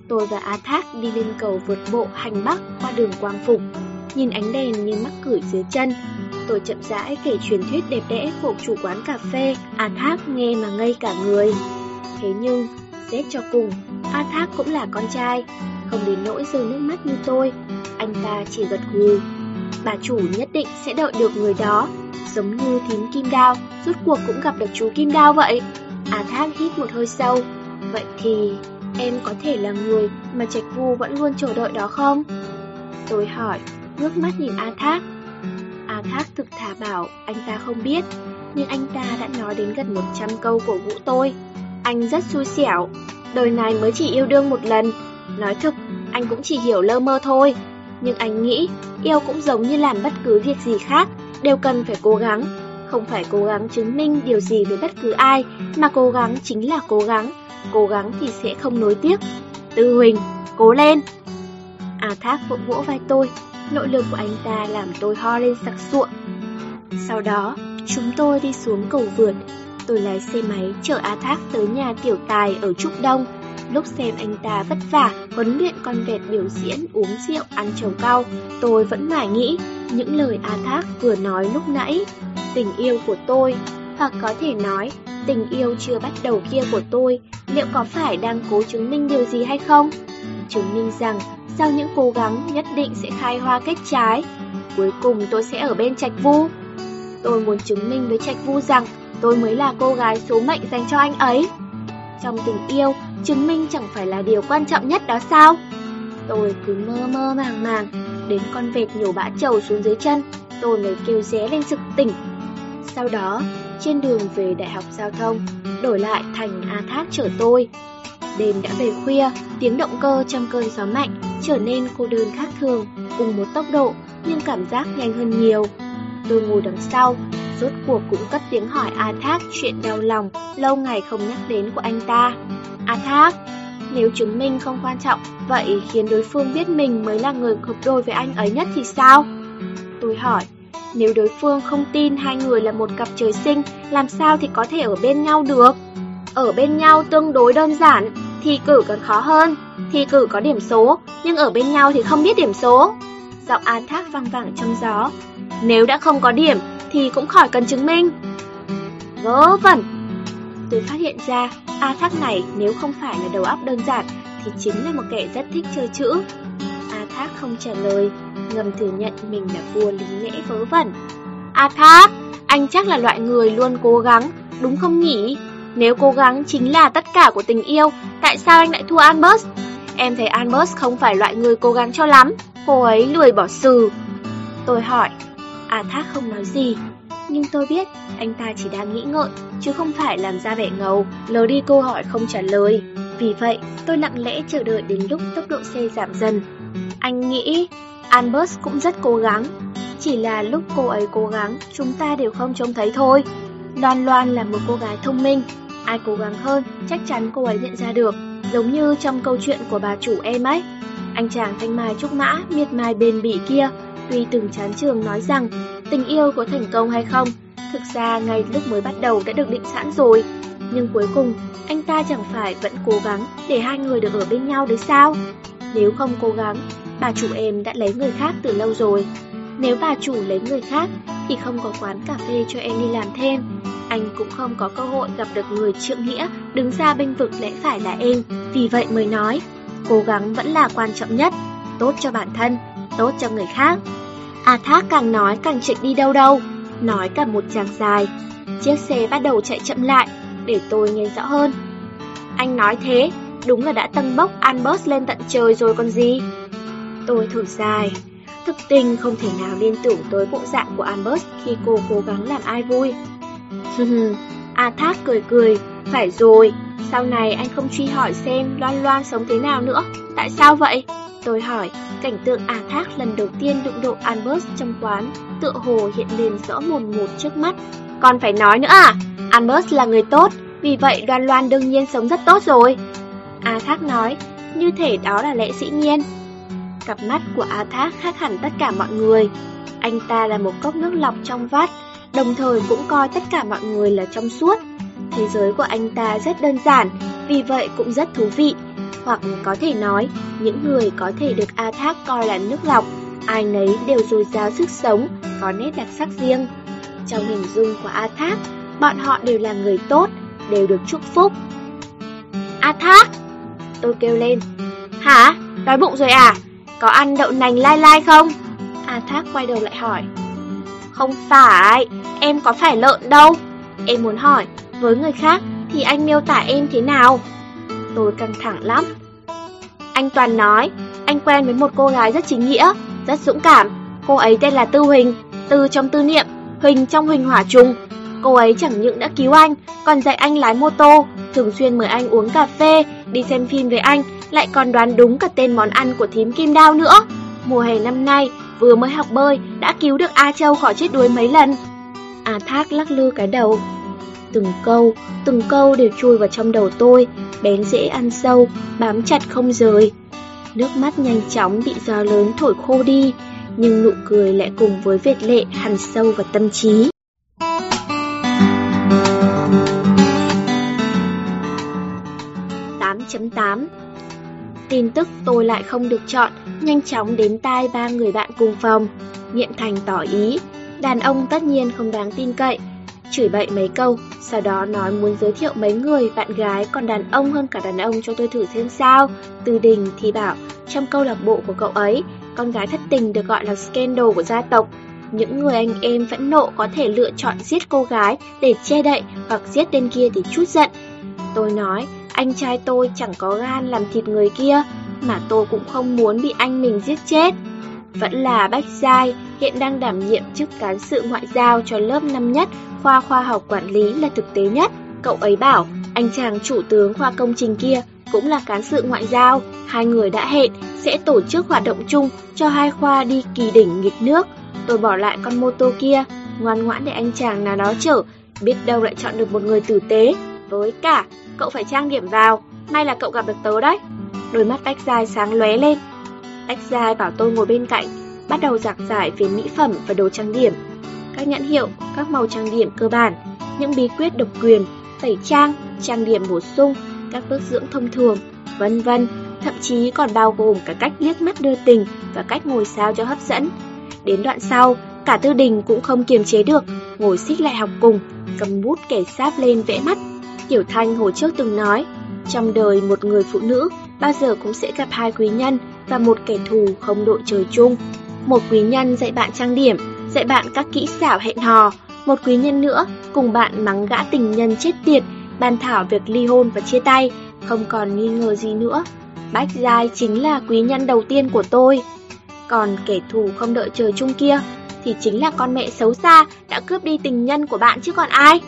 Tôi và A Thác đi lên cầu vượt bộ hành bắc qua đường Quang Phục, nhìn ánh đèn như mắc cửi dưới chân. Tôi chậm rãi kể truyền thuyết đẹp đẽ của chủ quán cà phê, A Thác nghe mà ngây cả người. Thế nhưng, xét cho cùng, A Thác cũng là con trai, không đến nỗi rơi nước mắt như tôi. Anh ta chỉ gật gù. Bà chủ nhất định sẽ đợi được người đó, giống như thím Kim Đao, rốt cuộc cũng gặp được chú Kim Đao vậy. A Thác hít một hơi sâu. Vậy thì em có thể là người mà Trạch Vu vẫn luôn chờ đợi đó không? Tôi hỏi, ngước mắt nhìn A Thác. A Thác thực thà bảo anh ta không biết, nhưng anh ta đã nói đến gần 100 câu cổ vũ tôi. Anh rất xui xẻo, đời này mới chỉ yêu đương một lần. Nói thực, anh cũng chỉ hiểu lơ mơ thôi. Nhưng anh nghĩ, yêu cũng giống như làm bất cứ việc gì khác, đều cần phải cố gắng. Không phải cố gắng chứng minh điều gì với bất cứ ai, mà cố gắng chính là cố gắng. Cố gắng thì sẽ không nối tiếc. Tư Huỳnh, cố lên! À Thác vỗ vỗ vai tôi, nội lực của anh ta làm tôi ho lên sặc sụa. Sau đó, chúng tôi đi xuống cầu vượt. Tôi lái xe máy chở A Thác tới nhà tiểu tài ở Trúc Đông. Lúc xem anh ta vất vả huấn luyện con vẹt biểu diễn uống rượu ăn trầu cao, tôi vẫn mải nghĩ những lời A Thác vừa nói lúc nãy. Tình yêu của tôi, hoặc có thể nói tình yêu chưa bắt đầu kia của tôi, liệu có phải đang cố chứng minh điều gì hay không? Chứng minh rằng sau những cố gắng nhất định sẽ khai hoa kết trái. Cuối cùng tôi sẽ ở bên Trạch Vu. Tôi muốn chứng minh với Trạch Vu rằng tôi mới là cô gái số mệnh dành cho anh ấy. Trong tình yêu, chứng minh chẳng phải là điều quan trọng nhất đó sao? Tôi cứ mơ mơ màng màng, đến con vẹt nhổ bã trầu xuống dưới chân, tôi mới kêu ré lên sực tỉnh. Sau đó, trên đường về Đại học Giao thông, đổi lại thành A Thác chở tôi. Đêm đã về khuya, tiếng động cơ trong cơn gió mạnh trở nên cô đơn khác thường, cùng một tốc độ nhưng cảm giác nhanh hơn nhiều. Tôi ngồi đằng sau, rốt cuộc cũng cất tiếng hỏi A Thác chuyện đau lòng lâu ngày không nhắc đến của anh ta. A Thác, nếu chứng minh không quan trọng, vậy khiến đối phương biết mình mới là người hợp đôi với anh ấy nhất thì sao? Tôi hỏi, nếu đối phương không tin hai người là một cặp trời sinh, làm sao thì có thể ở bên nhau được? Ở bên nhau tương đối đơn giản, thi cử còn khó hơn. Thi cử có điểm số, nhưng ở bên nhau thì không biết điểm số. Giọng A Thác vang vẳng trong gió. Nếu đã không có điểm, thì cũng khỏi cần chứng minh. Vớ vẩn! Tôi phát hiện ra, A Thác này nếu không phải là đầu óc đơn giản, thì chính là một kẻ rất thích chơi chữ. A Thác không trả lời, ngầm thừa nhận mình là vua lý lẽ vớ vẩn. A Thác, anh chắc là loại người luôn cố gắng, đúng không nhỉ? Nếu cố gắng chính là tất cả của tình yêu, tại sao anh lại thua Albert? Em thấy Albert không phải loại người cố gắng cho lắm, cô ấy lười bỏ sừ. Tôi hỏi, A Thác không nói gì, nhưng tôi biết anh ta chỉ đang nghĩ ngợi, chứ không phải làm ra vẻ ngầu, lờ đi câu hỏi không trả lời. Vì vậy, tôi lặng lẽ chờ đợi đến lúc tốc độ xe giảm dần. Anh nghĩ Albert cũng rất cố gắng, chỉ là lúc cô ấy cố gắng, chúng ta đều không trông thấy thôi. Loan Loan là một cô gái thông minh, ai cố gắng hơn, chắc chắn cô ấy nhận ra được, giống như trong câu chuyện của bà chủ em ấy. Anh chàng thanh mai trúc mã, miệt mài bền bỉ kia, tuy từng chán trường nói rằng tình yêu có thành công hay không, thực ra ngay lúc mới bắt đầu đã được định sẵn rồi. Nhưng cuối cùng, anh ta chẳng phải vẫn cố gắng để hai người được ở bên nhau đấy sao? Nếu không cố gắng, bà chủ em đã lấy người khác từ lâu rồi. Nếu bà chủ lấy người khác thì không có quán cà phê cho em đi làm thêm. Anh cũng không có cơ hội gặp được người trượng nghĩa đứng ra bên vực lẽ phải là em. Vì vậy mới nói, cố gắng vẫn là quan trọng nhất, tốt cho bản thân, tốt cho người khác. A Thác càng nói càng chạy đi đâu đâu, nói cả một chàng dài. Chiếc xe bắt đầu chạy chậm lại, để tôi nghe rõ hơn. Anh nói thế, đúng là đã tăng bốc Albert lên tận trời rồi còn gì. Tôi thở dài, thực tình không thể nào liên tưởng tới bộ dạng của Albert khi cô cố gắng làm ai vui. A à, Thác cười cười, phải rồi, sau này anh không truy hỏi xem Loan Loan sống thế nào nữa, tại sao vậy? Tôi hỏi, cảnh tượng A Thác lần đầu tiên đụng độ Albert trong quán, tựa hồ hiện lên rõ mồn một trước mắt. Còn phải nói nữa à, Albert là người tốt, vì vậy Đoan Loan đương nhiên sống rất tốt rồi. A Thác nói, như thể đó là lẽ dĩ nhiên. Cặp mắt của A Thác khác hẳn tất cả mọi người. Anh ta là một cốc nước lọc trong vắt, đồng thời cũng coi tất cả mọi người là trong suốt. Thế giới của anh ta rất đơn giản, vì vậy cũng rất thú vị. Hoặc có thể nói, những người có thể được A Thác coi là nước lọc, ai nấy đều dồi dào sức sống, có nét đặc sắc riêng. Trong hình dung của A Thác, bọn họ đều là người tốt, đều được chúc phúc. A Thác! Tôi kêu lên. Hả? Đói bụng rồi à? Có ăn đậu nành lai lai không? A Thác quay đầu lại hỏi. Không phải, em có phải lợn đâu. Em muốn hỏi, với người khác thì anh miêu tả em thế nào? Tôi căng thẳng lắm. Anh Toàn nói, anh quen với một cô gái rất chính nghĩa, rất dũng cảm. Cô ấy tên là Tư Huỳnh, Tư trong tư niệm, Huỳnh trong Huỳnh hỏa trùng. Cô ấy chẳng những đã cứu anh, còn dạy anh lái mô tô, thường xuyên mời anh uống cà phê, đi xem phim với anh, lại còn đoán đúng cả tên món ăn của thím Kim Đao nữa. Mùa hè năm nay, vừa mới học bơi, đã cứu được A Châu khỏi chết đuối mấy lần. A Thác lắc lư cái đầu. Từng câu, từng câu đều chui vào trong đầu tôi, bén dễ ăn sâu, bám chặt không rời. Nước mắt nhanh chóng bị gió lớn thổi khô đi, nhưng nụ cười lại cùng với vệt lệ hằn sâu vào tâm trí. chấm 8 Tin tức tôi lại không được chọn, nhanh chóng đến tai ba người bạn cùng phòng. Nghiệm Thành tỏ ý, đàn ông tất nhiên không đáng tin cậy, chửi bậy mấy câu, sau đó nói muốn giới thiệu mấy người bạn gái còn đàn ông hơn cả đàn ông cho tôi thử xem sao. Từ đình thì bảo, trong câu lạc bộ của cậu ấy, con gái thất tình được gọi là scandal của gia tộc. Những người anh em phẫn nộ có thể lựa chọn giết cô gái để che đậy hoặc giết tên kia để chút giận. Tôi nói, anh trai tôi chẳng có gan làm thịt người kia, mà tôi cũng không muốn bị anh mình giết chết. Vẫn là Bách Giai, hiện đang đảm nhiệm chức cán sự ngoại giao cho lớp năm nhất, khoa khoa học quản lý là thực tế nhất. Cậu ấy bảo, anh chàng chủ tướng khoa công trình kia cũng là cán sự ngoại giao. Hai người đã hẹn sẽ tổ chức hoạt động chung cho hai khoa đi kỳ đỉnh nghịch nước. Tôi bỏ lại con mô tô kia, ngoan ngoãn để anh chàng nào đó chở, biết đâu lại chọn được một người tử tế. Với cả, cậu phải trang điểm vào, may là cậu gặp được tớ đấy. Đôi mắt Bách Giai sáng lóe lên ách ra bảo tôi ngồi bên cạnh, bắt đầu giảng giải về mỹ phẩm và đồ trang điểm. Các nhãn hiệu, các màu trang điểm cơ bản, những bí quyết độc quyền, tẩy trang, trang điểm bổ sung, các bước dưỡng thông thường, vân vân, thậm chí còn bao gồm cả cách liếc mắt đưa tình và cách ngồi sao cho hấp dẫn. Đến đoạn sau, cả Tư Đình cũng không kiềm chế được, ngồi xích lại học cùng, cầm bút kẻ sáp lên vẽ mắt Tiểu Thanh hồi trước từng nói, trong đời một người phụ nữ bao giờ cũng sẽ gặp hai quý nhân và một kẻ thù không đội trời chung. Một quý nhân dạy bạn trang điểm, dạy bạn các kỹ xảo hẹn hò. Một quý nhân nữa cùng bạn mắng gã tình nhân chết tiệt, bàn thảo việc ly hôn và chia tay, không còn nghi ngờ gì nữa. Bách Giai chính là quý nhân đầu tiên của tôi. Còn kẻ thù không đợi trời chung kia thì chính là con mẹ xấu xa đã cướp đi tình nhân của bạn chứ còn ai.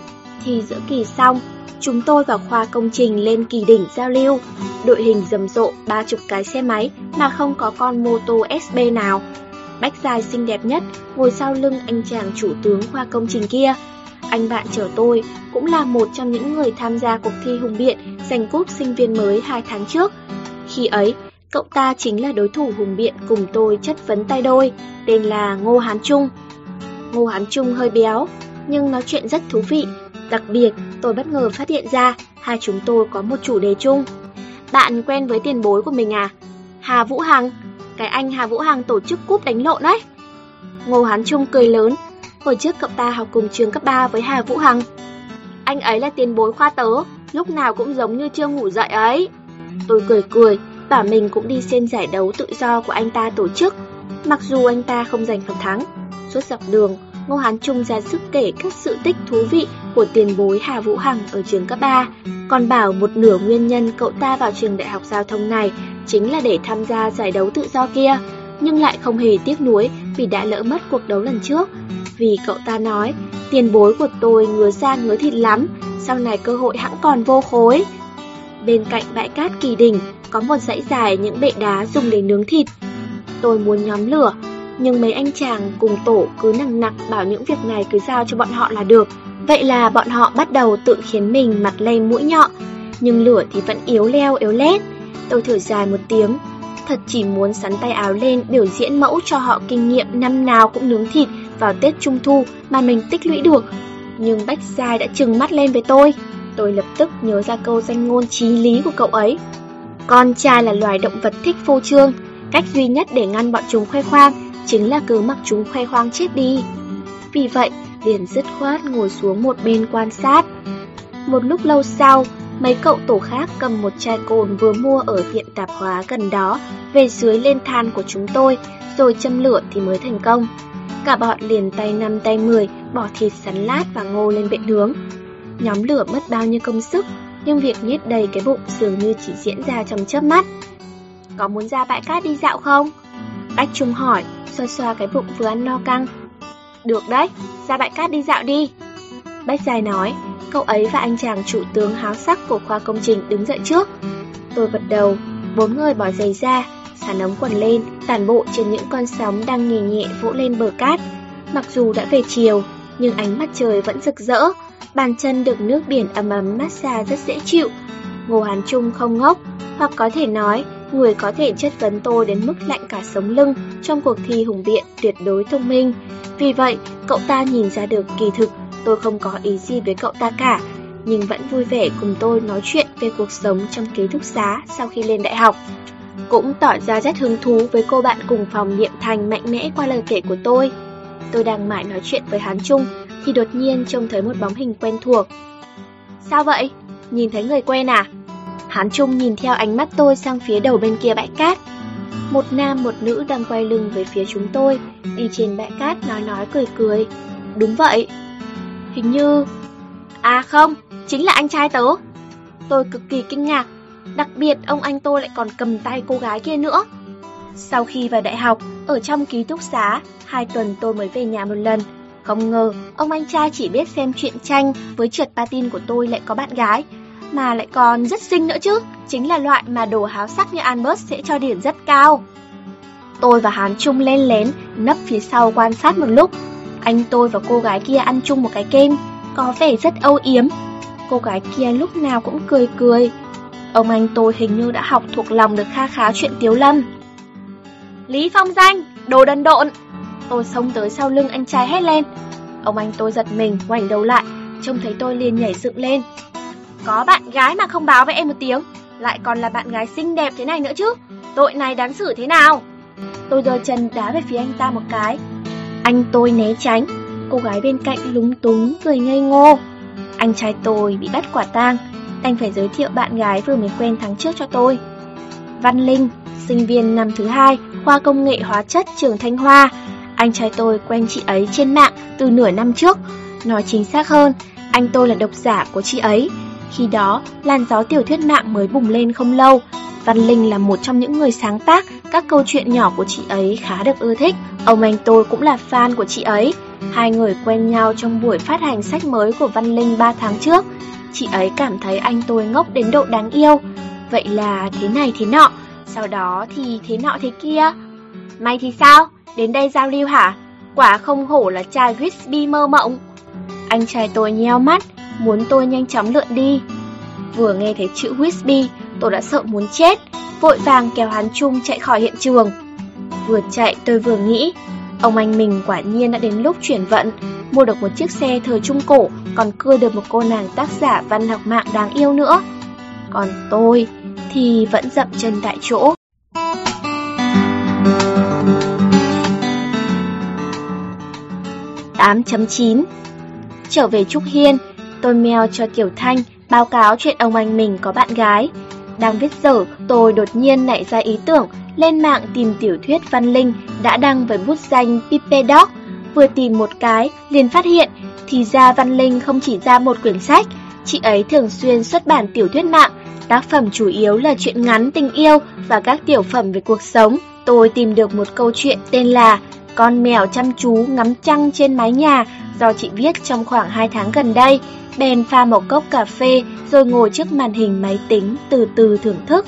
Thì giữa kỳ xong, Chúng tôi và khoa công trình lên kỳ đỉnh giao lưu, đội hình rầm rộ ba chục cái xe máy mà không có con mô tô SB nào. Bách dài xinh đẹp nhất, ngồi sau lưng anh chàng chủ tướng khoa công trình kia. Anh bạn chở tôi cũng là một trong những người tham gia cuộc thi hùng biện giành cúp sinh viên mới hai tháng trước. Khi ấy, cậu ta chính là đối thủ hùng biện cùng tôi chất vấn tay đôi, tên là Ngô Hán Trung. Ngô Hán Trung hơi béo, nhưng nói chuyện rất thú vị Đặc biệt, tôi bất ngờ phát hiện ra hai chúng tôi có một chủ đề chung. Bạn quen với tiền bối của mình à? Hà Vũ Hằng, cái anh Hà Vũ Hằng tổ chức cúp đánh lộn đấy. Ngô Hán Trung cười lớn, hồi trước cậu ta học cùng trường cấp 3 với Hà Vũ Hằng. Anh ấy là tiền bối khoa tớ, lúc nào cũng giống như chưa ngủ dậy ấy. Tôi cười cười, bảo mình cũng đi xem giải đấu tự do của anh ta tổ chức, mặc dù anh ta không giành phần thắng. Suốt dọc đường, Ngô Hán Trung ra sức kể các sự tích thú vị của tiền bối Hà Vũ Hằng ở trường cấp 3, còn bảo một nửa nguyên nhân cậu ta vào trường đại học giao thông này chính là để tham gia giải đấu tự do kia. nhưng lại không hề tiếc nuối vì đã lỡ mất cuộc đấu lần trước. Vì cậu ta nói, tiền bối của tôi ngứa da ngứa thịt lắm, sau này cơ hội hãng còn vô khối. Bên cạnh bãi cát kỳ đình có một dãy dài những bệ đá dùng để nướng thịt. Tôi muốn nhóm lửa, nhưng mấy anh chàng cùng tổ cứ nặng nặc bảo những việc này cứ giao cho bọn họ là được. Vậy là bọn họ bắt đầu tự khiến mình mặt lây mũi nhọn, nhưng lửa thì vẫn yếu leo yếu lét. Tôi thở dài một tiếng, thật chỉ muốn sắn tay áo lên biểu diễn mẫu cho họ kinh nghiệm năm nào cũng nướng thịt vào Tết Trung Thu mà mình tích lũy được. Nhưng Bách Giai đã trừng mắt lên với tôi. Tôi lập tức nhớ ra câu danh ngôn trí lý của cậu ấy. Con trai là loài động vật thích phô trương, cách duy nhất để ngăn bọn chúng khoe khoang chính là cứ mặc chúng khoe khoang chết đi. Vì vậy, liền dứt khoát ngồi xuống một bên quan sát. Một lúc lâu sau, mấy cậu tổ khác cầm một chai cồn vừa mua ở tiệm tạp hóa gần đó về dưới lên than của chúng tôi, rồi châm lửa thì mới thành công. Cả bọn liền tay năm tay mười bỏ thịt sắn lát và ngô lên bệ nướng. Nhóm lửa mất bao nhiêu công sức, nhưng việc nhét đầy cái bụng dường như chỉ diễn ra trong chớp mắt. Có muốn ra bãi cát đi dạo không? Bách Trung hỏi, xoa xoa cái bụng vừa ăn no căng. Được đấy, ra bãi cát đi dạo đi. Bách Dài nói, cậu ấy và anh chàng chủ tướng háo sắc của khoa công trình đứng dậy trước. Tôi gật đầu, bốn người bỏ giày ra, xả ống quần lên, tản bộ trên những con sóng đang nhẹ nhẹ vỗ lên bờ cát. Mặc dù đã về chiều, nhưng ánh mặt trời vẫn rực rỡ, bàn chân được nước biển ấm ấm massage rất dễ chịu. Ngô Hán Trung không ngốc, hoặc có thể nói, người có thể chất vấn tôi đến mức lạnh cả sống lưng trong cuộc thi hùng biện tuyệt đối thông minh. Vì vậy, cậu ta nhìn ra được kỳ thực tôi không có ý gì với cậu ta cả, nhưng vẫn vui vẻ cùng tôi nói chuyện về cuộc sống trong ký túc xá sau khi lên đại học. Cũng tỏ ra rất hứng thú với cô bạn cùng phòng Niệm Thành mạnh mẽ qua lời kể của tôi. Tôi đang mãi nói chuyện với Hán Trung thì đột nhiên trông thấy một bóng hình quen thuộc. Sao vậy? Nhìn thấy người quen à? Hán Trung nhìn theo ánh mắt tôi sang phía đầu bên kia bãi cát. Một nam một nữ đang quay lưng về phía chúng tôi, đi trên bãi cát nói nói cười cười. Đúng vậy. Hình như... À không, chính là anh trai tớ. Tôi cực kỳ kinh ngạc, đặc biệt ông anh tôi lại còn cầm tay cô gái kia nữa. Sau khi vào đại học, ở trong ký túc xá, hai tuần tôi mới về nhà một lần. Không ngờ, ông anh trai chỉ biết xem truyện tranh với trượt patin của tôi lại có bạn gái, mà lại còn rất xinh nữa chứ, chính là loại mà đồ háo sắc như Albert sẽ cho điểm rất cao. Tôi và Hán Trung lên lén, nấp phía sau quan sát một lúc. Anh tôi và cô gái kia ăn chung một cái kem, có vẻ rất âu yếm. Cô gái kia lúc nào cũng cười cười. Ông anh tôi hình như đã học thuộc lòng được kha khá chuyện Tiếu Lâm. Lý Phong Danh, đồ đần độn! Tôi xông tới sau lưng anh trai hét lên. Ông anh tôi giật mình, ngoảnh đầu lại, trông thấy tôi liền nhảy dựng lên. Có bạn gái mà không báo với em một tiếng, lại còn là bạn gái xinh đẹp thế này nữa chứ. Tội này đáng xử thế nào? Tôi giơ chân đá về phía anh ta một cái. Anh tôi né tránh, cô gái bên cạnh lúng túng cười ngây ngô. Anh trai tôi bị bắt quả tang, anh phải giới thiệu bạn gái vừa mới quen tháng trước cho tôi. Văn Linh, sinh viên năm thứ hai, khoa công nghệ hóa chất trường Thanh Hoa. Anh trai tôi quen chị ấy trên mạng từ nửa năm trước. Nói chính xác hơn, anh tôi là độc giả của chị ấy. Khi đó, làn gió tiểu thuyết mạng mới bùng lên không lâu. Văn Linh là một trong những người sáng tác các câu chuyện nhỏ của chị ấy khá được ưa thích. Ông anh tôi cũng là fan của chị ấy. Hai người quen nhau trong buổi phát hành sách mới của Văn Linh 3 tháng trước. Chị ấy cảm thấy anh tôi ngốc đến độ đáng yêu. Vậy là thế này thế nọ, sau đó thì thế nọ thế kia. may thì sao? Đến đây giao lưu hả? Quả không hổ là trai Whisby mơ mộng. Anh trai tôi nheo mắt, muốn tôi nhanh chóng lượn đi. Vừa nghe thấy chữ Whisby, tôi đã sợ muốn chết, vội vàng kéo hắn chung chạy khỏi hiện trường. Vừa chạy tôi vừa nghĩ, ông anh mình quả nhiên đã đến lúc chuyển vận, mua được một chiếc xe thời trung cổ, còn cưa được một cô nàng tác giả văn học mạng đáng yêu nữa. Còn tôi thì vẫn dậm chân tại chỗ. tám chấm chín Trở về Trúc Hiên, tôi mail cho Tiểu Thanh báo cáo chuyện ông anh mình có bạn gái. Đang viết dở, tôi đột nhiên nảy ra ý tưởng lên mạng tìm tiểu thuyết văn linh đã đăng với bút danh Pipe Dog. Vừa tìm một cái, liền phát hiện, thì ra văn linh không chỉ ra một quyển sách, chị ấy thường xuyên xuất bản tiểu thuyết mạng, tác phẩm chủ yếu là chuyện ngắn tình yêu và các tiểu phẩm về cuộc sống. tôi tìm được một câu chuyện tên là con mèo chăm chú ngắm trăng trên mái nhà do chị viết trong khoảng 2 tháng gần đây. Bèn pha một cốc cà phê rồi ngồi trước màn hình máy tính từ từ thưởng thức.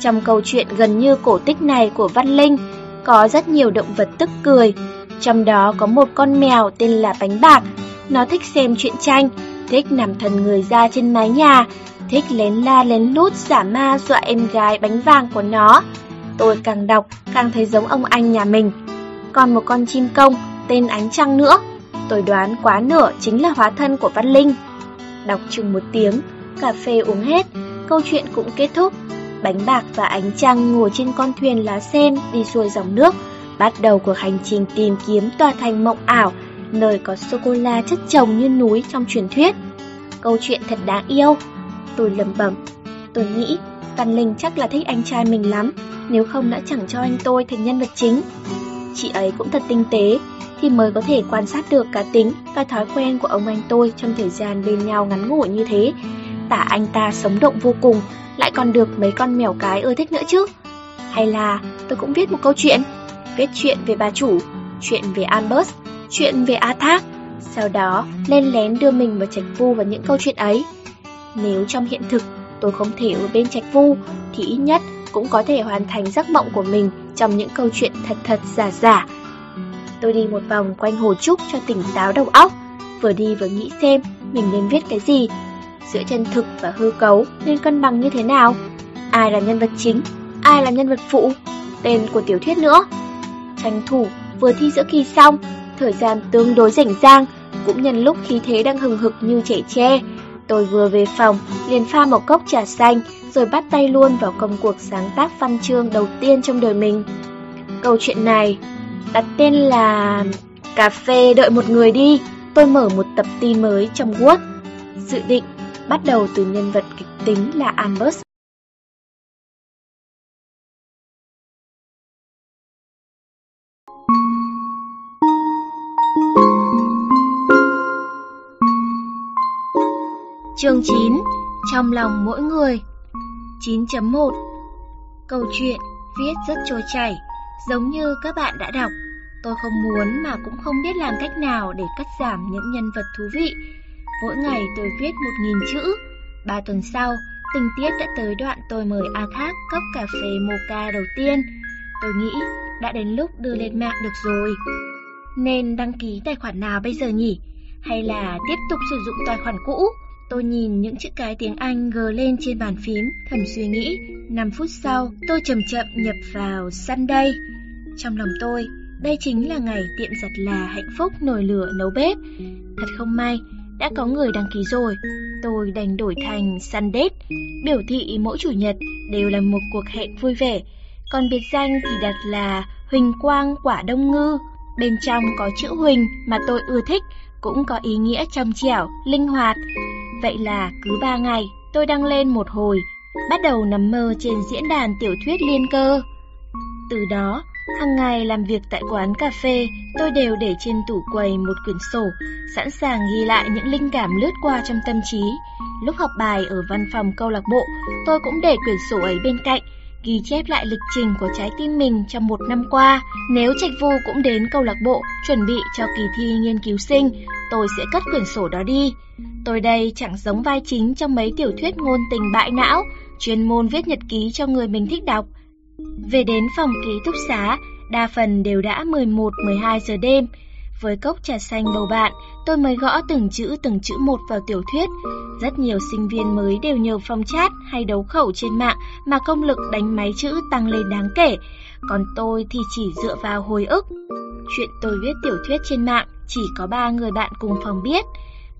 Trong câu chuyện gần như cổ tích này của Văn Linh, có rất nhiều động vật tức cười. Trong đó có một con mèo tên là Bánh Bạc. Nó thích xem truyện tranh, thích nằm thần người ra trên mái nhà, thích lén la lén lút giả ma dọa em gái bánh vàng của nó. Tôi càng đọc càng thấy giống ông anh nhà mình. Còn một con chim công tên Ánh Trăng nữa. Tôi đoán quá nửa chính là hóa thân của Văn Linh. Đọc chừng một tiếng, cà phê uống hết, câu chuyện cũng kết thúc. Bánh bạc và ánh trăng ngồi trên con thuyền lá sen đi xuôi dòng nước, bắt đầu cuộc hành trình tìm kiếm tòa thành mộng ảo, nơi có sô-cô-la chất chồng như núi trong truyền thuyết. Câu chuyện thật đáng yêu. Tôi lầm bẩm. Tôi nghĩ Văn Linh chắc là thích anh trai mình lắm, nếu không đã chẳng cho anh tôi thành nhân vật chính. Chị ấy cũng thật tinh tế, thì mới có thể quan sát được cá tính và thói quen của ông anh tôi trong thời gian bên nhau ngắn ngủi như thế. Tả anh ta sống động vô cùng, lại còn được mấy con mèo cái ưa thích nữa chứ. Hay là tôi cũng viết một câu chuyện, viết chuyện về bà chủ, chuyện về Albert, chuyện về A Thác, sau đó lên lén đưa mình vào Trạch Vu vào những câu chuyện ấy. Nếu trong hiện thực tôi không thể ở bên Trạch Vu, thì ít nhất cũng có thể hoàn thành giấc mộng của mình trong những câu chuyện thật thật giả giả. Tôi đi một vòng quanh hồ trúc cho tỉnh táo đầu óc, vừa đi vừa nghĩ xem mình nên viết cái gì, giữa chân thực và hư cấu nên cân bằng như thế nào, ai là nhân vật chính, ai là nhân vật phụ, tên của tiểu thuyết nữa. Tranh thủ vừa thi giữa kỳ xong, thời gian tương đối rảnh rang, cũng nhân lúc khí thế đang hừng hực như trẻ tre. Tôi vừa về phòng, liền pha một cốc trà xanh, rồi bắt tay luôn vào công cuộc sáng tác văn chương đầu tiên trong đời mình. Câu chuyện này đặt tên là Cà phê đợi một người đi. Tôi mở một tập tin mới trong Word. Dự định bắt đầu từ nhân vật kịch tính là Albert. Chương 9 Trong lòng mỗi người 9.1 Câu chuyện viết rất trôi chảy, giống như các bạn đã đọc. Tôi không muốn mà cũng không biết làm cách nào để cắt giảm những nhân vật thú vị. Mỗi ngày tôi viết một nghìn chữ. Ba tuần sau, tình tiết đã tới đoạn tôi mời A Thác cốc cà phê mocha đầu tiên. Tôi nghĩ đã đến lúc đưa lên mạng được rồi. Nên đăng ký tài khoản nào bây giờ nhỉ? Hay là tiếp tục sử dụng tài khoản cũ? Tôi nhìn những chữ cái tiếng Anh gờ lên trên bàn phím, thầm suy nghĩ. 5 phút sau, tôi chậm chậm nhập vào Sunday. Trong lòng tôi, đây chính là ngày tiệm giặt là hạnh phúc nổi lửa nấu bếp. Thật không may, đã có người đăng ký rồi. Tôi đành đổi thành Sunday, biểu thị mỗi chủ nhật đều là một cuộc hẹn vui vẻ. Còn biệt danh thì đặt là Huỳnh Quang Quả Đông Ngư. Bên trong có chữ Huỳnh mà tôi ưa thích, cũng có ý nghĩa trong trẻo, linh hoạt. Vậy là cứ ba ngày tôi đăng lên một hồi, bắt đầu nằm mơ trên diễn đàn tiểu thuyết liên cơ. Từ đó, hàng ngày làm việc tại quán cà phê, tôi đều để trên tủ quầy một quyển sổ, sẵn sàng ghi lại những linh cảm lướt qua trong tâm trí. Lúc học bài ở văn phòng câu lạc bộ, tôi cũng để quyển sổ ấy bên cạnh, ghi chép lại lịch trình của trái tim mình trong một năm qua. Nếu Trạch Vu cũng đến câu lạc bộ chuẩn bị cho kỳ thi nghiên cứu sinh, tôi sẽ cất quyển sổ đó đi. Tôi đây chẳng giống vai chính trong mấy tiểu thuyết ngôn tình bại não, chuyên môn viết nhật ký cho người mình thích đọc. Về đến phòng ký túc xá, đa phần đều đã 11-12 giờ đêm. Với cốc trà xanh bầu bạn, tôi mới gõ từng chữ từng chữ một vào tiểu thuyết. Rất nhiều sinh viên mới đều nhờ phong chat hay đấu khẩu trên mạng mà công lực đánh máy chữ tăng lên đáng kể, còn tôi thì chỉ dựa vào hồi ức. Chuyện tôi viết tiểu thuyết trên mạng chỉ có ba người bạn cùng phòng biết.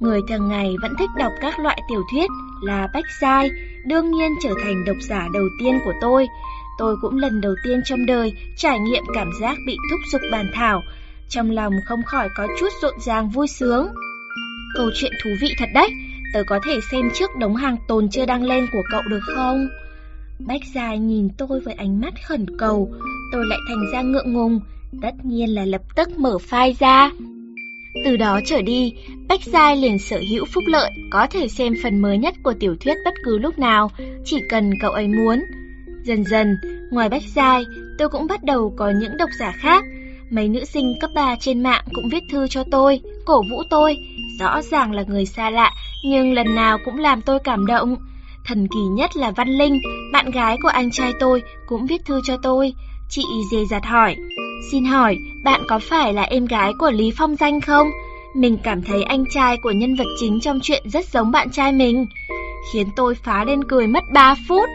Người thường ngày vẫn thích đọc các loại tiểu thuyết là Bách Giai, đương nhiên trở thành độc giả đầu tiên của tôi. Tôi cũng lần đầu tiên trong đời trải nghiệm cảm giác bị thúc giục bàn thảo, trong lòng không khỏi có chút rộn ràng vui sướng. Câu chuyện thú vị thật đấy, tớ có thể xem trước đống hàng tồn chưa đăng lên của cậu được không? Bách Giai nhìn tôi với ánh mắt khẩn cầu, tôi lại thành ra ngượng ngùng, tất nhiên là lập tức mở file ra. Từ đó trở đi, Bách Giai liền sở hữu phúc lợi, có thể xem phần mới nhất của tiểu thuyết bất cứ lúc nào, chỉ cần cậu ấy muốn. Dần dần, ngoài Bách Giai, tôi cũng bắt đầu có những độc giả khác. Mấy nữ sinh cấp 3 trên mạng cũng viết thư cho tôi, cổ vũ tôi. Rõ ràng là người xa lạ, nhưng lần nào cũng làm tôi cảm động. Thần kỳ nhất là Văn Linh, bạn gái của anh trai tôi, cũng viết thư cho tôi. Chị dè dặt hỏi, xin hỏi, bạn có phải là em gái của Lý Phong Danh không? Mình cảm thấy anh trai của nhân vật chính trong chuyện rất giống bạn trai mình. Khiến tôi phá lên cười mất 3 phút.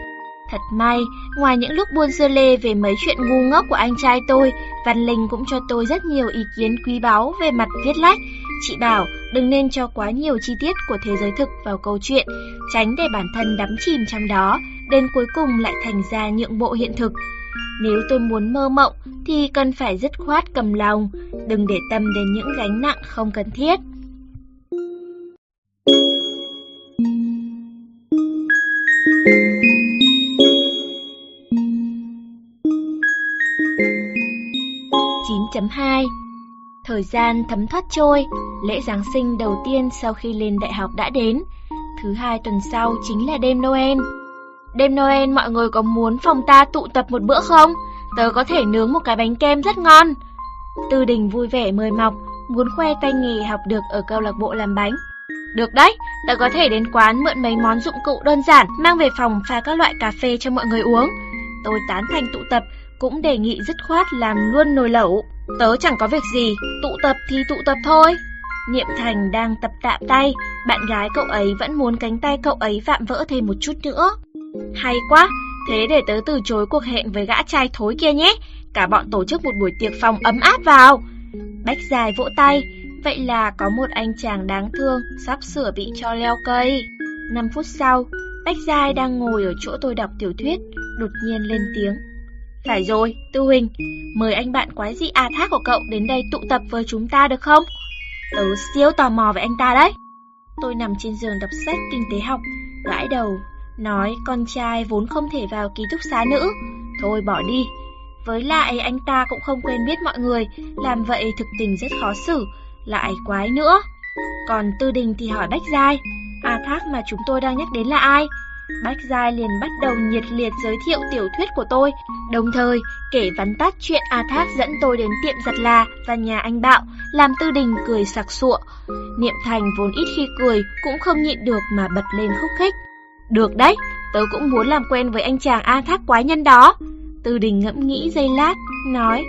Thật may, ngoài những lúc buôn dưa lê về mấy chuyện ngu ngốc của anh trai tôi, Văn Linh cũng cho tôi rất nhiều ý kiến quý báu về mặt viết lách. Chị bảo đừng nên cho quá nhiều chi tiết của thế giới thực vào câu chuyện, tránh để bản thân đắm chìm trong đó, đến cuối cùng lại thành ra nhượng bộ hiện thực. Nếu tôi muốn mơ mộng thì cần phải dứt khoát cầm lòng, đừng để tâm đến những gánh nặng không cần thiết. Thank you. 2.2 Thời gian thấm thoát trôi, lễ Giáng sinh đầu tiên sau khi lên đại học đã đến. Thứ hai tuần sau chính là đêm Noel. Đêm Noel mọi người có muốn phòng ta tụ tập một bữa không? Tớ có thể nướng một cái bánh kem rất ngon. Tư đình vui vẻ mời mọc, muốn khoe tay nghề học được ở câu lạc bộ làm bánh. Được đấy, tớ có thể đến quán mượn mấy món dụng cụ đơn giản, mang về phòng pha các loại cà phê cho mọi người uống. Tôi tán thành tụ tập, cũng đề nghị dứt khoát làm luôn nồi lẩu. Tớ chẳng có việc gì, tụ tập thì tụ tập thôi. Niệm Thành đang tập tạm tay, bạn gái cậu ấy vẫn muốn cánh tay cậu ấy vạm vỡ thêm một chút nữa. Hay quá, thế để tớ từ chối cuộc hẹn với gã trai thối kia nhé. Cả bọn tổ chức một buổi tiệc phòng ấm áp vào. Bách dài vỗ tay, vậy là có một anh chàng đáng thương sắp sửa bị cho leo cây. 5 phút sau, Bách Giai đang ngồi ở chỗ tôi đọc tiểu thuyết, đột nhiên lên tiếng. Phải rồi, Tư Huỳnh, mời anh bạn quái dị A Thác của cậu đến đây tụ tập với chúng ta được không? Tớ siêu tò mò về anh ta đấy. Tôi nằm trên giường đọc sách kinh tế học, gãi đầu, nói con trai vốn không thể vào ký túc xá nữ. Thôi bỏ đi. Với lại anh ta cũng không quen biết mọi người, làm vậy thực tình rất khó xử, lại quái nữa. Còn Tư Đình thì hỏi Bách Giai, A Thác mà chúng tôi đang nhắc đến là ai? Bách Giai liền bắt đầu nhiệt liệt giới thiệu tiểu thuyết của tôi, đồng thời kể vắn tắt chuyện A Thác dẫn tôi đến tiệm giặt là và nhà anh Bạo, làm Tư Đình cười sặc sụa. Niệm Thành vốn ít khi cười, cũng không nhịn được mà bật lên khúc khích. Được đấy, tớ cũng muốn làm quen với anh chàng A Thác quái nhân đó. Tư Đình ngẫm nghĩ giây lát, nói,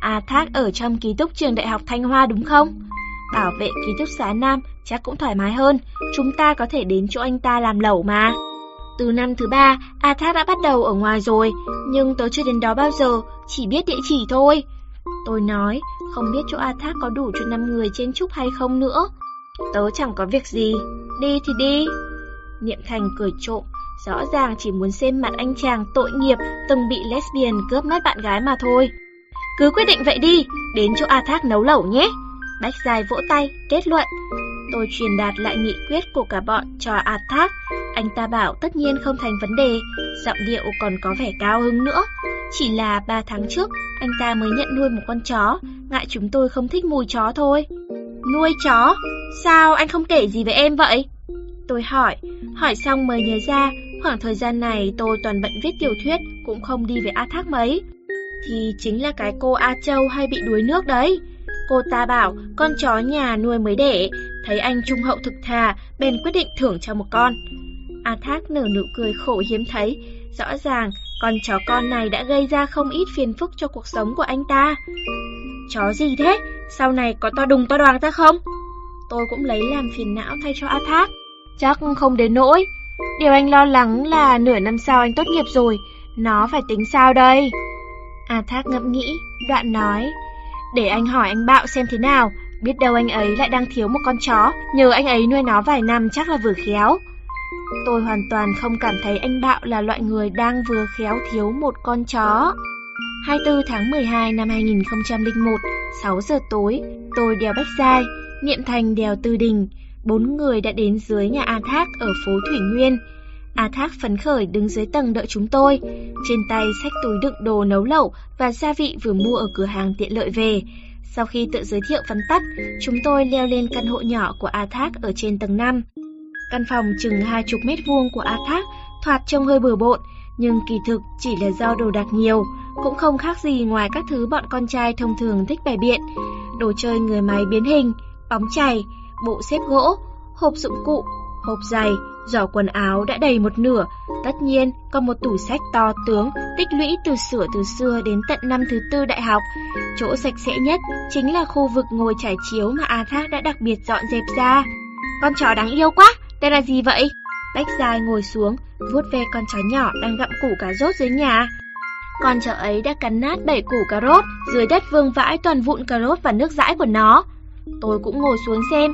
A Thác ở trong ký túc trường đại học Thanh Hoa đúng không? Bảo vệ ký túc xá Nam chắc cũng thoải mái hơn, chúng ta có thể đến chỗ anh ta làm lẩu mà. Từ năm thứ ba, A Thác đã bắt đầu ở ngoài rồi, nhưng tớ chưa đến đó bao giờ, chỉ biết địa chỉ thôi. Tôi nói, không biết chỗ A Thác có đủ cho 5 người trên trúc hay không nữa. Tớ chẳng có việc gì, đi thì đi. Niệm Thành cười trộm, rõ ràng chỉ muốn xem mặt anh chàng tội nghiệp từng bị lesbian cướp mất bạn gái mà thôi. Cứ quyết định vậy đi, đến chỗ A Thác nấu lẩu nhé. Bách dài vỗ tay, kết luận. Tôi truyền đạt lại nghị quyết của cả bọn cho A Thác. Anh ta bảo tất nhiên không thành vấn đề, giọng điệu còn có vẻ cao hứng nữa. Chỉ là 3 tháng trước, anh ta mới nhận nuôi một con chó, ngại chúng tôi không thích mùi chó thôi. Nuôi chó? Sao anh không kể gì với em vậy? Tôi hỏi, hỏi xong mới nhớ ra, khoảng thời gian này tôi toàn bận viết tiểu thuyết, cũng không đi với A Thác mấy. Thì chính là cái cô A Châu hay bị đuối nước đấy. Cô ta bảo con chó nhà nuôi mới đẻ, thấy anh trung hậu thực thà, bèn quyết định thưởng cho một con. A Thác nở nụ cười khổ hiếm thấy, rõ ràng con chó con này đã gây ra không ít phiền phức cho cuộc sống của anh ta. Chó gì thế? Sau này có to đùng to đoàn ta không? Tôi cũng lấy làm phiền não thay cho A Thác. Chắc không đến nỗi. Điều anh lo lắng là nửa năm sau anh tốt nghiệp rồi, nó phải tính sao đây? A Thác ngẫm nghĩ, đoạn nói, để anh hỏi anh Bạo xem thế nào, biết đâu anh ấy lại đang thiếu một con chó, nhờ anh ấy nuôi nó vài năm chắc là vừa khéo. Tôi hoàn toàn không cảm thấy anh Bạo là loại người đang vừa khéo thiếu một con chó. 24 tháng 12 năm 2001, 6 giờ tối, tôi đèo Bách Giai, Niệm Thành đèo Tư Đình. Bốn người đã đến dưới nhà A Thác ở phố Thủy Nguyên. A Thác phấn khởi đứng dưới tầng đợi chúng tôi, trên tay xách túi đựng đồ nấu lẩu và gia vị vừa mua ở cửa hàng tiện lợi về. Sau khi tự giới thiệu vắn tắt, chúng tôi leo lên căn hộ nhỏ của A Thác ở trên tầng 5. Căn phòng chừng hai chục mét vuông của A Thác thoạt trông hơi bừa bộn, nhưng kỳ thực chỉ là do đồ đạc nhiều, cũng không khác gì ngoài các thứ bọn con trai thông thường thích bày biện. Đồ chơi người máy biến hình, bóng chày, bộ xếp gỗ, hộp dụng cụ, hộp giày, giỏ quần áo đã đầy một nửa. Tất nhiên, còn một tủ sách to tướng, tích lũy từ sửa từ xưa đến tận năm thứ tư đại học. Chỗ sạch sẽ nhất chính là khu vực ngồi trải chiếu mà A Thác đã đặc biệt dọn dẹp ra. Con chó đáng yêu quá, tên là gì vậy? Bách dài ngồi xuống, vuốt ve con chó nhỏ đang gặm củ cà rốt dưới nhà. Con chó ấy đã cắn nát bảy củ cà rốt, dưới đất vương vãi toàn vụn cà rốt và nước dãi của nó. Tôi cũng ngồi xuống xem,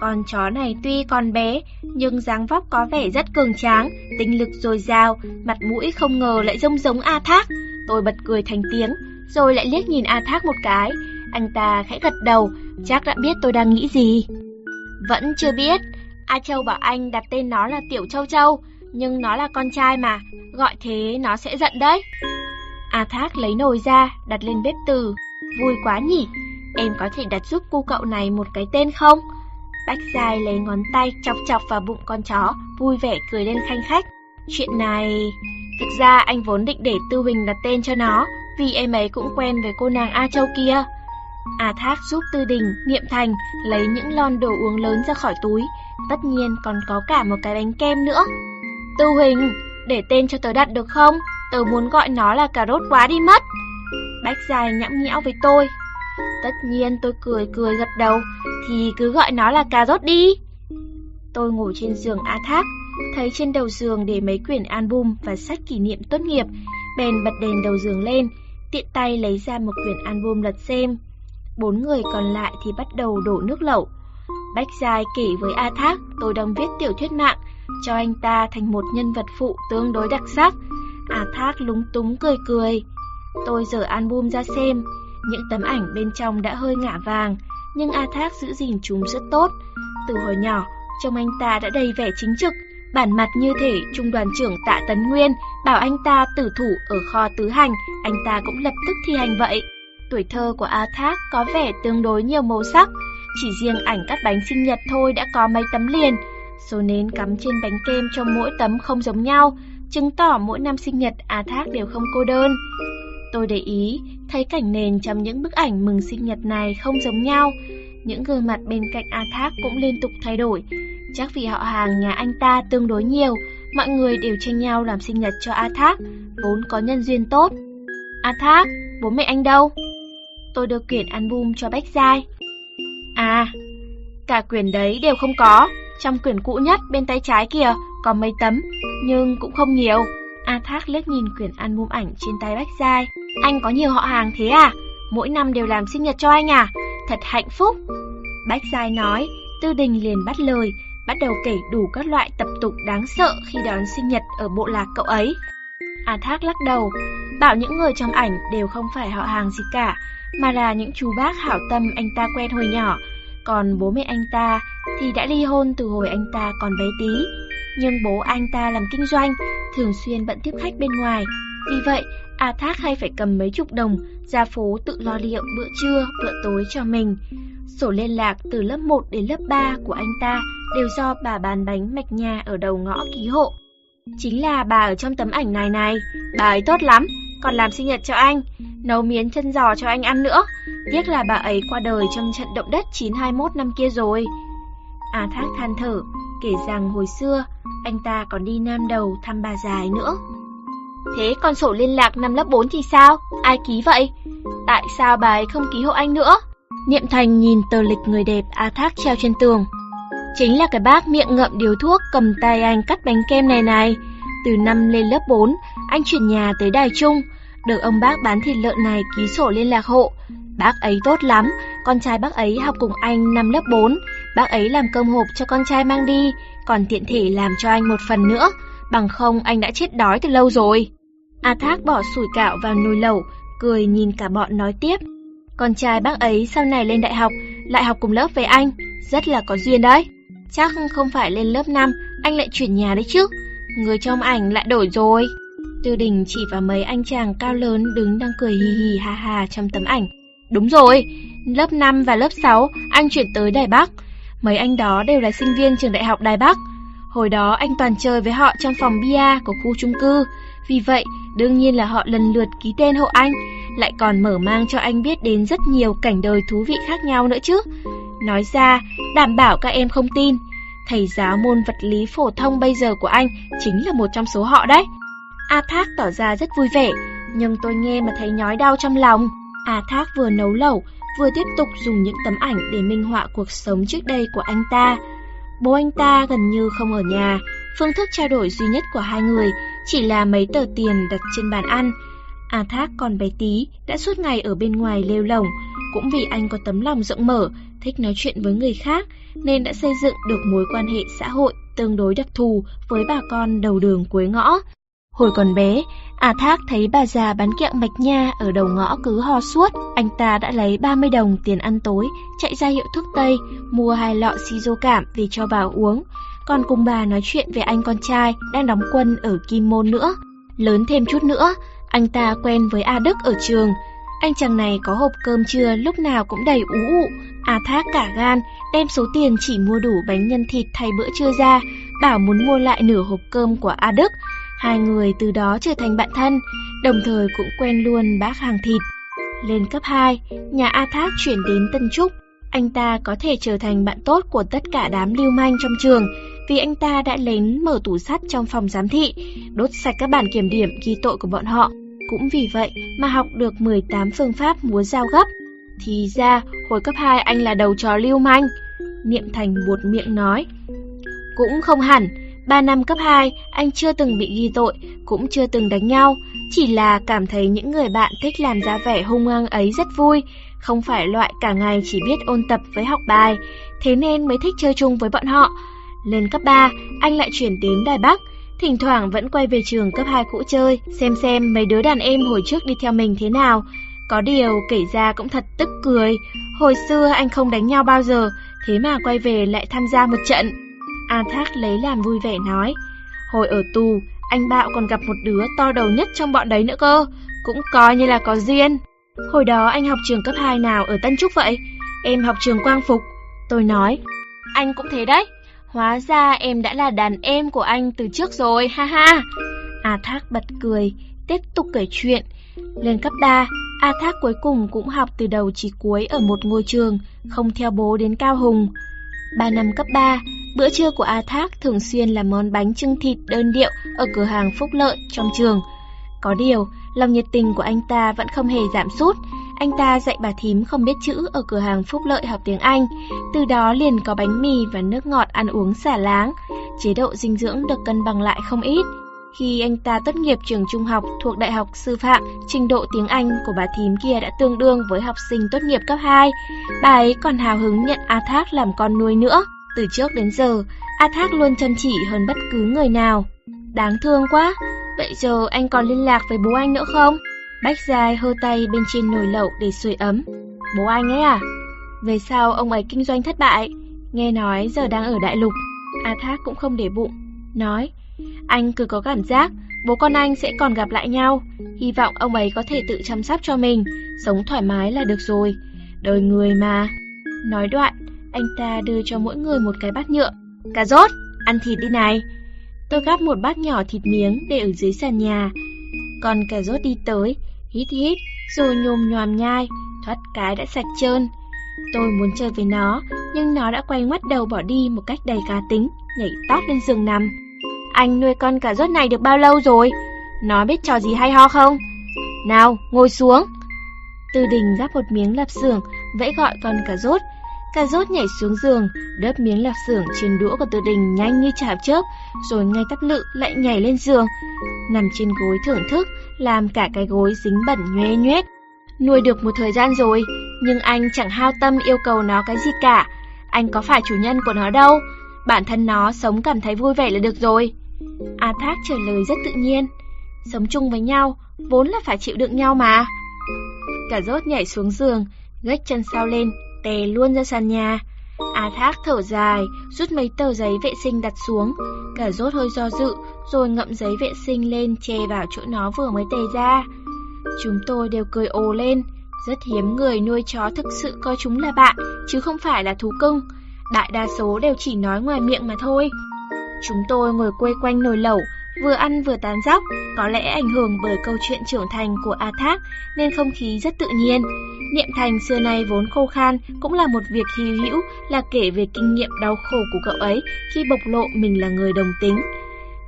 con chó này tuy còn bé, nhưng dáng vóc có vẻ rất cường tráng, tinh lực dồi dào, mặt mũi không ngờ lại giống giống A Thác. Tôi bật cười thành tiếng, rồi lại liếc nhìn A Thác một cái. Anh ta khẽ gật đầu, chắc đã biết tôi đang nghĩ gì. Vẫn chưa biết, A Châu bảo anh đặt tên nó là Tiểu Châu Châu, nhưng nó là con trai mà, gọi thế nó sẽ giận đấy. A Thác lấy nồi ra, đặt lên bếp từ. Vui quá nhỉ, em có thể đặt giúp cô cậu này một cái tên không? Bách dài lấy ngón tay chọc chọc vào bụng con chó, vui vẻ cười lên khanh khách. Chuyện này... Thực ra anh vốn định để Tư Huỳnh đặt tên cho nó, vì em ấy cũng quen với cô nàng A Châu kia. A Thác giúp Tư Đình, Niệm Thành lấy những lon đồ uống lớn ra khỏi túi, tất nhiên còn có cả một cái bánh kem nữa. Tư Huỳnh, để tên cho tớ đặt được không? Tớ muốn gọi nó là cà rốt quá đi mất. Bách dài nhõng nhẽo với tôi. Tất nhiên tôi cười cười gật đầu, thì cứ gọi nó là cà rốt đi. Tôi ngồi trên giường A Thác, thấy trên đầu giường để mấy quyển album và sách kỷ niệm tốt nghiệp, bèn bật đèn đầu giường lên, tiện tay lấy ra một quyển album lật xem. Bốn người còn lại thì bắt đầu đổ nước lẩu. Bách Giai kể với A Thác tôi đang viết tiểu thuyết mạng, cho anh ta thành một nhân vật phụ tương đối đặc sắc. A Thác lúng túng cười cười. Tôi dở album ra xem, những tấm ảnh bên trong đã hơi ngả vàng, nhưng A Thác giữ gìn chúng rất tốt. Từ hồi nhỏ, trông anh ta đã đầy vẻ chính trực, bản mặt như thể trung đoàn trưởng Tạ Tấn Nguyên bảo anh ta tử thủ ở kho tứ hành, anh ta cũng lập tức thi hành vậy. Tuổi thơ của A Thác có vẻ tương đối nhiều màu sắc, chỉ riêng ảnh cắt bánh sinh nhật thôi đã có mấy tấm liền. Số nến cắm trên bánh kem trong mỗi tấm không giống nhau, chứng tỏ mỗi năm sinh nhật A Thác đều không cô đơn. Tôi để ý, thấy cảnh nền trong những bức ảnh mừng sinh nhật này không giống nhau. Những gương mặt bên cạnh A Thác cũng liên tục thay đổi. Chắc vì họ hàng nhà anh ta tương đối nhiều, mọi người đều tranh nhau làm sinh nhật cho A Thác, vốn có nhân duyên tốt. A Thác, bố mẹ anh đâu? Tôi đưa quyển album cho Bách Giai. À, cả quyển đấy đều không có. Trong quyển cũ nhất bên tay trái kìa, có mấy tấm, nhưng cũng không nhiều. A Thác liếc nhìn quyển album ảnh trên tay Bách Giai. Anh có nhiều họ hàng thế à? Mỗi năm đều làm sinh nhật cho anh à? Thật hạnh phúc. Bách Giai nói, Tư Đình liền bắt lời, bắt đầu kể đủ các loại tập tục đáng sợ khi đón sinh nhật ở bộ lạc cậu ấy. A Thác lắc đầu, bảo những người trong ảnh đều không phải họ hàng gì cả, mà là những chú bác hảo tâm anh ta quen hồi nhỏ. Còn bố mẹ anh ta thì đã ly hôn từ hồi anh ta còn bé tí. Nhưng bố anh ta làm kinh doanh, thường xuyên bận tiếp khách bên ngoài. Vì vậy, A Thác hay phải cầm mấy chục đồng ra phố tự lo liệu bữa trưa, bữa tối cho mình. Sổ liên lạc từ lớp 1 đến lớp 3 của anh ta đều do bà bán bánh mạch nhà ở đầu ngõ ký hộ. Chính là bà ở trong tấm ảnh này này, bà ấy tốt lắm, còn làm sinh nhật cho anh, nấu miến chân giò cho anh ăn nữa. Tiếc là bà ấy qua đời trong trận động đất 921 năm kia rồi. A Thác than thở, kể rằng hồi xưa anh ta còn đi Nam Đầu thăm bà dài nữa. Thế con sổ liên lạc năm lớp 4 thì sao? Ai ký vậy? Tại sao bà ấy không ký hộ anh nữa? Niệm Thành nhìn tờ lịch người đẹp A Thác treo trên tường. Chính là cái bác miệng ngậm điếu thuốc cầm tay anh cắt bánh kem này này. Từ năm lên lớp 4, anh chuyển nhà tới Đài Trung, được ông bác bán thịt lợn này ký sổ liên lạc hộ. Bác ấy tốt lắm, con trai bác ấy học cùng anh năm lớp 4, bác ấy làm cơm hộp cho con trai mang đi, còn tiện thể làm cho anh một phần nữa, bằng không anh đã chết đói từ lâu rồi. A Thác bỏ sủi cạo vào nồi lẩu, cười nhìn cả bọn nói tiếp. Con trai bác ấy sau này lên đại học, lại học cùng lớp với anh, rất là có duyên đấy. Chắc không phải lên lớp 5, anh lại chuyển nhà đấy chứ. Người trong ảnh lại đổi rồi. Tư đình chỉ vào mấy anh chàng cao lớn đứng đang cười hì hì ha ha trong tấm ảnh. Đúng rồi, lớp 5 và lớp 6 anh chuyển tới Đài Bắc. Mấy anh đó đều là sinh viên trường đại học Đài Bắc. Hồi đó anh toàn chơi với họ trong phòng bia của khu chung cư. Vì vậy, đương nhiên là họ lần lượt ký tên hộ anh, lại còn mở mang cho anh biết đến rất nhiều cảnh đời thú vị khác nhau nữa chứ. Nói ra, đảm bảo các em không tin, thầy giáo môn vật lý phổ thông bây giờ của anh chính là một trong số họ đấy. A Thác tỏ ra rất vui vẻ, nhưng tôi nghe mà thấy nhói đau trong lòng. A Thác vừa nấu lẩu, vừa tiếp tục dùng những tấm ảnh để minh họa cuộc sống trước đây của anh ta. Bố anh ta gần như không ở nhà, phương thức trao đổi duy nhất của hai người chỉ là mấy tờ tiền đặt trên bàn ăn. A Thác còn bé tí, đã suốt ngày ở bên ngoài lêu lỏng, cũng vì anh có tấm lòng rộng mở, thích nói chuyện với người khác, nên đã xây dựng được mối quan hệ xã hội tương đối đặc thù với bà con đầu đường cuối ngõ. Hồi còn bé, A Thác thấy bà già bán kẹo mạch nha ở đầu ngõ cứ ho suốt, anh ta đã lấy 30 đồng tiền ăn tối, chạy ra hiệu thuốc Tây, mua hai lọ si cảm về cho bà uống, còn cùng bà nói chuyện về anh con trai đang đóng quân ở Kim Môn nữa. Lớn thêm chút nữa, anh ta quen với A Đức ở trường, anh chàng này có hộp cơm trưa lúc nào cũng đầy ú ụ, A Thác cả gan, đem số tiền chỉ mua đủ bánh nhân thịt thay bữa trưa ra, bảo muốn mua lại nửa hộp cơm của A Đức. Hai người từ đó trở thành bạn thân, đồng thời cũng quen luôn bác hàng thịt. Lên cấp 2, nhà A Thác chuyển đến Tân Trúc. Anh ta có thể trở thành bạn tốt của tất cả đám lưu manh trong trường, vì anh ta đã lén mở tủ sắt trong phòng giám thị, đốt sạch các bản kiểm điểm ghi tội của bọn họ. Cũng vì vậy mà học được 18 phương pháp múa dao gấp. Thì ra, hồi cấp 2 anh là đầu trò lưu manh. Niệm Thành buột miệng nói. Cũng không hẳn, 3 năm cấp 2, anh chưa từng bị ghi tội, cũng chưa từng đánh nhau, chỉ là cảm thấy những người bạn thích làm ra vẻ hung hăng ấy rất vui, không phải loại cả ngày chỉ biết ôn tập với học bài, thế nên mới thích chơi chung với bọn họ. Lên cấp 3, anh lại chuyển đến Đài Bắc, thỉnh thoảng vẫn quay về trường cấp 2 cũ chơi, xem xem mấy đứa đàn em hồi trước đi theo mình thế nào. Có điều kể ra cũng thật tức cười, hồi xưa anh không đánh nhau bao giờ, thế mà quay về lại tham gia một trận. An Thác lấy làm vui vẻ nói, hồi ở tù, anh Bạo còn gặp một đứa to đầu nhất trong bọn đấy nữa cơ, cũng coi như là có duyên. Hồi đó anh học trường cấp 2 nào ở Tân Trúc vậy? Em học trường Quang Phục. Tôi nói, anh cũng thế đấy. Hóa ra em đã là đàn em của anh từ trước rồi, ha ha. A Thác bật cười, tiếp tục kể chuyện. Lên cấp 3, A Thác cuối cùng cũng học từ đầu chỉ cuối ở một ngôi trường, không theo bố đến Cao Hùng. 3 năm cấp 3, bữa trưa của A Thác thường xuyên là món bánh trưng thịt đơn điệu ở cửa hàng Phúc Lợi trong trường. Có điều, lòng nhiệt tình của anh ta vẫn không hề giảm sút. Anh ta dạy bà thím không biết chữ ở cửa hàng Phúc Lợi học tiếng Anh, từ đó liền có bánh mì và nước ngọt ăn uống xả láng. Chế độ dinh dưỡng được cân bằng lại không ít. Khi anh ta tốt nghiệp trường trung học thuộc Đại học Sư phạm, trình độ tiếng Anh của bà thím kia đã tương đương với học sinh tốt nghiệp cấp 2. Bà ấy còn hào hứng nhận A Thác làm con nuôi nữa. Từ trước đến giờ, A Thác luôn chăm chỉ hơn bất cứ người nào. Đáng thương quá, vậy giờ anh còn liên lạc với bố anh nữa không? Bách dài hơ tay bên trên nồi lẩu để sưởi ấm. Bố anh ấy à? Về sau ông ấy kinh doanh thất bại, nghe nói giờ đang ở đại lục. A Thác cũng không để bụng, nói anh cứ có cảm giác bố con anh sẽ còn gặp lại nhau, hy vọng ông ấy có thể tự chăm sóc cho mình, sống thoải mái là được rồi. Đời người mà. Nói đoạn, anh ta đưa cho mỗi người một cái bát nhựa. Cà rốt, ăn thịt đi này. Tôi gắp một bát nhỏ thịt miếng để ở dưới sàn nhà. Còn cà rốt đi tới, hít hít, rồi nhồm nhòm nhai, thoát cái đã sạch trơn. Tôi muốn chơi với nó, nhưng nó đã quay ngoắt đầu bỏ đi một cách đầy cá tính, nhảy tót lên giường nằm. Anh nuôi con cà rốt này được bao lâu rồi? Nó biết trò gì hay ho không? Nào, ngồi xuống. Tư đình giáp một miếng lạp xưởng, vẫy gọi con cà rốt. Cà rốt nhảy xuống giường, đớp miếng lạp xưởng trên đũa của Tư đình nhanh như chạp chớp, rồi ngay tắt lự lại nhảy lên giường. Nằm trên gối thưởng thức, làm cả cái gối dính bẩn nhoe nhoét. Nuôi được một thời gian rồi, nhưng anh chẳng hao tâm yêu cầu nó cái gì cả. Anh có phải chủ nhân của nó đâu, bản thân nó sống cảm thấy vui vẻ là được rồi. A Thác trả lời rất tự nhiên. Sống chung với nhau, vốn là phải chịu đựng nhau mà. Cả rốt nhảy xuống giường, gách chân sau lên, tè luôn ra sàn nhà. A Thác thở dài, rút mấy tờ giấy vệ sinh đặt xuống. Cả rốt hơi do dự, rồi ngậm giấy vệ sinh lên che vào chỗ nó vừa mới tè ra. Chúng tôi đều cười ồ lên. Rất hiếm người nuôi chó thực sự coi chúng là bạn, chứ không phải là thú cưng. Đại đa số đều chỉ nói ngoài miệng mà thôi. Chúng tôi ngồi quây quanh nồi lẩu, vừa ăn vừa tán dóc, có lẽ ảnh hưởng bởi câu chuyện trưởng thành của A Thác nên không khí rất tự nhiên. Niệm Thành xưa nay vốn khô khan cũng là một việc hy hữu là kể về kinh nghiệm đau khổ của cậu ấy khi bộc lộ mình là người đồng tính.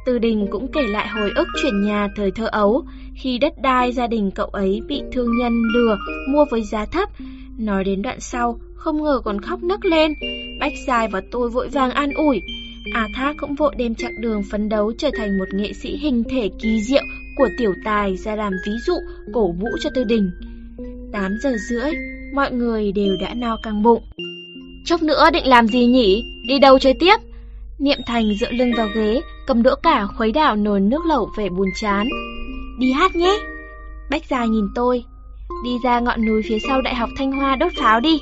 Từ Đình cũng kể lại hồi ức chuyển nhà thời thơ ấu, khi đất đai gia đình cậu ấy bị thương nhân lừa mua với giá thấp. Nói đến đoạn sau, không ngờ còn khóc nấc lên. Bách Dài và tôi vội vàng an ủi. A Thác cũng vội đem chặng đường phấn đấu trở thành một nghệ sĩ hình thể kỳ diệu của tiểu tài ra làm ví dụ cổ vũ cho Tư Đình. 8 giờ rưỡi, mọi người đều đã no căng bụng. Chốc nữa định làm gì nhỉ? Đi đâu chơi tiếp? Niệm Thành dựa lưng vào ghế, cầm đũa cả khuấy đảo nồi nước lẩu vẻ buồn chán. Đi hát nhé. Bách gia nhìn tôi. Đi ra ngọn núi phía sau Đại học Thanh Hoa đốt pháo đi.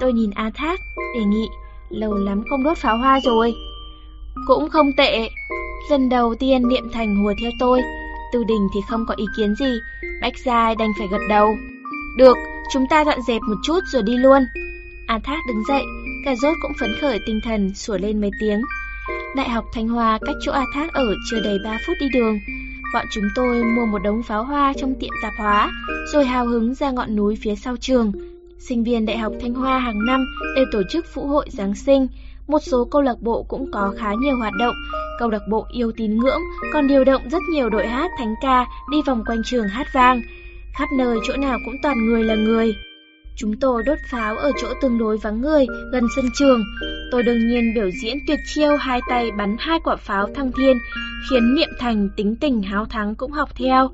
Tôi nhìn A Thác, đề nghị, lâu lắm không đốt pháo hoa rồi. Cũng không tệ. Lần đầu tiên Niệm Thành hùa theo tôi, Tư Đình thì không có ý kiến gì, Bách Giai đành phải gật đầu. Được, chúng ta dọn dẹp một chút rồi đi luôn. A Thác đứng dậy, cả rốt cũng phấn khởi tinh thần sủa lên mấy tiếng. Đại học Thanh Hoa cách chỗ A Thác ở chưa đầy 3 phút đi đường. Bọn chúng tôi mua một đống pháo hoa trong tiệm tạp hóa, rồi hào hứng ra ngọn núi phía sau trường. Sinh viên Đại học Thanh Hoa hàng năm đều tổ chức phụ hội Giáng sinh, một số câu lạc bộ cũng có khá nhiều hoạt động. Câu lạc bộ yêu tín ngưỡng còn điều động rất nhiều đội hát thánh ca đi vòng quanh trường hát vang. Khắp nơi chỗ nào cũng toàn người là người. Chúng tôi đốt pháo ở chỗ tương đối vắng người, gần sân trường. Tôi đương nhiên biểu diễn tuyệt chiêu hai tay bắn hai quả pháo thăng thiên, khiến Niệm Thành tính tình háo thắng cũng học theo.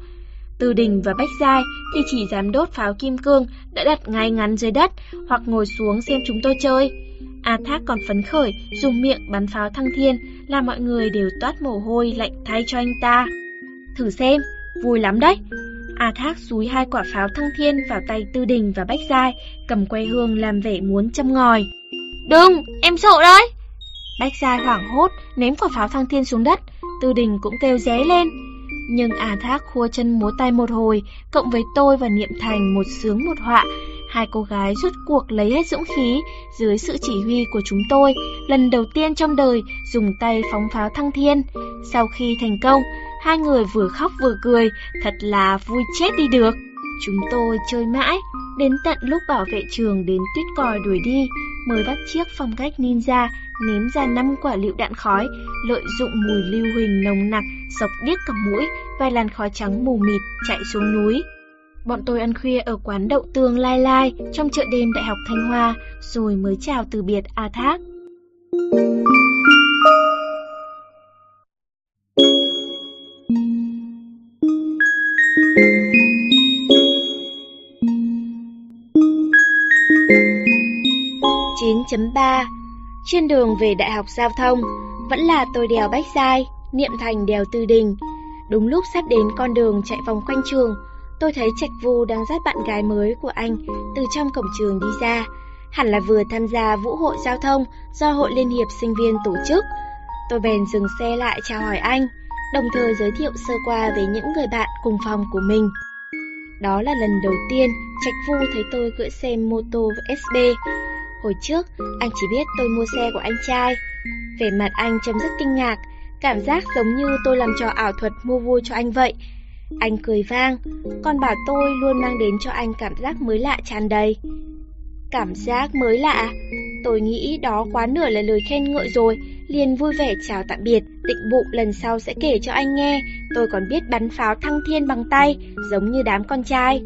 Từ Đình và Bách Giai thì chỉ dám đốt pháo kim cương đã đặt ngay ngắn dưới đất hoặc ngồi xuống xem chúng tôi chơi. A Thác còn phấn khởi, dùng miệng bắn pháo thăng thiên, làm mọi người đều toát mồ hôi lạnh thay cho anh ta. Thử xem, vui lắm đấy. A Thác xúi hai quả pháo thăng thiên vào tay Tư Đình và Bách Giai, cầm que hương làm vẻ muốn châm ngòi. Đừng, em sợ đấy. Bách Giai hoảng hốt, ném quả pháo thăng thiên xuống đất, Tư Đình cũng kêu ré lên. Nhưng A Thác khua chân múa tay một hồi, cộng với tôi và Niệm Thành một sướng một họa, Hai cô gái rút cuộc lấy hết dũng khí dưới sự chỉ huy của chúng tôi, lần đầu tiên trong đời dùng tay phóng pháo thăng thiên. Sau khi thành công, hai người vừa khóc vừa cười, thật là vui chết đi được. Chúng tôi chơi mãi, đến tận lúc bảo vệ trường đến tuyết còi đuổi đi, mới bắt chiếc phong cách ninja ném ra năm quả lựu đạn khói, lợi dụng mùi lưu huỳnh nồng nặc, sộc điếc cả mũi, vài làn khói trắng mù mịt chạy xuống núi. Bọn tôi ăn khuya ở quán đậu tương Lai Lai trong chợ đêm Đại học Thanh Hoa, rồi mới chào từ biệt A Thác. Chín chấm ba Trên đường về Đại học Giao thông, vẫn là tôi đèo Bách Giai, Niệm Thành đèo Tư Đình. Đúng lúc sắp đến con đường chạy vòng quanh trường, tôi thấy Trạch Vu đang dắt bạn gái mới của anh từ trong cổng trường đi ra. Hẳn là vừa tham gia vũ hội giao thông do Hội Liên hiệp Sinh viên tổ chức. Tôi bèn dừng xe lại chào hỏi anh, đồng thời giới thiệu sơ qua về những người bạn cùng phòng của mình. Đó là lần đầu tiên Trạch Vu thấy tôi cưỡi xe mô tô SB. Hồi trước, anh chỉ biết tôi mua xe của anh trai. Về mặt anh trông rất kinh ngạc, cảm giác giống như tôi làm trò ảo thuật mua vui cho anh vậy. Anh cười vang, còn bảo tôi luôn mang đến cho anh cảm giác mới lạ tràn đầy. Cảm giác mới lạ? À? Tôi nghĩ đó quá nửa là lời khen ngợi rồi, liền vui vẻ chào tạm biệt, định bụng lần sau sẽ kể cho anh nghe, tôi còn biết bắn pháo thăng thiên bằng tay, giống như đám con trai.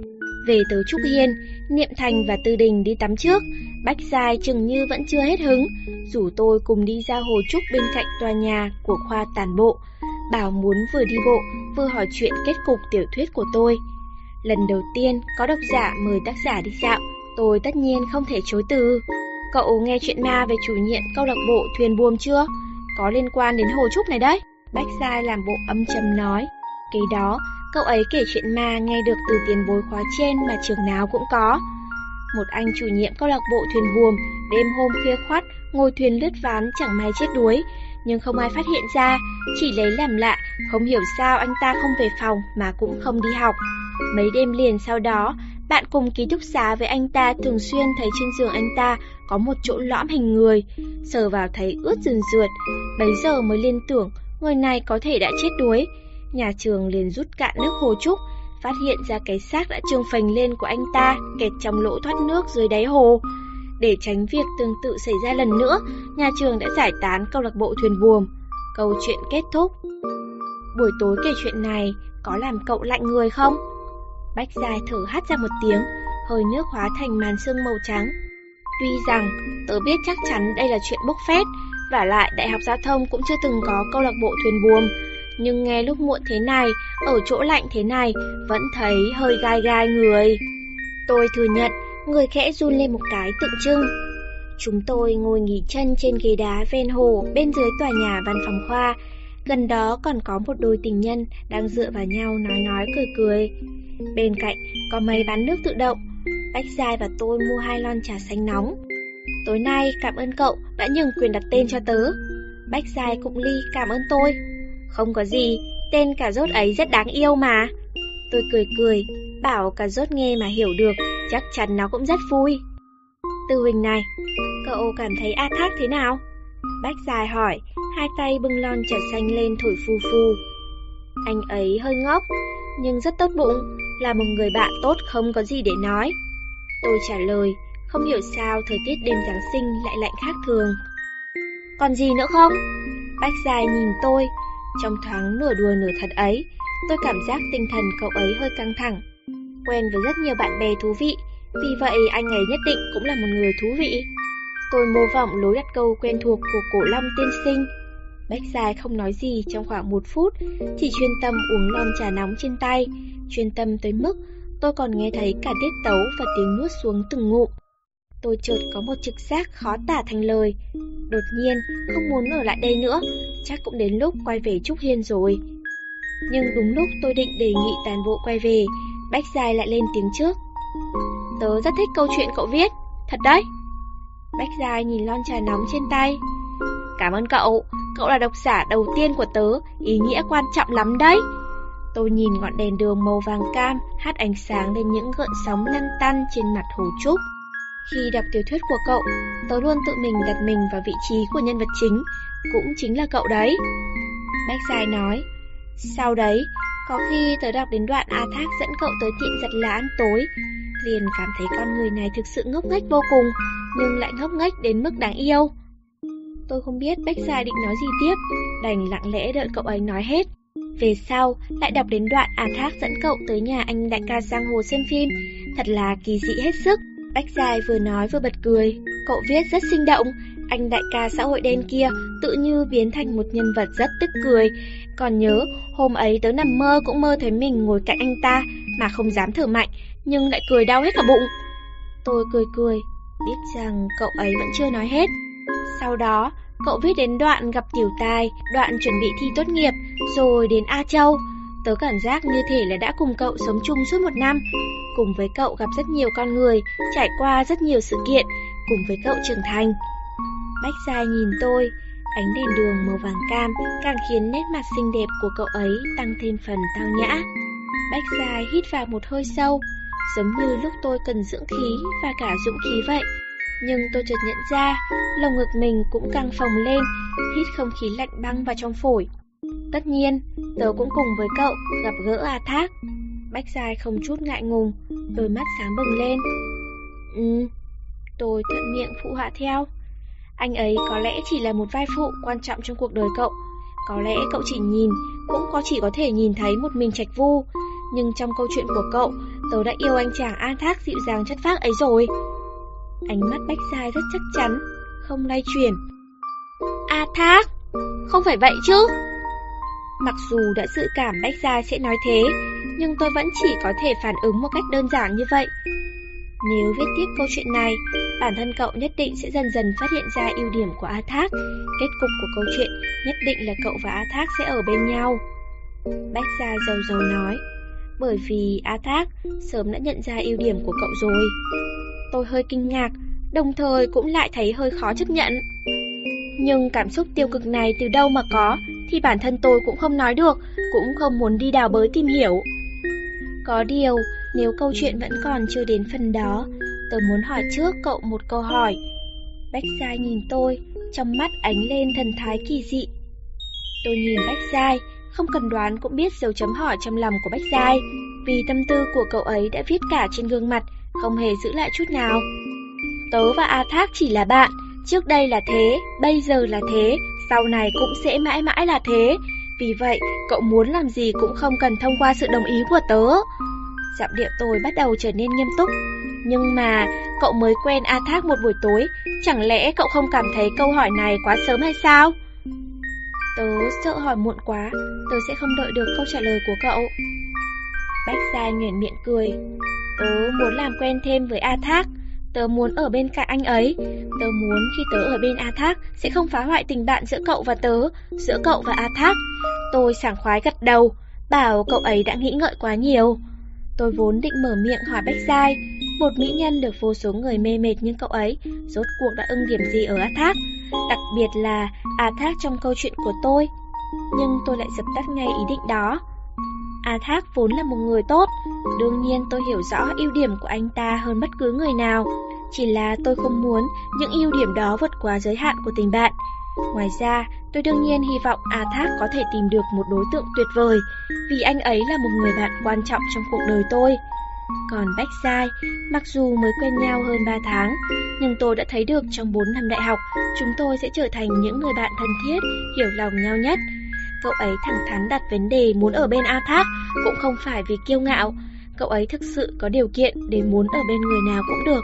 Về tới Trúc Hiên, Niệm Thành và Tư Đình đi tắm trước, Bách Giai chừng như vẫn chưa hết hứng, rủ tôi cùng đi ra hồ trúc bên cạnh tòa nhà của khoa tàn bộ. Bảo muốn vừa đi bộ, vừa hỏi chuyện kết cục tiểu thuyết của tôi. Lần đầu tiên có độc giả mời tác giả đi dạo, tôi tất nhiên không thể chối từ. Cậu nghe chuyện ma về chủ nhiệm câu lạc bộ thuyền buồm chưa? Có liên quan đến hồ trúc này đấy. Bách Giai làm bộ âm trầm nói. Kế đó, cậu ấy kể chuyện ma nghe được từ tiền bối khóa trên mà trường nào cũng có. Một anh chủ nhiệm câu lạc bộ thuyền buồm, đêm hôm khuya khoắt, ngồi thuyền lướt ván chẳng may chết đuối, nhưng không ai phát hiện ra, chỉ lấy làm lạ, không hiểu sao anh ta không về phòng mà cũng không đi học. Mấy đêm liền sau đó, bạn cùng ký túc xá với anh ta thường xuyên thấy trên giường anh ta có một chỗ lõm hình người, sờ vào thấy ướt rườn rượt, bấy giờ mới liên tưởng người này có thể đã chết đuối. Nhà trường liền rút cạn nước hồ trúc, phát hiện ra cái xác đã trương phành lên của anh ta kẹt trong lỗ thoát nước dưới đáy hồ. Để tránh việc tương tự xảy ra lần nữa, nhà trường đã giải tán câu lạc bộ thuyền buồm. Câu chuyện kết thúc. Buổi tối kể chuyện này có làm cậu lạnh người không? Bách dài thở hắt ra một tiếng, hơi nước hóa thành màn sương màu trắng. Tuy rằng tớ biết chắc chắn đây là chuyện bốc phét, và lại Đại học Giao thông cũng chưa từng có câu lạc bộ thuyền buồm, nhưng nghe lúc muộn thế này, ở chỗ lạnh thế này, vẫn thấy hơi gai gai người. Tôi thừa nhận, người khẽ run lên một cái tượng trưng. Chúng tôi ngồi nghỉ chân trên ghế đá ven hồ bên dưới tòa nhà văn phòng khoa. Gần đó còn có một đôi tình nhân đang dựa vào nhau nói nói cười cười. Bên cạnh có mấy bán nước tự động. Bách Giai và tôi mua hai lon trà xanh nóng. Tối nay cảm ơn cậu đã nhường quyền đặt tên cho tớ. Bách Giai cũng ly cảm ơn tôi. Không có gì, tên cả rốt ấy rất đáng yêu mà. Tôi cười cười, bảo cả rốt nghe mà hiểu được, chắc chắn nó cũng rất vui. Tư Huỳnh này, cậu cảm thấy A Thác thế nào? Bách dài hỏi, hai tay bưng lon trà xanh lên thổi phu phu. Anh ấy hơi ngốc, nhưng rất tốt bụng, là một người bạn tốt không có gì để nói. Tôi trả lời, không hiểu sao thời tiết đêm Giáng sinh lại lạnh khác thường. Còn gì nữa không? Bách dài nhìn tôi, trong thoáng nửa đùa nửa thật ấy, tôi cảm giác tinh thần cậu ấy hơi căng thẳng. Quen với rất nhiều bạn bè thú vị, vì vậy anh ấy nhất định cũng là một người thú vị. Tôi mô vọng lối đặt câu quen thuộc của cổ long tiên sinh. Bách dài không nói gì trong khoảng một phút, chỉ chuyên tâm uống lon trà nóng trên tay, chuyên tâm tới mức tôi còn nghe thấy cả tiết tấu và tiếng nuốt xuống từng ngụm. Tôi chợt có một trực giác khó tả thành lời. Đột nhiên, không muốn ở lại đây nữa, chắc cũng đến lúc quay về Trúc Hiên rồi. Nhưng đúng lúc tôi định đề nghị toàn bộ quay về, Bách Dài lại lên tiếng trước. Tớ rất thích câu chuyện cậu viết, thật đấy. Bách Dài nhìn lon trà nóng trên tay. Cảm ơn cậu, cậu là độc giả đầu tiên của tớ, ý nghĩa quan trọng lắm đấy. Tôi nhìn ngọn đèn đường màu vàng cam hát ánh sáng lên những gợn sóng lăn tăn trên mặt hồ trúc. Khi đọc tiểu thuyết của cậu, tớ luôn tự mình đặt mình vào vị trí của nhân vật chính, cũng chính là cậu đấy. Bách Dài nói, sau đấy, có khi tớ đọc đến đoạn A Thác dẫn cậu tới tiệm giật lá ăn tối, liền cảm thấy con người này thực sự ngốc nghếch vô cùng, nhưng lại ngốc nghếch đến mức đáng yêu. Tôi không biết Bách Dài định nói gì tiếp, đành lặng lẽ đợi cậu ấy nói hết. Về sau, lại đọc đến đoạn A Thác dẫn cậu tới nhà anh đại ca Giang Hồ xem phim, thật là kỳ dị hết sức. Bách Dài vừa nói vừa bật cười, cậu viết rất sinh động, anh đại ca xã hội đen kia tự như biến thành một nhân vật rất tức cười. Còn nhớ, hôm ấy tớ nằm mơ cũng mơ thấy mình ngồi cạnh anh ta mà không dám thở mạnh, nhưng lại cười đau hết cả bụng. Tôi cười cười, biết rằng cậu ấy vẫn chưa nói hết. Sau đó, cậu viết đến đoạn gặp tiểu tài, đoạn chuẩn bị thi tốt nghiệp, rồi đến A Châu. Tớ cảm giác như thể là đã cùng cậu sống chung suốt một năm, cùng với cậu gặp rất nhiều con người, trải qua rất nhiều sự kiện, cùng với cậu trưởng thành. Bách Dài nhìn tôi, ánh đèn đường màu vàng cam càng khiến nét mặt xinh đẹp của cậu ấy tăng thêm phần tao nhã. Bách Dài hít vào một hơi sâu, giống như lúc tôi cần dưỡng khí và cả dũng khí vậy. Nhưng tôi chợt nhận ra, lồng ngực mình cũng căng phồng lên, hít không khí lạnh băng vào trong phổi. Tất nhiên, tớ cũng cùng với cậu gặp gỡ A Thác. Bách Dài không chút ngại ngùng, đôi mắt sáng bừng lên. Ừ, tôi thuận miệng phụ họa theo. Anh ấy có lẽ chỉ là một vai phụ quan trọng trong cuộc đời cậu. Có lẽ cậu chỉ nhìn, cũng có chỉ có thể nhìn thấy một mình trạch vu. Nhưng trong câu chuyện của cậu, tớ đã yêu anh chàng A Thác dịu dàng chất phác ấy rồi. Ánh mắt Bách Sai rất chắc chắn, không lay chuyển. A Thác, không phải vậy chứ? Mặc dù đã dự cảm Bách Gia sẽ nói thế, nhưng tôi vẫn chỉ có thể phản ứng một cách đơn giản như vậy. Nếu viết tiếp câu chuyện này, bản thân cậu nhất định sẽ dần dần phát hiện ra ưu điểm của A Thác. Kết cục của câu chuyện nhất định là cậu và A Thác sẽ ở bên nhau. Bách Gia dầu dầu nói, bởi vì A Thác sớm đã nhận ra ưu điểm của cậu rồi. Tôi hơi kinh ngạc, đồng thời cũng lại thấy hơi khó chấp nhận. Nhưng cảm xúc tiêu cực này từ đâu mà có thì bản thân tôi cũng không nói được, cũng không muốn đi đào bới tìm hiểu. Có điều, nếu câu chuyện vẫn còn chưa đến phần đó, tôi muốn hỏi trước cậu một câu hỏi. Bách Giai nhìn tôi, trong mắt ánh lên thần thái kỳ dị. Tôi nhìn Bách Giai, không cần đoán cũng biết dấu chấm hỏi trong lòng của Bách Giai, vì tâm tư của cậu ấy đã viết cả trên gương mặt, không hề giữ lại chút nào. Tớ và A Thác chỉ là bạn, trước đây là thế, bây giờ là thế, sau này cũng sẽ mãi mãi là thế. Vì vậy, cậu muốn làm gì cũng không cần thông qua sự đồng ý của tớ. Giọng điệu tôi bắt đầu trở nên nghiêm túc. Nhưng mà, cậu mới quen A Thác một buổi tối, chẳng lẽ cậu không cảm thấy câu hỏi này quá sớm hay sao? Tớ sợ hỏi muộn quá, tớ sẽ không đợi được câu trả lời của cậu. Bách Gia nhuyễn miệng cười. Tớ muốn làm quen thêm với A Thác, tớ muốn ở bên cạnh anh ấy. Tớ muốn khi tớ ở bên A Thác sẽ không phá hoại tình bạn giữa cậu và tớ, giữa cậu và A Thác. Tôi sảng khoái gật đầu, bảo cậu ấy đã nghĩ ngợi quá nhiều. Tôi vốn định mở miệng hỏi Bách Giai, một mỹ nhân được vô số người mê mệt như cậu ấy, rốt cuộc đã ưng điểm gì ở A Thác, đặc biệt là A Thác trong câu chuyện của tôi. Nhưng tôi lại dập tắt ngay ý định đó. A Thác vốn là một người tốt, đương nhiên tôi hiểu rõ ưu điểm của anh ta hơn bất cứ người nào. Chỉ là tôi không muốn những ưu điểm đó vượt quá giới hạn của tình bạn. Ngoài ra, tôi đương nhiên hy vọng A Thác có thể tìm được một đối tượng tuyệt vời, vì anh ấy là một người bạn quan trọng trong cuộc đời tôi. Còn Bách Giai, mặc dù mới quen nhau hơn 3 tháng, nhưng tôi đã thấy được trong 4 năm đại học, chúng tôi sẽ trở thành những người bạn thân thiết, hiểu lòng nhau nhất. Cậu ấy thẳng thắn đặt vấn đề muốn ở bên A Thác, cũng không phải vì kiêu ngạo. Cậu ấy thực sự có điều kiện để muốn ở bên người nào cũng được,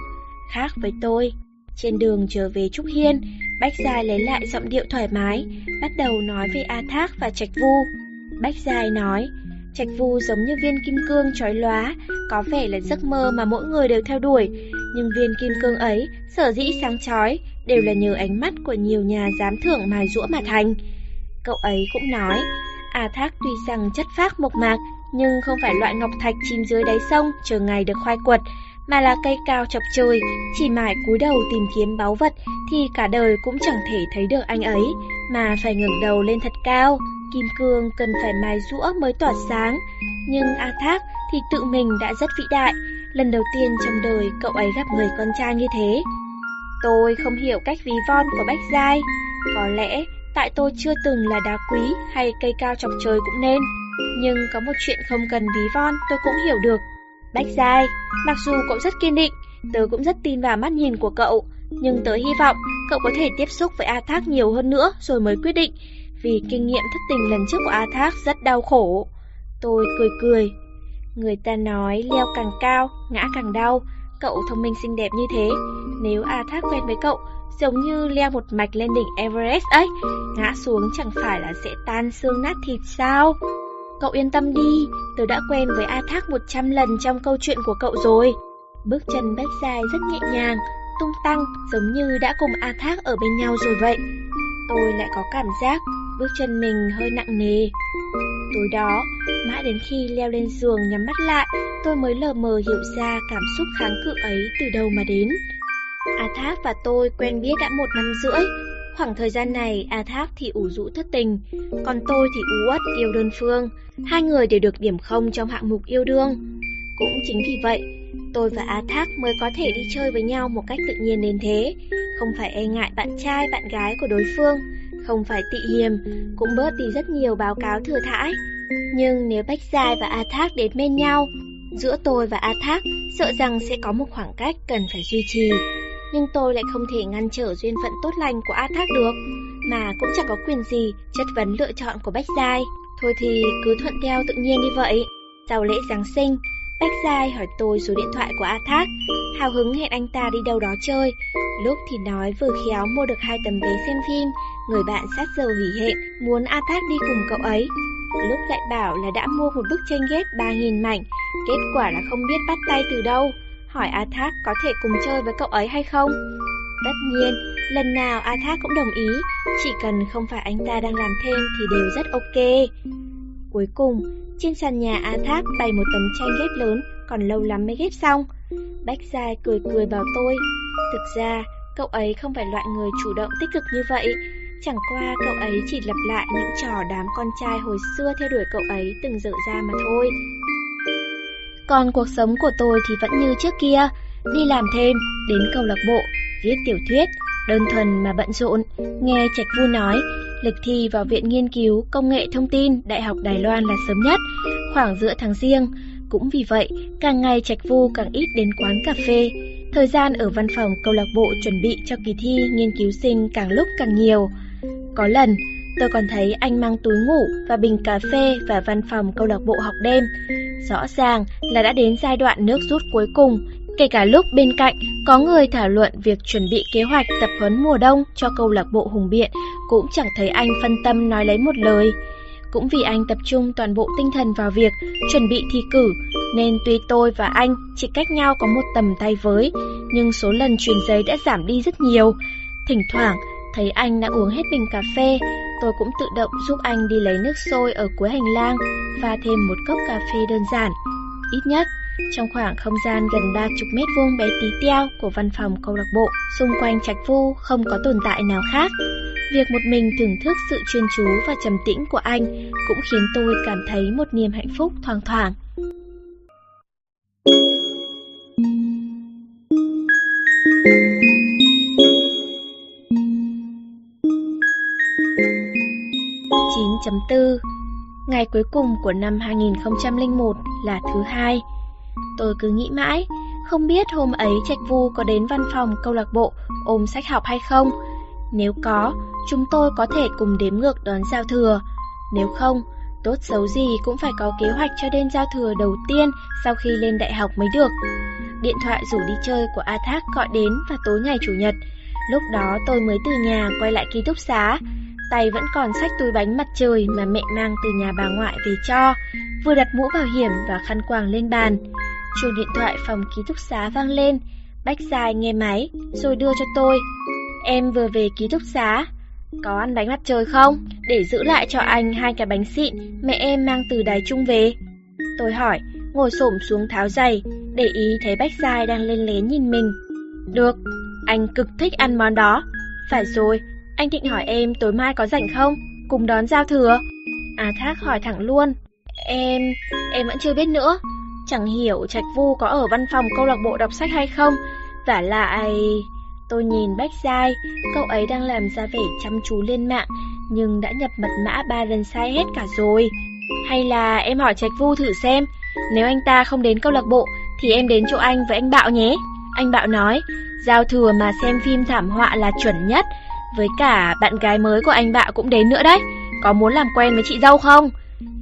khác với tôi. Trên đường trở về Trúc Hiên, Bách Giai lấy lại giọng điệu thoải mái, bắt đầu nói về A Thác và Trạch Vu. Bách Giai nói, Trạch Vu giống như viên kim cương trói lóa, có vẻ là giấc mơ mà mỗi người đều theo đuổi, nhưng viên kim cương ấy sở dĩ sáng chói đều là nhờ ánh mắt của nhiều nhà giám thưởng mài rũa mà thành. Cậu ấy cũng nói, A Thác tuy rằng chất phác mộc mạc, nhưng không phải loại ngọc thạch chìm dưới đáy sông chờ ngày được khoai quật, mà là cây cao chọc trời, chỉ mãi cúi đầu tìm kiếm báu vật thì cả đời cũng chẳng thể thấy được anh ấy, mà phải ngẩng đầu lên thật cao. Kim cương cần phải mài rũa mới tỏa sáng, nhưng A Thác thì tự mình đã rất vĩ đại, lần đầu tiên trong đời cậu ấy gặp người con trai như thế. Tôi không hiểu cách ví von của Bách Giai, có lẽ tại tôi chưa từng là đá quý hay cây cao chọc trời cũng nên, nhưng có một chuyện không cần ví von tôi cũng hiểu được. Bách Giai, mặc dù cậu rất kiên định, tớ cũng rất tin vào mắt nhìn của cậu, nhưng tớ hy vọng cậu có thể tiếp xúc với A Thác nhiều hơn nữa rồi mới quyết định, vì kinh nghiệm thất tình lần trước của A Thác rất đau khổ. Tôi cười cười. Người ta nói leo càng cao, ngã càng đau, cậu thông minh xinh đẹp như thế, nếu A Thác quen với cậu, giống như leo một mạch lên đỉnh Everest ấy, ngã xuống chẳng phải là sẽ tan xương nát thịt sao? Cậu yên tâm đi, tớ đã quen với A Thác 100 lần trong câu chuyện của cậu rồi. Bước chân Bách dài rất nhẹ nhàng, tung tăng giống như đã cùng A Thác ở bên nhau rồi vậy. Tôi lại có cảm giác bước chân mình hơi nặng nề. Tối đó, mãi đến khi leo lên giường nhắm mắt lại, tôi mới lờ mờ hiểu ra cảm xúc kháng cự ấy từ đâu mà đến. A Thác và tôi quen biết đã một năm rưỡi, Khoảng thời gian này, A Thác thì ủ rũ thất tình, còn tôi thì ú uất yêu đơn phương. Hai người đều được điểm không trong hạng mục yêu đương. Cũng chính vì vậy, tôi và A Thác mới có thể đi chơi với nhau một cách tự nhiên đến thế. Không phải e ngại bạn trai, bạn gái của đối phương, không phải tị hiềm, cũng bớt đi rất nhiều báo cáo thừa thãi. Nhưng nếu Bách Giai và A Thác đến bên nhau, giữa tôi và A Thác sợ rằng sẽ có một khoảng cách cần phải duy trì nhưng tôi lại không thể ngăn trở duyên phận tốt lành của A Thác được, mà cũng chẳng có quyền gì chất vấn lựa chọn của Bách Giai. Thôi thì cứ thuận theo tự nhiên đi vậy. Sau lễ Giáng sinh, Bách Giai hỏi tôi số điện thoại của A Thác, hào hứng hẹn anh ta đi đâu đó chơi. Lúc thì nói vừa khéo mua được hai tấm vé xem phim, người bạn sát giờ hủy hẹn muốn A Thác đi cùng cậu ấy. Lúc lại bảo là đã mua một bức tranh ghép 3.000 mảnh, kết quả là không biết bắt tay từ đâu hỏi A Thác có thể cùng chơi với cậu ấy hay không. Tất nhiên, lần nào A Thác cũng đồng ý, chỉ cần không phải anh ta đang làm thêm thì đều rất ok. Cuối cùng, trên sàn nhà A Thác bày một tấm tranh ghép lớn, còn lâu lắm mới ghép xong. Bách Giai cười cười bảo tôi, thực ra cậu ấy không phải loại người chủ động tích cực như vậy, chẳng qua cậu ấy chỉ lặp lại những trò đám con trai hồi xưa theo đuổi cậu ấy từng dở ra mà thôi. Còn cuộc sống của tôi thì vẫn như trước kia, đi làm thêm, đến câu lạc bộ, viết tiểu thuyết, đơn thuần mà bận rộn. Nghe Trạch Vu nói, Lịch thi vào Viện Nghiên cứu Công nghệ Thông tin Đại học Đài Loan là sớm nhất, khoảng giữa tháng riêng. Cũng vì vậy, càng ngày Trạch Vu càng ít đến quán cà phê. Thời gian ở văn phòng câu lạc bộ chuẩn bị cho kỳ thi nghiên cứu sinh càng lúc càng nhiều. Có lần, tôi còn thấy anh mang túi ngủ và bình cà phê và văn phòng câu lạc bộ học đêm. Rõ ràng là đã đến giai đoạn nước rút cuối cùng, kể cả lúc bên cạnh có người thảo luận việc chuẩn bị kế hoạch tập huấn mùa đông cho câu lạc bộ Hùng Biện, cũng chẳng thấy anh phân tâm nói lấy một lời. Cũng vì anh tập trung toàn bộ tinh thần vào việc chuẩn bị thi cử, nên tuy tôi và anh chỉ cách nhau có một tầm tay với, nhưng số lần truyền giấy đã giảm đi rất nhiều. Thỉnh thoảng, Thấy anh đã uống hết bình cà phê, tôi cũng tự động giúp anh đi lấy nước sôi ở cuối hành lang và thêm một cốc cà phê đơn giản. Ít nhất, trong khoảng không gian gần 30 mét vuông bé tí teo của văn phòng câu lạc bộ, xung quanh trạch vu không có tồn tại nào khác. Việc một mình thưởng thức sự chuyên chú và trầm tĩnh của anh cũng khiến tôi cảm thấy một niềm hạnh phúc thoang thoảng. thoảng. 9.4 Ngày cuối cùng của năm 2001 là thứ hai. Tôi cứ nghĩ mãi, không biết hôm ấy Trạch Vu có đến văn phòng câu lạc bộ ôm sách học hay không. Nếu có, chúng tôi có thể cùng đếm ngược đón giao thừa. Nếu không, tốt xấu gì cũng phải có kế hoạch cho đêm giao thừa đầu tiên sau khi lên đại học mới được. Điện thoại rủ đi chơi của A Thác gọi đến vào tối ngày Chủ nhật. Lúc đó tôi mới từ nhà quay lại ký túc xá. Tay vẫn còn xách túi bánh mặt trời mà mẹ mang từ nhà bà ngoại về cho, vừa đặt mũ bảo hiểm và khăn quàng lên bàn. Chuông điện thoại phòng ký túc xá vang lên, Bách Dài nghe máy, rồi đưa cho tôi. Em vừa về ký túc xá, có ăn bánh mặt trời không? Để giữ lại cho anh hai cái bánh xịn mẹ em mang từ Đài Trung về. Tôi hỏi, ngồi xổm xuống tháo giày, để ý thấy Bách Dài đang lên lén nhìn mình. Được, anh cực thích ăn món đó. Phải rồi, anh định hỏi em tối mai có rảnh không? Cùng đón giao thừa. À Thác hỏi thẳng luôn. Em, em vẫn chưa biết nữa. Chẳng hiểu Trạch Vu có ở văn phòng câu lạc bộ đọc sách hay không. Và lại... Tôi nhìn Bách Giai, cậu ấy đang làm ra vẻ chăm chú lên mạng, nhưng đã nhập mật mã ba lần sai hết cả rồi. Hay là em hỏi Trạch Vu thử xem, nếu anh ta không đến câu lạc bộ, thì em đến chỗ anh với anh Bạo nhé. Anh Bạo nói, giao thừa mà xem phim thảm họa là chuẩn nhất, với cả bạn gái mới của anh Bạo cũng đến nữa đấy. Có muốn làm quen với chị dâu không?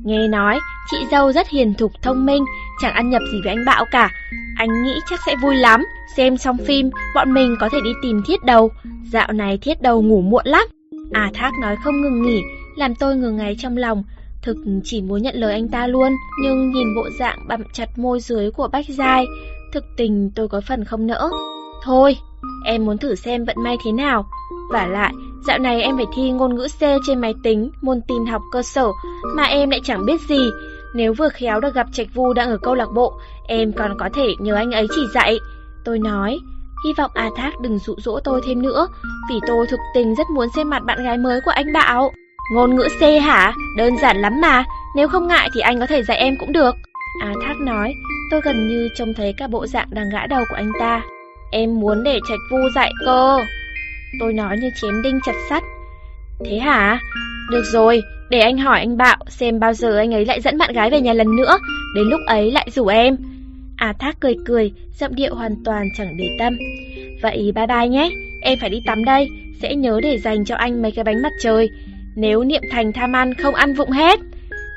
Nghe nói, chị dâu rất hiền thục thông minh, chẳng ăn nhập gì với anh Bạo cả. Anh nghĩ chắc sẽ vui lắm, xem xong phim, bọn mình có thể đi tìm thiết đầu. Dạo này thiết đầu ngủ muộn lắm. À Thác nói không ngừng nghỉ, làm tôi ngừng ngáy trong lòng. Thực chỉ muốn nhận lời anh ta luôn, nhưng nhìn bộ dạng bặm chặt môi dưới của Bách Giai, thực tình tôi có phần không nỡ. Thôi, em muốn thử xem vận may thế nào. Và lại, dạo này em phải thi ngôn ngữ C trên máy tính, môn tin học cơ sở, mà em lại chẳng biết gì. Nếu vừa khéo được gặp Trạch Vu đang ở câu lạc bộ, em còn có thể nhờ anh ấy chỉ dạy. Tôi nói, hy vọng A Thác đừng dụ dỗ tôi thêm nữa, vì tôi thực tình rất muốn xem mặt bạn gái mới của anh Bảo. Ngôn ngữ C hả? Đơn giản lắm mà, nếu không ngại thì anh có thể dạy em cũng được. A Thác nói, tôi gần như trông thấy cả bộ dạng đang gã đầu của anh ta. Em muốn để Trạch Vu dạy cơ. Tôi nói như chém đinh chặt sắt. Thế hả? Được rồi, để anh hỏi anh Bạo xem bao giờ anh ấy lại dẫn bạn gái về nhà lần nữa, đến lúc ấy lại rủ em. À Thác cười cười, giọng điệu hoàn toàn chẳng để tâm. Vậy bye bye nhé, em phải đi tắm đây, sẽ nhớ để dành cho anh mấy cái bánh mặt trời. Nếu Niệm Thành tham ăn không ăn vụng hết.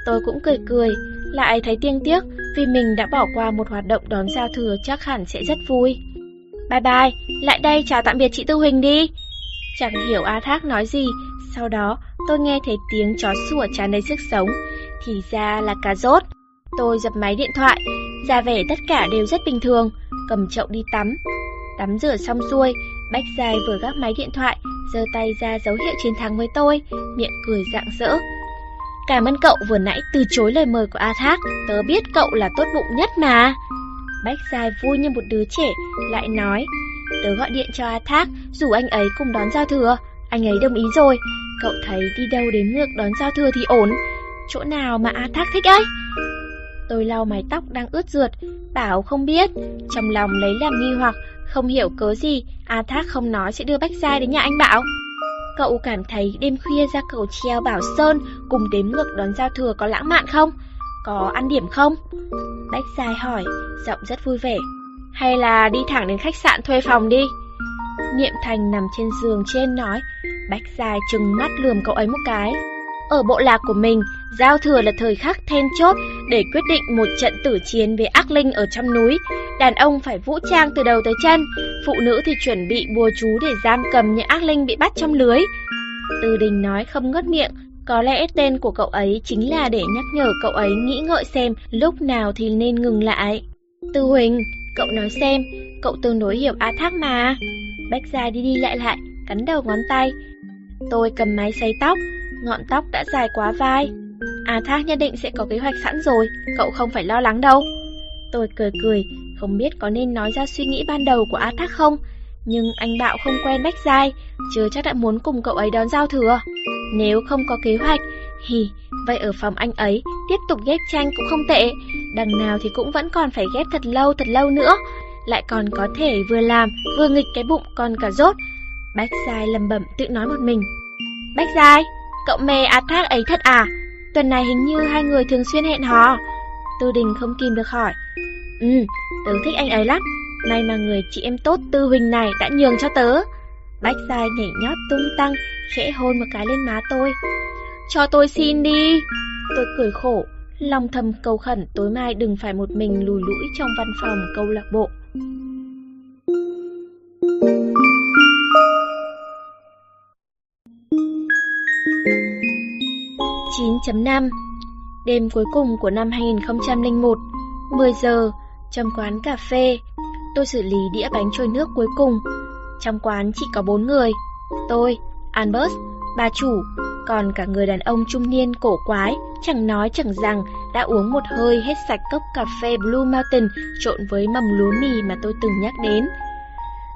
Tôi cũng cười cười, lại thấy tiếc tiếc vì mình đã bỏ qua một hoạt động đón giao thừa chắc hẳn sẽ rất vui. Bye bye, lại đây chào tạm biệt chị Tư Huỳnh đi. Chẳng hiểu A Thác nói gì, sau đó tôi nghe thấy tiếng chó sủa tràn đầy sức sống. Thì ra là cà rốt. Tôi dập máy điện thoại, ra vẻ tất cả đều rất bình thường, cầm chậu đi tắm. Tắm rửa xong xuôi, Bách Dài vừa gác máy điện thoại, giơ tay ra dấu hiệu chiến thắng với tôi, miệng cười rạng rỡ. Cảm ơn cậu vừa nãy từ chối lời mời của A Thác, tớ biết cậu là tốt bụng nhất mà. Bách giai vui như một đứa trẻ, lại nói, tớ gọi điện cho A Thác, rủ anh ấy cùng đón giao thừa. Anh ấy đồng ý rồi, cậu thấy đi đâu đến ngược đón giao thừa thì ổn. Chỗ nào mà A Thác thích ấy? Tôi lau mái tóc đang ướt rượt, bảo không biết, trong lòng lấy làm nghi hoặc, không hiểu cớ gì, A Thác không nói sẽ đưa Bách Giai đến nhà anh Bảo. Cậu cảm thấy đêm khuya ra cầu treo Bảo Sơn cùng đếm ngược đón giao thừa có lãng mạn không? Có ăn điểm không? Bách dài hỏi, giọng rất vui vẻ. Hay là đi thẳng đến khách sạn thuê phòng đi? Niệm Thành nằm trên giường trên nói, Bách dài trừng mắt lườm cậu ấy một cái. Ở bộ lạc của mình, giao thừa là thời khắc then chốt để quyết định một trận tử chiến với ác linh ở trong núi. Đàn ông phải vũ trang từ đầu tới chân, phụ nữ thì chuẩn bị bùa chú để giam cầm những ác linh bị bắt trong lưới. Từ đình nói không ngớt miệng, có lẽ tên của cậu ấy chính là để nhắc nhở cậu ấy nghĩ ngợi xem lúc nào thì nên ngừng lại. Tư Huỳnh, cậu nói xem, cậu tương đối hiểu A Thác mà. Bách Gia đi đi lại lại, cắn đầu ngón tay. Tôi cầm máy sấy tóc, ngọn tóc đã dài quá vai. A Thác nhất định sẽ có kế hoạch sẵn rồi, cậu không phải lo lắng đâu. Tôi cười cười, không biết có nên nói ra suy nghĩ ban đầu của A Thác không, nhưng anh Bạo không quen Bách Giai, chưa chắc đã muốn cùng cậu ấy đón giao thừa. Nếu không có kế hoạch, hì, vậy ở phòng anh ấy tiếp tục ghép tranh cũng không tệ, đằng nào thì cũng vẫn còn phải ghép thật lâu thật lâu nữa, lại còn có thể vừa làm vừa nghịch cái bụng còn cả rốt. Bách Giai lầm bẩm tự nói một mình. Bách Giai, cậu mê A Thác ấy thật à? Tuần này hình như hai người thường xuyên hẹn hò. Tư Đình không kìm được hỏi. Ừ, tớ thích anh ấy lắm. Nay mà người chị em tốt Tư Huỳnh này đã nhường cho tớ. Bách dài nhảy nhót tung tăng, khẽ hôn một cái lên má tôi. Cho tôi xin đi. Tôi cười khổ, lòng thầm cầu khẩn tối mai đừng phải một mình lùi lũi trong văn phòng câu lạc bộ. Chín chấm năm Đêm cuối cùng của năm 2001 10 giờ Trong quán cà phê Tôi xử lý đĩa bánh trôi nước cuối cùng trong quán chỉ có bốn người. Tôi, Albert, bà chủ Còn cả người đàn ông trung niên cổ quái Chẳng nói chẳng rằng Đã uống một hơi hết sạch cốc cà phê Blue Mountain Trộn với mầm lúa mì mà tôi từng nhắc đến.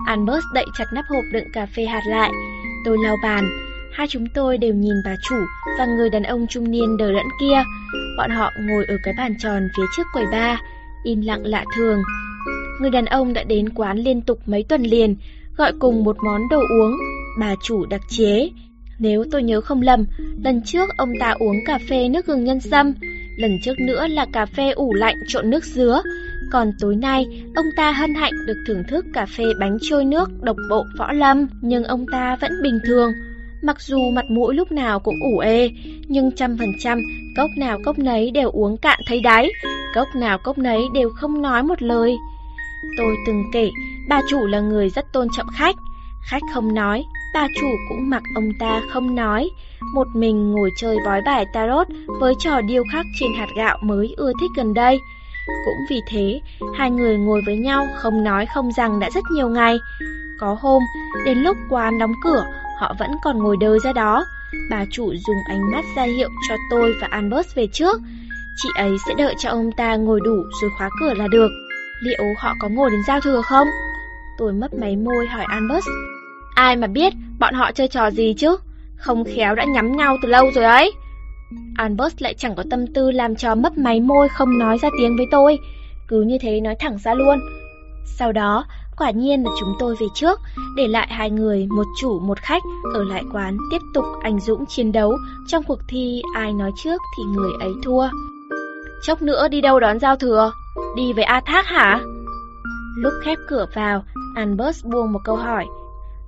Albert đậy chặt nắp hộp đựng cà phê hạt lại. Tôi lau bàn. Hai chúng tôi đều nhìn bà chủ và người đàn ông trung niên đờ đẫn kia. Bọn họ ngồi ở cái bàn tròn phía trước quầy bar, Im lặng lạ thường. Người đàn ông đã đến quán liên tục mấy tuần liền, gọi cùng một món đồ uống, bà chủ đặc chế. Nếu tôi nhớ không lầm, lần trước ông ta uống cà phê nước gừng nhân sâm, lần trước nữa là cà phê ủ lạnh trộn nước dứa. Còn tối nay, ông ta hân hạnh được thưởng thức cà phê bánh trôi nước độc bộ võ lâm, nhưng ông ta vẫn bình thường. Mặc dù mặt mũi lúc nào cũng ủ ê, nhưng trăm phần trăm, cốc nào cốc nấy đều uống cạn thấy đáy, cốc nào cốc nấy đều không nói một lời. Tôi từng kể, bà chủ là người rất tôn trọng khách. Khách không nói, bà chủ cũng mặc ông ta không nói. Một mình ngồi chơi bói bài tarot với trò điêu khắc trên hạt gạo mới ưa thích gần đây. Cũng vì thế, hai người ngồi với nhau không nói không rằng đã rất nhiều ngày. Có hôm, đến lúc quán đóng cửa, họ vẫn còn ngồi đơ ra đó. Bà chủ dùng ánh mắt ra hiệu cho tôi và Albert về trước. Chị ấy sẽ đợi cho ông ta ngồi đủ rồi khóa cửa là được. Liệu họ có ngồi đến giao thừa không? Tôi mấp máy môi hỏi Albert. Ai mà biết bọn họ chơi trò gì chứ? Không khéo đã nhắm nhau từ lâu rồi ấy. Albert lại chẳng có tâm tư làm trò mấp máy môi không nói ra tiếng với tôi. Cứ như thế nói thẳng ra luôn. Sau đó, quả nhiên là chúng tôi về trước, để lại hai người, một chủ một khách, ở lại quán tiếp tục anh dũng chiến đấu. Trong cuộc thi ai nói trước thì người ấy thua. Chốc nữa đi đâu đón giao thừa? Đi với A Thác hả? Lúc khép cửa vào, Albert buông một câu hỏi.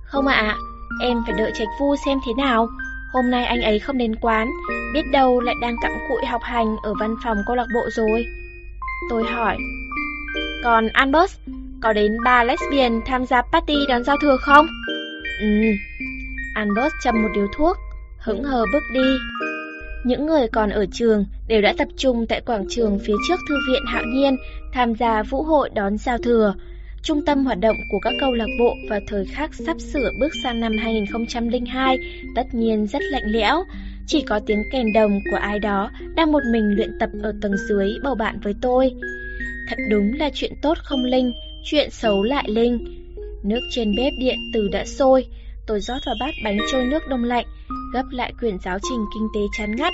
Không ạ, em phải đợi Trạch Phu xem thế nào. Hôm nay anh ấy không đến quán, biết đâu lại đang cặm cụi học hành ở văn phòng câu lạc bộ rồi. Tôi hỏi. Còn Albert, có đến ba lesbian tham gia party đón giao thừa không? Ừ. Albert châm một điếu thuốc, hững hờ bước đi. Những người còn ở trường đều đã tập trung tại quảng trường phía trước Thư viện Hạo Nhiên tham gia vũ hội đón giao thừa. Trung tâm hoạt động của các câu lạc bộ vào thời khắc sắp sửa bước sang năm 2002 tất nhiên rất lạnh lẽo. Chỉ có tiếng kèn đồng của ai đó đang một mình luyện tập ở tầng dưới bầu bạn với tôi. Thật đúng là chuyện tốt không linh, chuyện xấu lại linh. Nước trên bếp điện từ đã sôi, tôi rót vào bát bánh trôi nước đông lạnh, gấp lại quyển giáo trình kinh tế chán ngắt,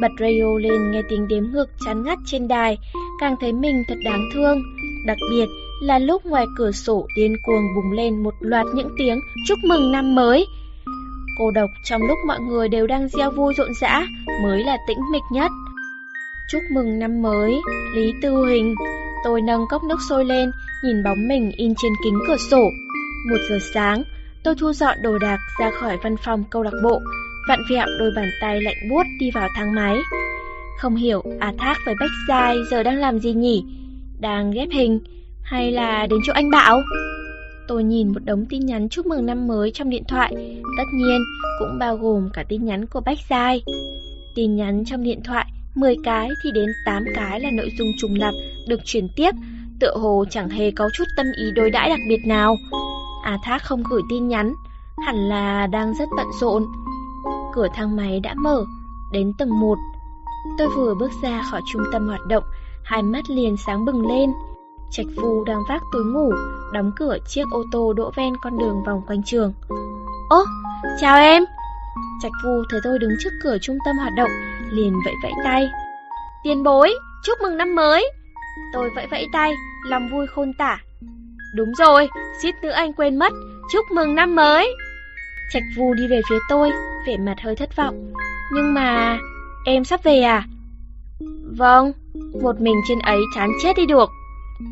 bật radio lên nghe tiếng đếm ngược chán ngắt trên đài, càng thấy mình thật đáng thương. Đặc biệt là lúc ngoài cửa sổ điên cuồng bùng lên một loạt những tiếng chúc mừng năm mới. Cô độc trong lúc mọi người đều đang gieo vui rộn rã mới là tĩnh mịch nhất. Chúc mừng năm mới, Lý Tư Hình. Tôi nâng cốc nước sôi lên, nhìn bóng mình in trên kính cửa sổ. Một giờ sáng, tôi thu dọn đồ đạc ra khỏi văn phòng câu lạc bộ, vặn vẹo đôi bàn tay lạnh buốt đi vào thang máy. Không hiểu A Thác với Bách Giai giờ đang làm gì nhỉ? Đang ghép hình hay là đến chỗ anh Bảo? Tôi nhìn một đống tin nhắn chúc mừng năm mới trong điện thoại, tất nhiên cũng bao gồm cả tin nhắn của Bách Giai. Tin nhắn trong điện thoại 10 cái thì đến 8 cái là nội dung trùng lặp được chuyển tiếp, tựa hồ chẳng hề có chút tâm ý đối đãi đặc biệt nào. A Thác không gửi tin nhắn, hẳn là đang rất bận rộn. Cửa thang máy đã mở, đến tầng 1. Tôi vừa bước ra khỏi trung tâm hoạt động, hai mắt liền sáng bừng lên. Trạch Phu đang vác túi ngủ, đóng cửa chiếc ô tô đỗ ven con đường vòng quanh trường. Ố, chào em! Trạch Phu thấy tôi đứng trước cửa trung tâm hoạt động, liền vẫy vẫy tay. Tiền bối, chúc mừng năm mới! Tôi vẫy vẫy tay, lòng vui khôn tả. Đúng rồi, suýt nữa anh quên mất, chúc mừng năm mới! Trạch vù đi về phía tôi, vẻ mặt hơi thất vọng. Nhưng mà, em sắp về à? Vâng, một mình trên ấy chán chết đi được.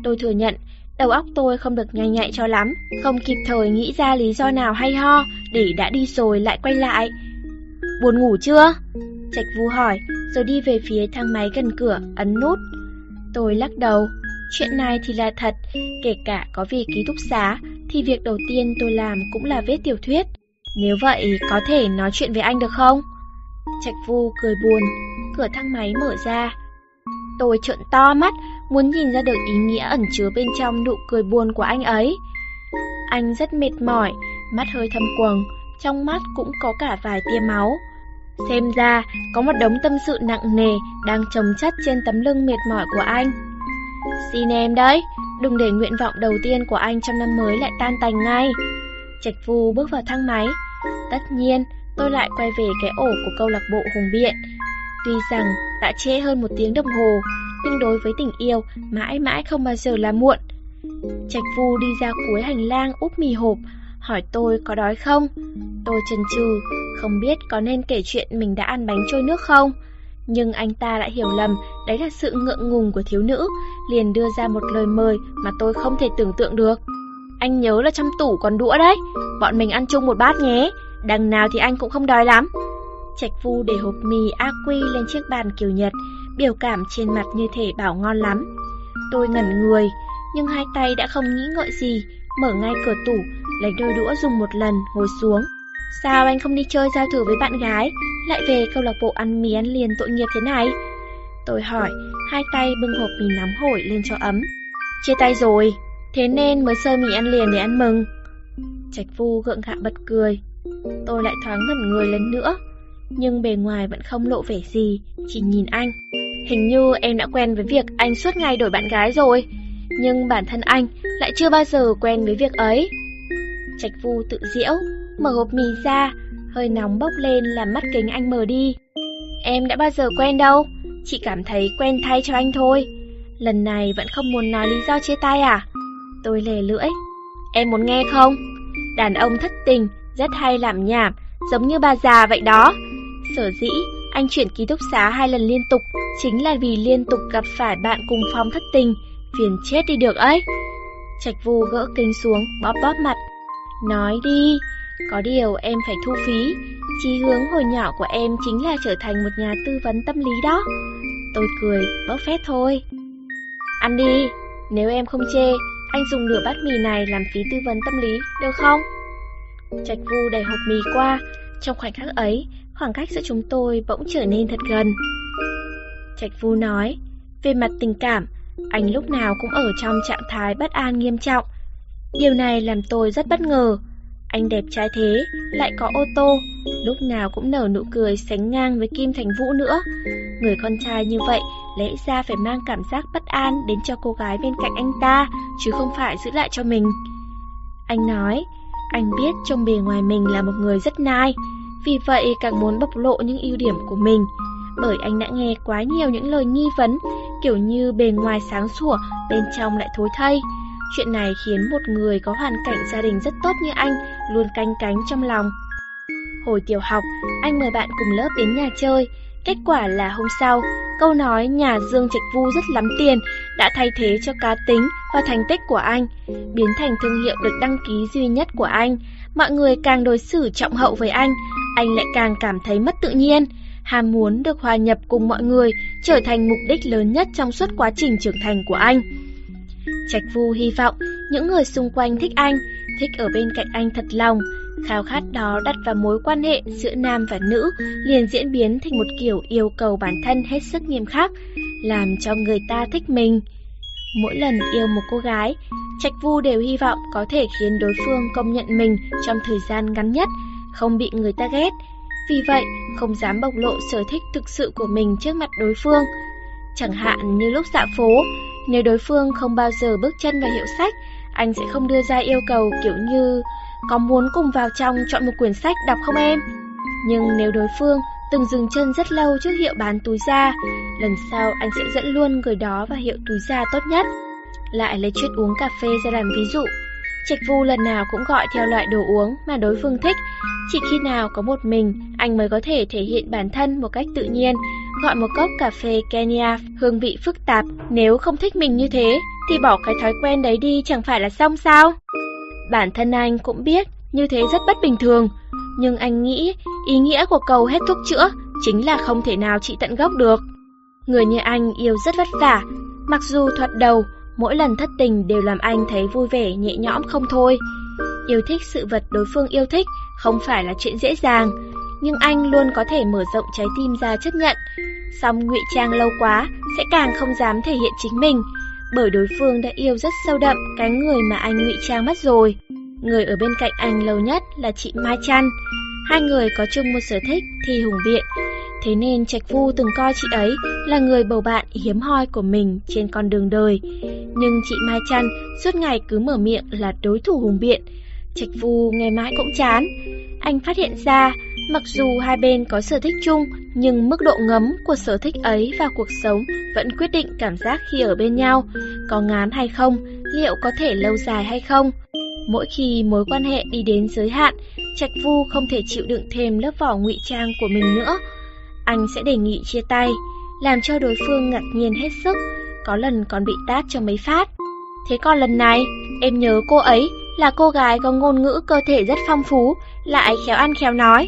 Tôi thừa nhận, đầu óc tôi không được nhanh nhạy cho lắm, không kịp thời nghĩ ra lý do nào hay ho để đã đi rồi lại quay lại. Buồn ngủ chưa? Trạch Vu hỏi, rồi đi về phía thang máy gần cửa, ấn nút. Tôi lắc đầu, chuyện này thì là thật, kể cả có vì ký túc xá, thì việc đầu tiên tôi làm cũng là viết tiểu thuyết. Nếu vậy, có thể nói chuyện với anh được không? Trạch Vu cười buồn, cửa thang máy mở ra. Tôi trợn to mắt, muốn nhìn ra được ý nghĩa ẩn chứa bên trong nụ cười buồn của anh ấy. Anh rất mệt mỏi, mắt hơi thâm quầng, trong mắt cũng có cả vài tia máu. Xem ra, có một đống tâm sự nặng nề đang chồng chất trên tấm lưng mệt mỏi của anh. Xin em đấy, đừng để nguyện vọng đầu tiên của anh trong năm mới lại tan tành ngay. Trạch Vu bước vào thang máy. Tất nhiên, tôi lại quay về cái ổ của câu lạc bộ Hùng Biện. Tuy rằng đã trễ hơn một tiếng đồng hồ, nhưng đối với tình yêu, mãi mãi không bao giờ là muộn. Trạch Vu đi ra cuối hành lang úp mì hộp, hỏi tôi có đói không. Tôi chần chừ, không biết có nên kể chuyện mình đã ăn bánh trôi nước không. Nhưng anh ta lại hiểu lầm, đấy là sự ngượng ngùng của thiếu nữ, liền đưa ra một lời mời mà tôi không thể tưởng tượng được. Anh nhớ là trong tủ còn đũa đấy, bọn mình ăn chung một bát nhé, đằng nào thì anh cũng không đói lắm. Trạch Vu để hộp mì Aqui Quy lên chiếc bàn kiểu Nhật, biểu cảm trên mặt như thể bảo ngon lắm. Tôi ngẩn người, nhưng hai tay đã không nghĩ ngợi gì, mở ngay cửa tủ, lấy đôi đũa dùng một lần, ngồi xuống. Sao anh không đi chơi giao thử với bạn gái, lại về câu lạc bộ ăn mì ăn liền tội nghiệp thế này? Tôi hỏi, hai tay bưng hộp mì nóng hổi lên cho ấm. Chia tay rồi, thế nên mới sơ mì ăn liền để ăn mừng. Trạch Vu gượng gạo bật cười. Tôi lại thoáng ngẩn người lần nữa, nhưng bề ngoài vẫn không lộ vẻ gì, chỉ nhìn anh. Hình như em đã quen với việc anh suốt ngày đổi bạn gái rồi, nhưng bản thân anh lại chưa bao giờ quen với việc ấy. Trạch Vu tự diễu, mở hộp mì ra, hơi nóng bốc lên làm mắt kính anh mờ đi. Em đã bao giờ quen đâu, chỉ cảm thấy quen thay cho anh thôi. Lần này vẫn không muốn nói lý do chia tay à? Tôi lè lưỡi. Em muốn nghe không? Đàn ông thất tình, rất hay làm nhảm, giống như bà già vậy đó. Sở dĩ, anh chuyển ký túc xá hai lần liên tục, chính là vì liên tục gặp phải bạn cùng phòng thất tình, phiền chết đi được ấy. Trạch vu gỡ kính xuống, bóp bóp mặt. Nói đi, có điều em phải thu phí, chí hướng hồi nhỏ của em chính là trở thành một nhà tư vấn tâm lý đó. Tôi cười, bóp phép thôi. Ăn đi, nếu em không chê, anh dùng nửa bát mì này làm phí tư vấn tâm lý, được không? Trạch vu đẩy hộp mì qua, trong khoảnh khắc ấy, khoảng cách giữa chúng tôi bỗng trở nên thật gần. Trạch vu nói, về mặt tình cảm, anh lúc nào cũng ở trong trạng thái bất an nghiêm trọng. Điều này làm tôi rất bất ngờ. Anh đẹp trai thế, lại có ô tô, lúc nào cũng nở nụ cười sánh ngang với Kim Thành Vũ nữa. Người con trai như vậy lẽ ra phải mang cảm giác bất an đến cho cô gái bên cạnh anh ta, chứ không phải giữ lại cho mình. Anh nói, anh biết trong bề ngoài mình là một người rất nai, vì vậy càng muốn bộc lộ những ưu điểm của mình. Bởi anh đã nghe quá nhiều những lời nghi vấn, kiểu như bề ngoài sáng sủa, bên trong lại thối thay. Chuyện này khiến một người có hoàn cảnh gia đình rất tốt như anh luôn canh cánh trong lòng. Hồi tiểu học, anh mời bạn cùng lớp đến nhà chơi. Kết quả là hôm sau, câu nói nhà Dương Trạch Vu rất lắm tiền đã thay thế cho cá tính và thành tích của anh, biến thành thương hiệu được đăng ký duy nhất của anh. Mọi người càng đối xử trọng hậu với anh, anh lại càng cảm thấy mất tự nhiên. Ham muốn được hòa nhập cùng mọi người trở thành mục đích lớn nhất trong suốt quá trình trưởng thành của anh. Trạch Vu hy vọng những người xung quanh thích anh, thích ở bên cạnh anh thật lòng. Khao khát đó đặt vào mối quan hệ giữa nam và nữ liền diễn biến thành một kiểu yêu cầu bản thân hết sức nghiêm khắc, làm cho người ta thích mình. Mỗi lần yêu một cô gái, Trạch Vu đều hy vọng có thể khiến đối phương công nhận mình trong thời gian ngắn nhất, không bị người ta ghét. Vì vậy, không dám bộc lộ sở thích thực sự của mình trước mặt đối phương. Chẳng hạn như lúc dạo phố, nếu đối phương không bao giờ bước chân vào hiệu sách, anh sẽ không đưa ra yêu cầu kiểu như có muốn cùng vào trong chọn một quyển sách đọc không em? Nhưng nếu đối phương từng dừng chân rất lâu trước hiệu bán túi da, lần sau anh sẽ dẫn luôn người đó vào hiệu túi da tốt nhất. Lại lấy chuyện uống cà phê ra làm ví dụ. Trạch Vu lần nào cũng gọi theo loại đồ uống mà đối phương thích, chỉ khi nào có một mình anh mới có thể thể hiện bản thân một cách tự nhiên, gọi một cốc cà phê Kenya hương vị phức tạp. Nếu không thích mình như thế thì bỏ cái thói quen đấy đi chẳng phải là xong sao? Bản thân anh cũng biết như thế rất bất bình thường, nhưng anh nghĩ ý nghĩa của cầu hết thuốc chữa chính là không thể nào trị tận gốc được. Người như anh yêu rất vất vả, mặc dù thoạt đầu mỗi lần thất tình đều làm anh thấy vui vẻ nhẹ nhõm không thôi. Yêu thích sự vật đối phương yêu thích không phải là chuyện dễ dàng, nhưng anh luôn có thể mở rộng trái tim ra chấp nhận. Song ngụy trang lâu quá sẽ càng không dám thể hiện chính mình, bởi đối phương đã yêu rất sâu đậm cái người mà anh ngụy trang mất rồi. Người ở bên cạnh anh lâu nhất là chị Mai Trăn. Hai người có chung một sở thích thì hùng biện. Thế nên Trạch Vu từng coi chị ấy là người bầu bạn hiếm hoi của mình trên con đường đời. Nhưng chị Mai Trăn suốt ngày cứ mở miệng là đối thủ hùng biện. Trạch Vu nghe mãi cũng chán. Anh phát hiện ra, mặc dù hai bên có sở thích chung, nhưng mức độ ngấm của sở thích ấy vào cuộc sống vẫn quyết định cảm giác khi ở bên nhau, có ngán hay không, liệu có thể lâu dài hay không. Mỗi khi mối quan hệ đi đến giới hạn, Trạch Vu không thể chịu đựng thêm lớp vỏ ngụy trang của mình nữa. Anh sẽ đề nghị chia tay, làm cho đối phương ngạc nhiên hết sức, có lần còn bị tát cho mấy phát. Thế còn lần này, em nhớ cô ấy là cô gái có ngôn ngữ cơ thể rất phong phú, lại khéo ăn khéo nói.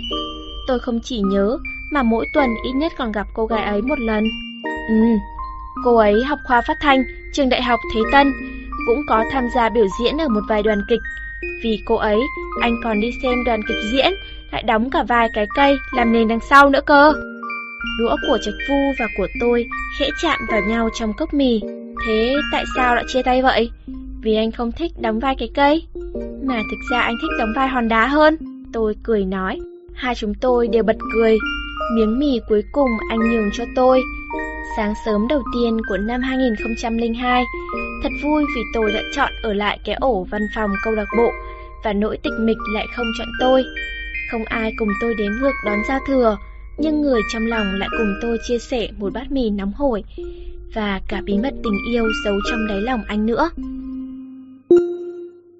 Tôi không chỉ nhớ, mà mỗi tuần ít nhất còn gặp cô gái ấy một lần. Ừ, cô ấy học khoa phát thanh, trường đại học Thế Tân, cũng có tham gia biểu diễn ở một vài đoàn kịch. Vì cô ấy, anh còn đi xem đoàn kịch diễn, lại đóng cả vài cái cây làm nền đằng sau nữa cơ. Đũa của Trạch Vu và của tôi khẽ chạm vào nhau trong cốc mì. Thế tại sao lại chia tay vậy? Vì anh không thích đóng vai cái cây. Mà thực ra anh thích đóng vai hòn đá hơn. Tôi cười nói. Hai chúng tôi đều bật cười. Miếng mì cuối cùng anh nhường cho tôi. Sáng sớm đầu tiên của năm 2002, thật vui vì tôi đã chọn ở lại cái ổ văn phòng câu lạc bộ và nỗi tịch mịch lại không chọn tôi. Không ai cùng tôi đến ngược đón giao thừa, nhưng người trong lòng lại cùng tôi chia sẻ một bát mì nóng hổi và cả bí mật tình yêu giấu trong đáy lòng anh nữa.